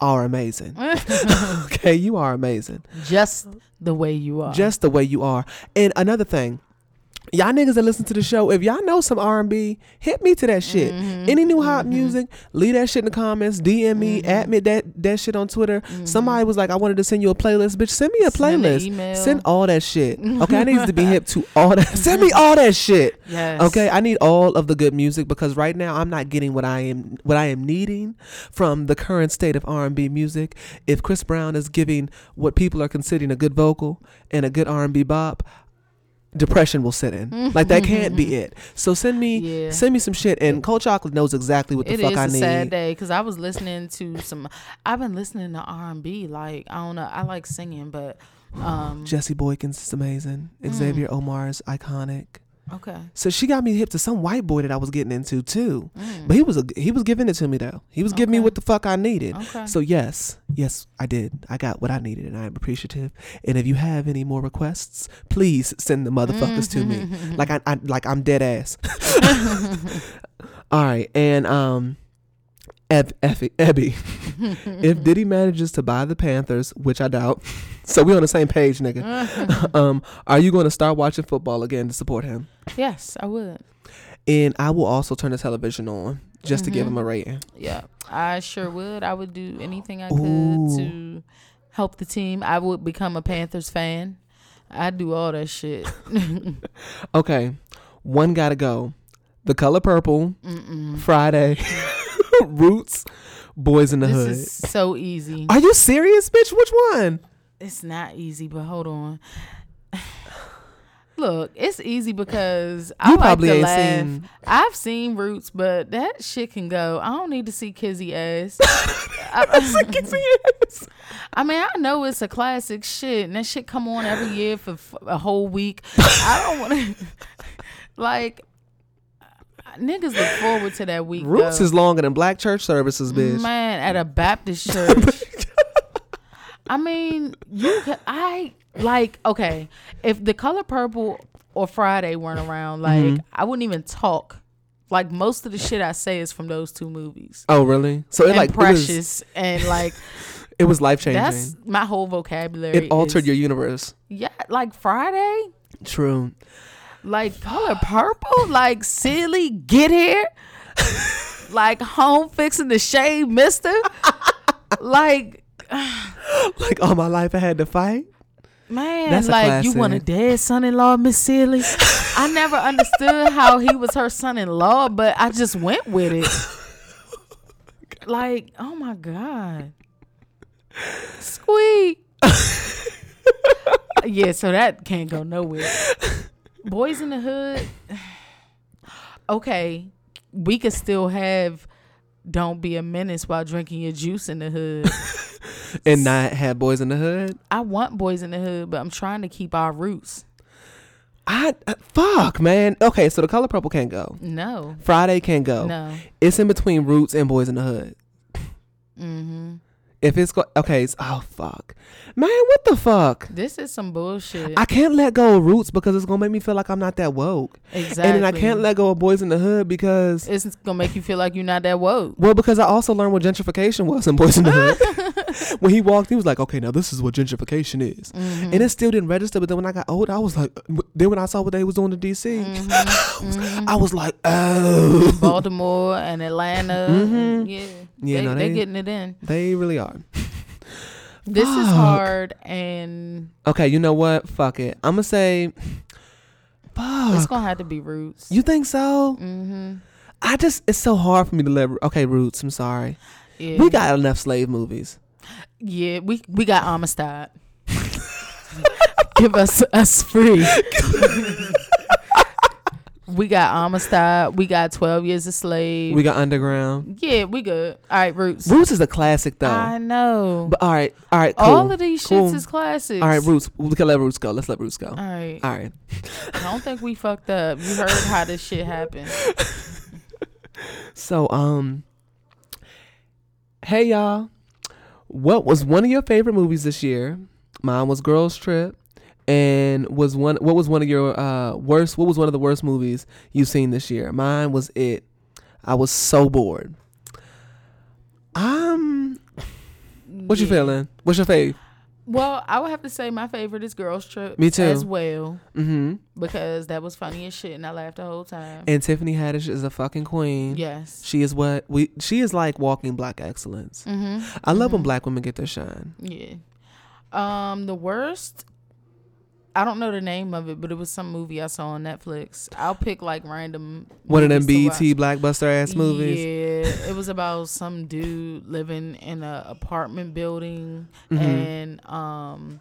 are amazing. okay, you are amazing. Just the way you are. Just the way you are. And another thing, y'all niggas that listen to the show, if y'all know some R and B, hit me to that shit. Mm-hmm. Any new hot music, leave that shit in the comments. DM me, Mm-hmm. at me that that shit on Twitter. Somebody was like, I wanted to send you a playlist, bitch. Send me a Send playlist. email. Send all that shit. Okay, I need to be hip to all that. Send me all that shit. Yes. Okay, I need all of the good music because right now I'm not getting what I am what I am needing from the current state of R&B music. If Chris Brown is giving what people are considering a good vocal and a good R&B bop, depression will sit in. like that can't be it. So send me Yeah. send me some shit and Cold Chocolate knows exactly what the It fuck is I a need. sad day because I was listening to some. I've been listening to R and B. Like I don't know. I like singing, but um, Jesse Boykins is amazing. Mm. Xavier Omar is iconic. Okay. So she got me hip to some white boy that I was getting into too. Mm. But he was a, he was giving it to me though. He was giving me what the fuck I needed. Okay. So yes, yes, I did. I got what I needed, and I am appreciative. And if you have any more requests, please send the motherfuckers to me. Like I, I like I'm dead ass. All right, and um, Eb, Effie, Ebby, if Diddy manages to buy the Panthers, which I doubt, so we on the same page, nigga. um, are you going to start watching football again to support him? Yes, I would. And I will also turn the television on just to give Mm-hmm. him a rating. Yeah, I sure would. I would do anything I Ooh. could to help the team. I would become a Panthers fan. I'd do all that shit. Okay, one gotta go. The color purple, Friday, Roots, Boys in the this Hood. is so easy. Are you serious, bitch? Which one? It's not easy, but hold on. Look, it's easy because I You like probably to ain't laugh. seen- I've seen Roots, but that shit can go. I don't need to see Kizzy ass. I, Kizzy ass. I mean, I know it's a classic shit, and that shit come on every year for f- a whole week. I don't want to like niggas look forward to that week. Roots though. is longer than black church services, bitch. Man, at a Baptist church. I mean, you. I like. Okay, if the color purple or Friday weren't around, like Mm-hmm. I wouldn't even talk. Like most of the shit I say is from those two movies. Oh, really? So it and like Precious it was, and like it was life changing. that's my whole vocabulary. It altered is- your universe. yeah, like Friday, True. like color purple, like Celie, get here, like home fixing the shade, Mister, like. Like all my life I had to fight. Man, That's like you want a dead son-in-law, Miss Celie? I never understood how he was her son-in-law, but I just went with it. like, oh my god, squeak. yeah, so that can't go nowhere. Boys in the Hood. Okay, we could still have. Don't be a menace while drinking your juice in the hood. And not have boys in the hood. I want boys in the hood, but I'm trying to keep our roots. I uh, fuck man. Okay, so the color purple can't go. No, Friday can't go. no. It's in between Roots and Boys in the Hood. Mm-hmm. If it's go okay, it's, oh fuck, man, what the fuck? This is some bullshit. I can't let go of Roots because it's gonna make me feel like I'm not that woke, exactly. and then I can't let go of Boys in the Hood because It's gonna make you feel like you're not that woke. well, because I also learned what gentrification was in Boys in the Hood. when he walked, he was like, "Okay, now this is what gentrification is," Mm-hmm. and it still didn't register. But then when I got old, I was like, then when I saw what they was doing to DC, Mm-hmm. I was like, oh, Baltimore and Atlanta, and yeah, Yeah, they, no, they they- getting it in. they really are. This is hard, and Okay, you know what? Fuck it. I'm gonna say, Fuck. it's gonna have to be roots. You think so? mm-hmm. I just it's so hard for me to let. Okay, Roots. I'm sorry. Yeah, We got enough slave movies. yeah, we we got Amistad. Give us us free. we got Amistad. We got Twelve Years a Slave. We got Underground. yeah, we good. All right, roots. Roots is a classic though. I know. But all right, all right, cool. All of these cool. shits is classics. All right, Roots. We can let Roots go. Let's let Roots go. All right. All right. I don't think we fucked up. You heard how this shit happened. So um, hey y'all, what was one of your favorite movies this year? Mine was Girls Trip. And was one what was one of your uh worst what was one of the worst movies you've seen this year? Mine was it. I was so bored. Um what you Yeah. feeling? What's your fave? Well, I would have to say my favorite is Girls Trip. Me too. As well, Mm-hmm. because that was funny as shit, and I laughed the whole time. And Tiffany Haddish is a fucking queen. yes. She is what we she is like walking black excellence. Mm-hmm. I love when black women get their shine. Yeah. Um, the worst. I don't know the name of it, but it was some movie I saw on Netflix. I'll pick like random. One of them BET blockbuster ass movies. Yeah, it was about some dude living in an apartment building, Mhm. and um,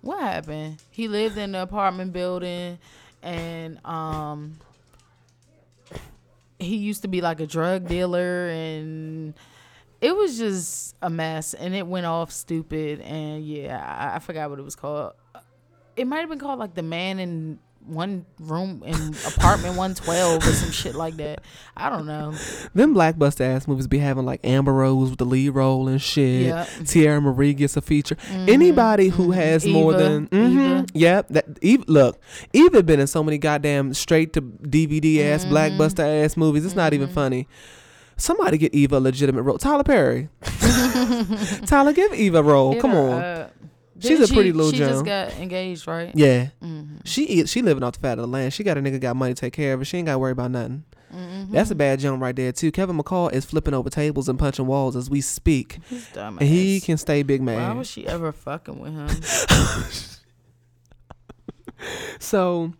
what happened? He lived in the apartment building, and um, he used to be like a drug dealer, and it was just a mess, and it went off stupid, and yeah, I, I forgot what it was called. It might have been called like the man in one room in apartment 112 or some shit like that. I don't know. Them blackbuster ass movies be having like Amber Rose with the lead role and shit. Yeah. Mm-hmm. Teairra Mari gets a feature. Anybody who has more Eva, than mhm, Eva. yep. That Eva, look, Eva been in so many goddamn straight to DVD ass Mm-hmm. blackbuster ass movies. It's not even funny. Somebody get Eva a legitimate role. Tyler Perry. Tyler, give Eva a role. Come on. up. She's a pretty she, little She Joan. just got engaged, right? Yeah. Mm-hmm. She eat, she living off the fat of the land. She got a nigga got money to take care of her. She ain't got to worry about nothing. Mm-hmm. That's a bad jump right there too. Kevin McCall is flipping over tables and punching walls as we speak, He's dumb. and he can stay big man. Why was she ever fucking with him? So,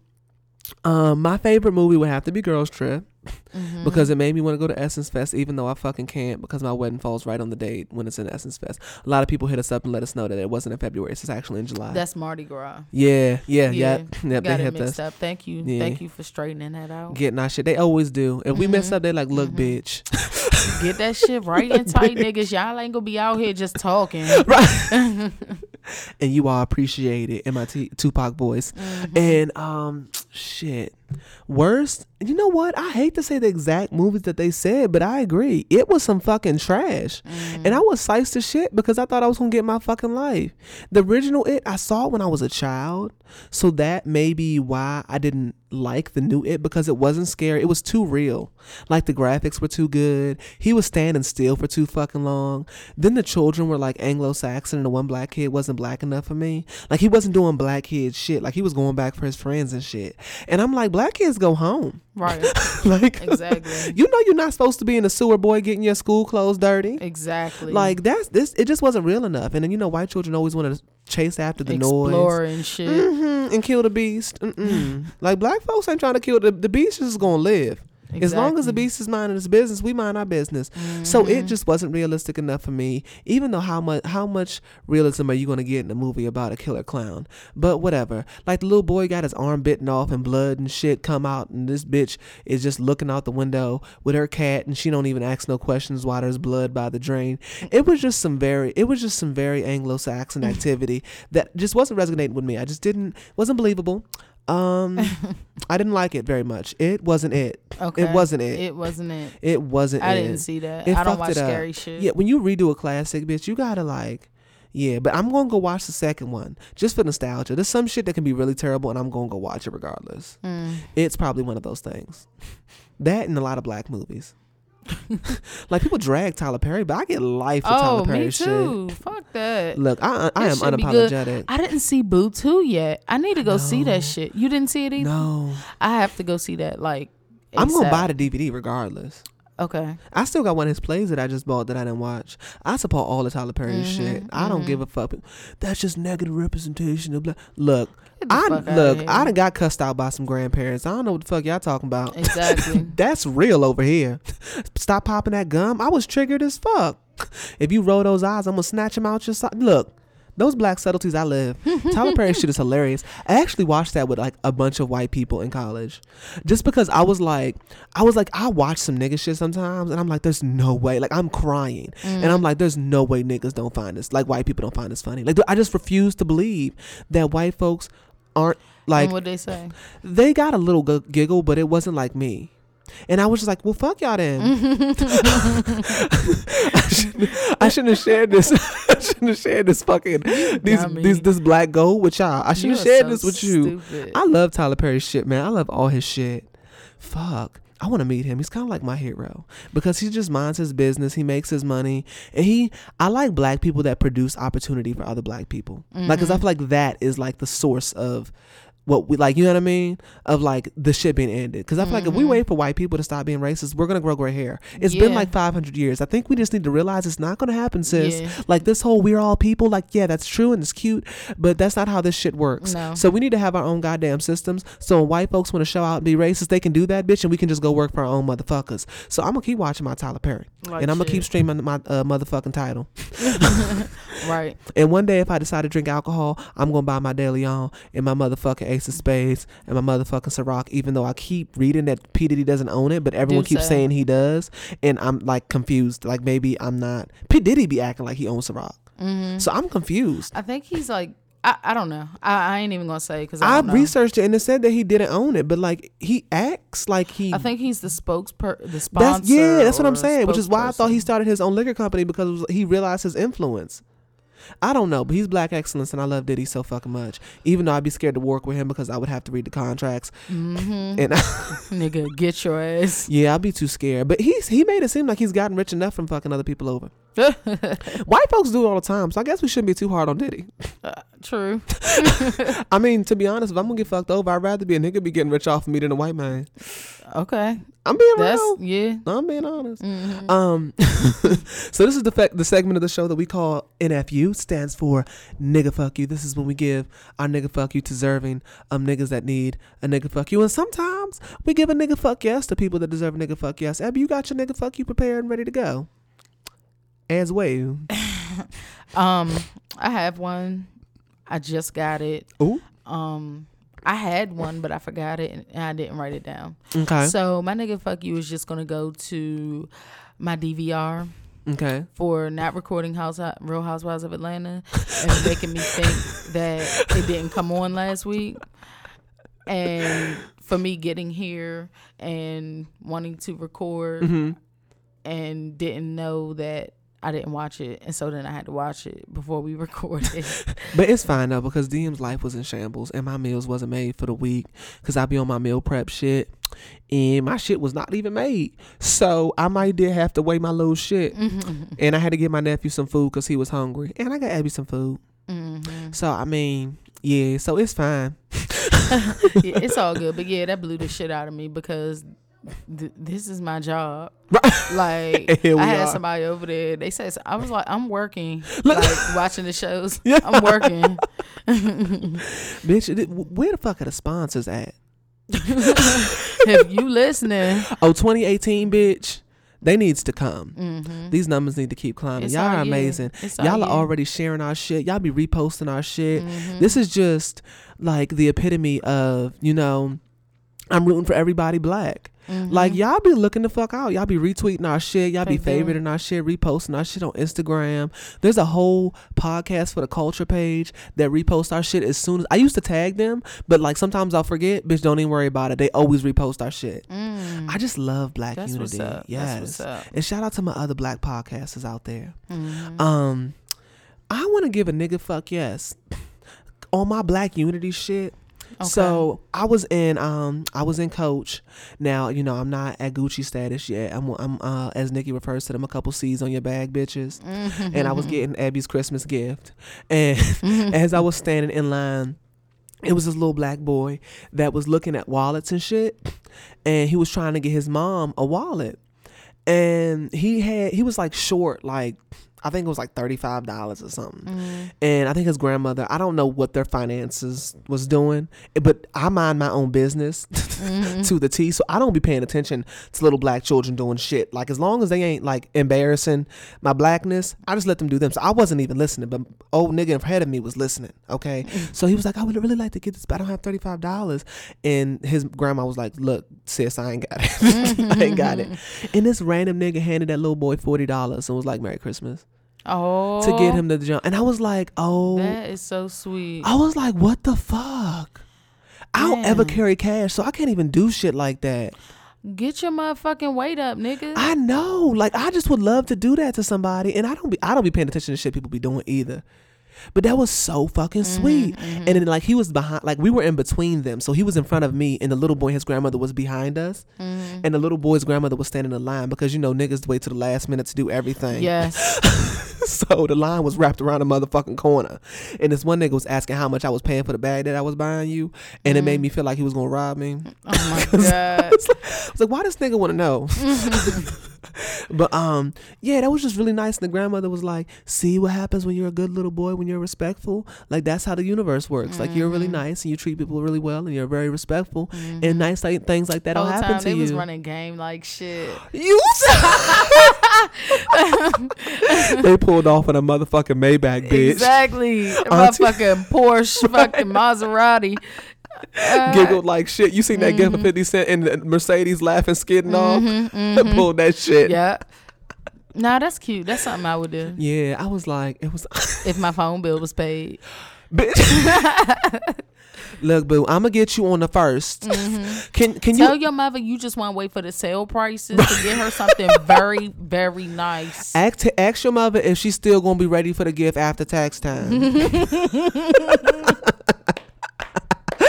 um, my favorite movie would have to be Girls Trip Mm-hmm. because it made me want to go to Essence Fest, even though I fucking can't because my wedding falls right on the date when it's in Essence Fest. A lot of people hit us up and let us know that it wasn't in February; it's actually in July. That's Mardi Gras. yeah, yeah, yeah. Yeah, yeah Got they it hit mixed us up. Thank you. Yeah. Thank you for straightening that out. getting our shit. They always do. If we mess Mhm. up, they like, look, bitch. Get that shit right and tight, niggas. Y'all ain't gonna be out here just talking. right. and you all appreciate it in my t- Tupac voice. Mm-hmm. And um, shit. Worst, you know what? I hate to say the exact movies that they said, but I agree. It was some fucking trash. Mm-hmm. And I was sliced to shit because I thought I was gonna get my fucking life. The original It, I saw it when I was a child. So that may be why I didn't like the new It because it wasn't scary. It was too real. Like the graphics were too good. He was standing still for too fucking long. Then the children were like Anglo Saxon and the one black kid wasn't black enough for me. Like he wasn't doing black kid shit. Like he was going back for his friends and shit. And I'm like, black kids go home. Right. like Exactly. you know you're not supposed to be in the sewer boy getting your school clothes dirty. Exactly. Like that's this it just wasn't real enough. And then you know white children always want to chase after the noise. explore and shit. hmm and kill the beast. Like black folks ain't trying to kill the the beast. Is gonna live. As long as the beast is minding his business, we mind our business. So it mm-hmm. just wasn't realistic enough for me. Even though how much how much realism are you gonna get in a movie about a killer clown? But whatever. Like the little boy got his arm bitten off and blood and shit come out, and this bitch is just looking out the window with her cat, and she don't even ask no questions why there's blood by the drain. It was just some very it was just some very Anglo-Saxon activity that just wasn't resonating with me. I just didn't wasn't believable. Um, I didn't like it very much. It wasn't it. Okay. It wasn't it. It wasn't it. It wasn't. It. I it. didn't see that. It I don't watch scary shit. Yeah, when you redo a classic, bitch, you gotta like, yeah. But I'm gonna go watch the second one just for nostalgia. There's some shit that can be really terrible, and I'm gonna go watch it regardless. Mm. It's probably one of those things. that and a lot of black movies. like people drag Tyler Perry, but I get life for Oh, Tyler Perry me shit. Fuck that. Look, I I That am shit be good. unapologetic. I didn't see Boo 2 yet. I need to go see that shit. You didn't see it either? No, I have to go see that. Like, I'm gonna buy the DVD regardless. Okay. I still got one of his plays that I just bought that I didn't watch. I support all the Tyler Perry Mm-hmm, shit. I don't give a fuck. That's just negative representation of black. Look, I look. I done got cussed out by some grandparents. I don't know what the fuck y'all talking about. Exactly. That's real over here. Stop popping that gum. I was triggered as fuck. If you roll those eyes, I'm gonna snatch them out your side. Look. Those black subtleties, I live. Tyler Perry shit is hilarious. I actually watched that with like a bunch of white people in college, just because I was like, I was like, I watch some nigga shit sometimes, and I'm like, there's no way. Like I'm crying, and I'm like, there's no way niggas don't find this. Like white people don't find this funny. Like I just refuse to believe that white folks aren't like what they say? they got a little g- giggle, but it wasn't like me. And I was just like, well, fuck y'all then. I, shouldn't, I shouldn't have shared this. I shouldn't have shared this fucking these these this black gold with y'all. I should have shared so this with you. I love Tyler Perry's shit, man. I love all his shit. Fuck. I want to meet him. He's kind of like my hero because he just minds his business. He makes his money, and he. I like black people that produce opportunity for other black people. Like, cause I mm-hmm. feel like that is like the source of what we like. You know what I mean? Of like the shit being ended. Cause I feel like if we wait for white people to stop being racist, we're gonna grow gray hair. It's been like 500 years. I think we just need to realize it's not gonna happen, sis. Yeah. Like this whole we're all people. Like yeah, that's true and it's cute, but that's not how this shit works. No. So we need to have our own goddamn systems. So when white folks want to show out and be racist, they can do that, bitch, and we can just go work for our own motherfuckers. So I'm gonna keep watching my Tyler Perry, Like and I'm gonna keep streaming my uh, motherfucking title. Right. And one day, if I decide to drink alcohol, I'm gonna buy my De Leon and my motherfucking Ace of Spades and my motherfucking Ciroc. Even though I keep reading that P Diddy doesn't own it, but everyone Do keeps say. saying he does, and I'm like confused. Like maybe I'm not. P Diddy be acting like he owns Ciroc, Mm-hmm. so I'm confused. I think he's like, I, I don't know. I, I ain't even gonna say because I, I researched it and it said that he didn't own it, but like he acts like he. I think he's the spokesper, the sponsor. that's yeah, that's what I'm saying. Which is why I thought he started his own liquor company because was, he realized his influence. I don't know, but he's black excellence, and I love Diddy so fucking much. Even though I'd be scared to work with him because I would have to read the contracts, Mm-hmm. and Nigga, get your ass. yeah, I'd be too scared. But he's he made it seem like he's gotten rich enough from fucking other people over. White folks do it all the time, so I guess we shouldn't be too hard on Diddy. True. I mean, to be honest, if I'm gonna get fucked over, I'd rather be a nigga be getting rich off of me than a white man. Okay. I'm being That's real. yeah. I'm being honest. Um, so this is the fact, the segment of the show that we call NFU stands for nigga fuck you. This is when we give our nigga fuck you to deserving um niggas that need a nigga fuck you, and sometimes we give a nigga fuck yes to people that deserve a nigga fuck yes. Abby, you got your nigga fuck you prepared and ready to go. As well. Um, I have one. I just got it. Ooh. Um, I had one, but I forgot it and I didn't write it down. Okay. So my nigga fuck you is just gonna go to my DVR Okay. for not recording House Real Housewives of Atlanta and making me think that it didn't come on last week. And for me getting here and wanting to record and didn't know that I didn't watch it. And so then I had to watch it before we recorded. But it's fine though because DM's life was in shambles and my meals wasn't made for the week because I be on my meal prep shit and my shit was not even made. So I might did have to weigh my little shit mm-hmm. and I had to give my nephew some food because he was hungry and I got Abby some food. Mm-hmm. So I mean, yeah, so it's fine. yeah, it's all good. But yeah, that blew the shit out of me because th- this is my job. Like I had are. somebody over there. They said I was like, I'm working, like watching the shows. I'm working. Bitch, where the fuck are the sponsors at? if you listening, Oh, 2018, bitch. They needs to come. Mm-hmm. These numbers need to keep climbing. It's Y'all are amazing. Y'all are already sharing our shit. Y'all be reposting our shit. Mm-hmm. This is just like the epitome of, you know, I'm rooting for everybody black. Like y'all be looking the fuck out. Y'all be retweeting our shit. Y'all be favoriting our shit, reposting our shit on Instagram. There's a whole podcast for the culture page that repost our shit as soon as I used to tag them, but like sometimes I'll forget. Bitch, don't even worry about it. They always repost our shit. I just love black Mm. That's what's unity. up. Yes. That's what's up. And shout out to my other black podcasters out there. Mm-hmm. Um, I want to give a nigga fuck yes on my black unity shit. So I was in um I was in coach. Now you know I'm not at Gucci status yet. I'm I'm uh as Nikki refers to them a couple C's on your bag, bitches. And I was getting Abby's Christmas gift, and as I was standing in line, it was this little black boy that was looking at wallets and shit, and he was trying to get his mom a wallet, and he had he was like short like. I think it was like thirty five dollars or something, mm. and I think his grandmother. I don't know what their finances was doing, but I mind my own business mm-hmm. to the T. So I don't be paying attention to little black children doing shit. Like as long as they ain't like embarrassing my blackness, I just let them do them. So I wasn't even listening, but old nigga in front of me was listening. Okay, so he was like, I would really like to get this, but I don't have thirty five dollars. And his grandma was like, Look, sis, I ain't got it. I ain't got it. And this random nigga handed that little boy forty dollars and was like, Merry Christmas oh, to get him to jump. And I was like, oh, That is so sweet. I was like, what the fuck? I don't ever carry cash, so I can't even do shit like that. Get your motherfucking weight up, nigga. I know, like I just would love to do that to somebody, and I don't be, I don't be paying attention to shit people be doing either. But that was so fucking Mm-hmm, sweet. And then like he was behind, like we were in between them, so he was in front of me, and the little boy, his grandmother was behind us, Mm-hmm. and the little boy's grandmother was standing in line because you know niggas wait to the last minute to do everything. yes. so the line was wrapped around a motherfucking corner. And this one nigga was asking how much I was paying for the bag that I was buying you. And it made me feel like he was gonna rob me. Oh my god. I was like, why does nigga wanna know? but um, yeah, that was just really nice. And the grandmother was like, see what happens when you're a good little boy, when you're respectful. Like that's how the universe works. Like you're really nice and you treat people really well and you're very respectful. And nice like, things like that Whole will happen time to they you. was running game like shit. You They pulled off in a motherfucking Maybach, bitch. Exactly. A motherfucking Porsche, fucking Maserati. Uh, Giggled like shit. You seen that gift of Mm-hmm. 50 Cent and the Mercedes laughing, skidding off? Pulled that shit. Yeah. Nah, that's cute. That's something I would do Yeah, I was like, it was, if my phone bill was paid. bitch. Look, boo, I'm gonna get you on the 1st Can can you Tell your mother you just want to wait for the sale prices to get her something very, very nice. ask, ask your mother if she's still gonna be ready for the gift after tax time?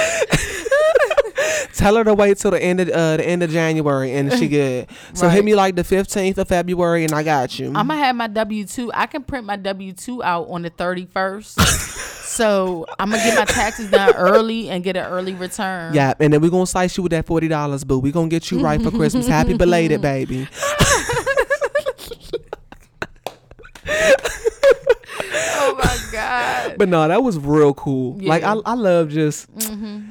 Tell her to wait till the end of uh, the end of January and she good. So hit me like the fifteenth of February and I got you. I'm gonna have my W two. I can print my W two out on the thirty first. so I'm gonna get my taxes done early and get an early return. yeah, and then we're gonna slice you with that forty dollars, boo. we gonna get you right for Christmas. Happy belated, baby. God. But no, that was real cool. Like I, I love just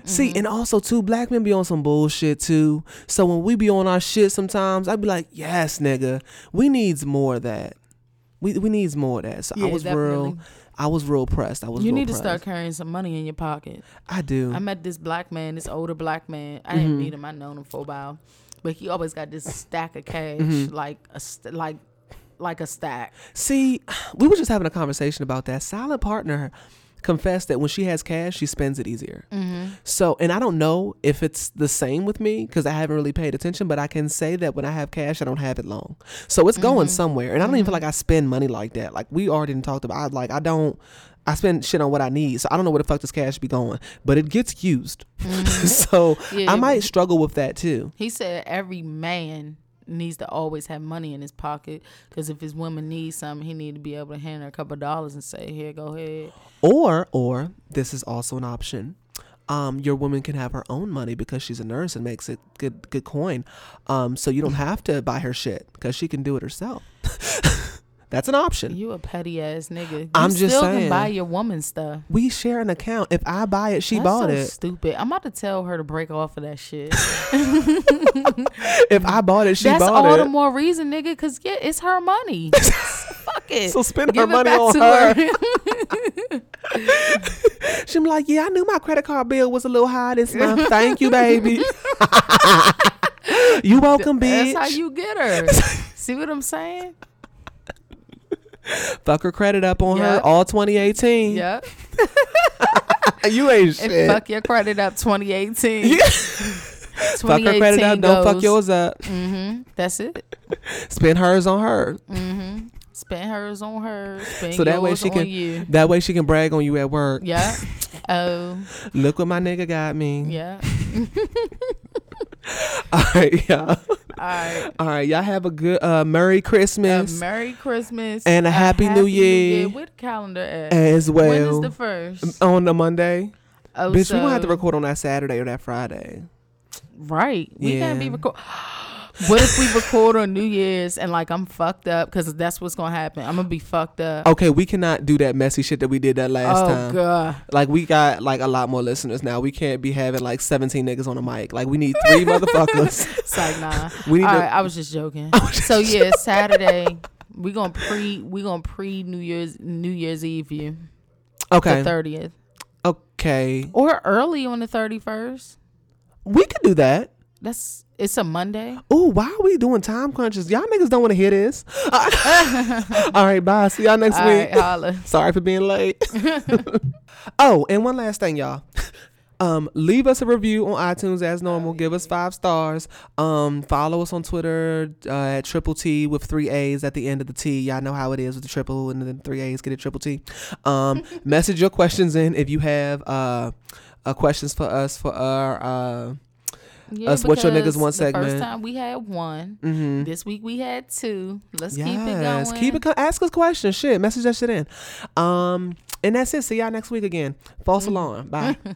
see, and also too, black men be on some bullshit too. So when we be on our shit, sometimes I'd be like, yes, nigga, we needs more of that. We we needs more of that. So I Yeah, was real. I was real pressed. I was. You need to start carrying some money in your pocket. I do. I met this black man, this older black man. I Mm-hmm. didn't meet him. I known him for a while, but he always got this stack of cash, Mm-hmm. like a st- like like a stack. See, we were just having a conversation about that. Silent partner confessed that when she has cash, she spends it easier. Mm-hmm. So, and I don't know if it's the same with me because I haven't really paid attention, but I can say that when I have cash, I don't have it long. So it's going Mm-hmm. somewhere. And I don't even feel like I spend money like that. Like we already talked about, I, like I don't. I spend shit on what I need, so I don't know where the fuck this cash be going, but it gets used. so Mm-hmm. Yeah, I might struggle with that too. He said every man needs to always have money in his pocket because if his woman needs something, he need to be able to hand her a couple of dollars and say, "Here, go ahead." Or, or this is also an option. Um, your woman can have her own money because she's a nurse and makes it good, good coin. Um, so you don't have to buy her shit because she can do it herself. That's an option. You a petty ass nigga. You I'm just still saying. can buy your woman stuff. We share an account. If I buy it, she That's bought so it. Stupid. I'm about to tell her to break off of that shit. If I bought it, she That's bought it. That's all the more reason, nigga. Cause yeah, it's her money. Fuck it. So spend Give her money on her. She be like, yeah, I knew my credit card bill was a little high this month. Thank you, baby. you welcome, bitch. That's how you get her. See what I'm saying? Fuck her credit up on her all 2018. Yep. You ain't And shit. fuck your credit up 2018. Yeah. Fuck her credit up. Don't fuck yours up. Mm-hmm. That's it. Spend hers on her. Mm-hmm. Spend hers on her. Spend So that way she on can you. that way she can brag on you at work. Yeah. Oh. Look what my nigga got me. Yeah. All right, y'all. All right. All right, y'all have a good uh Merry A Christmas Merry Christmas And a Happy New Year. Where the calendar at? as well. when is the first? on the Monday. Oh, Bitch, we gonna have to record on that Saturday or that Friday. Right. We can't be Yeah. What if we record on New Year's and like I'm fucked up because that's what's gonna happen. I'm gonna be fucked up. Okay, we cannot do that messy shit that we did that last oh time. god. Like we got like a lot more listeners now. We can't be having like 17 niggas on the mic. Like we need three motherfuckers. It's like nah. We need All to- right, I was just joking. so yeah, Saturday. We gonna pre we gonna pre New Year's New Year's Eve you Okay. the thirtieth Okay. or early on the thirty first. We could do that. That's it's a Monday. Ooh, why are we doing time crunches? Y'all niggas don't want to hear this. All right, bye. See y'all next All week. right. Sorry for being late. oh, and one last thing, y'all. Um, leave us a review on iTunes as normal. Give us five stars. Um, follow us on Twitter uh, at Triple T with three A's at the end of the T. Y'all know how it is with the triple and then three A's get a triple T. Um, message your questions in if you have uh, uh questions for us for our uh Yeah, Us What Your Niggas Want segment. First time we had one. mhm. This week we had two. Let's keep it Yes, going. keep it. co- Ask us questions. Shit, message that shit in. Um, and that's it. See y'all next week again. False alarm. Bye.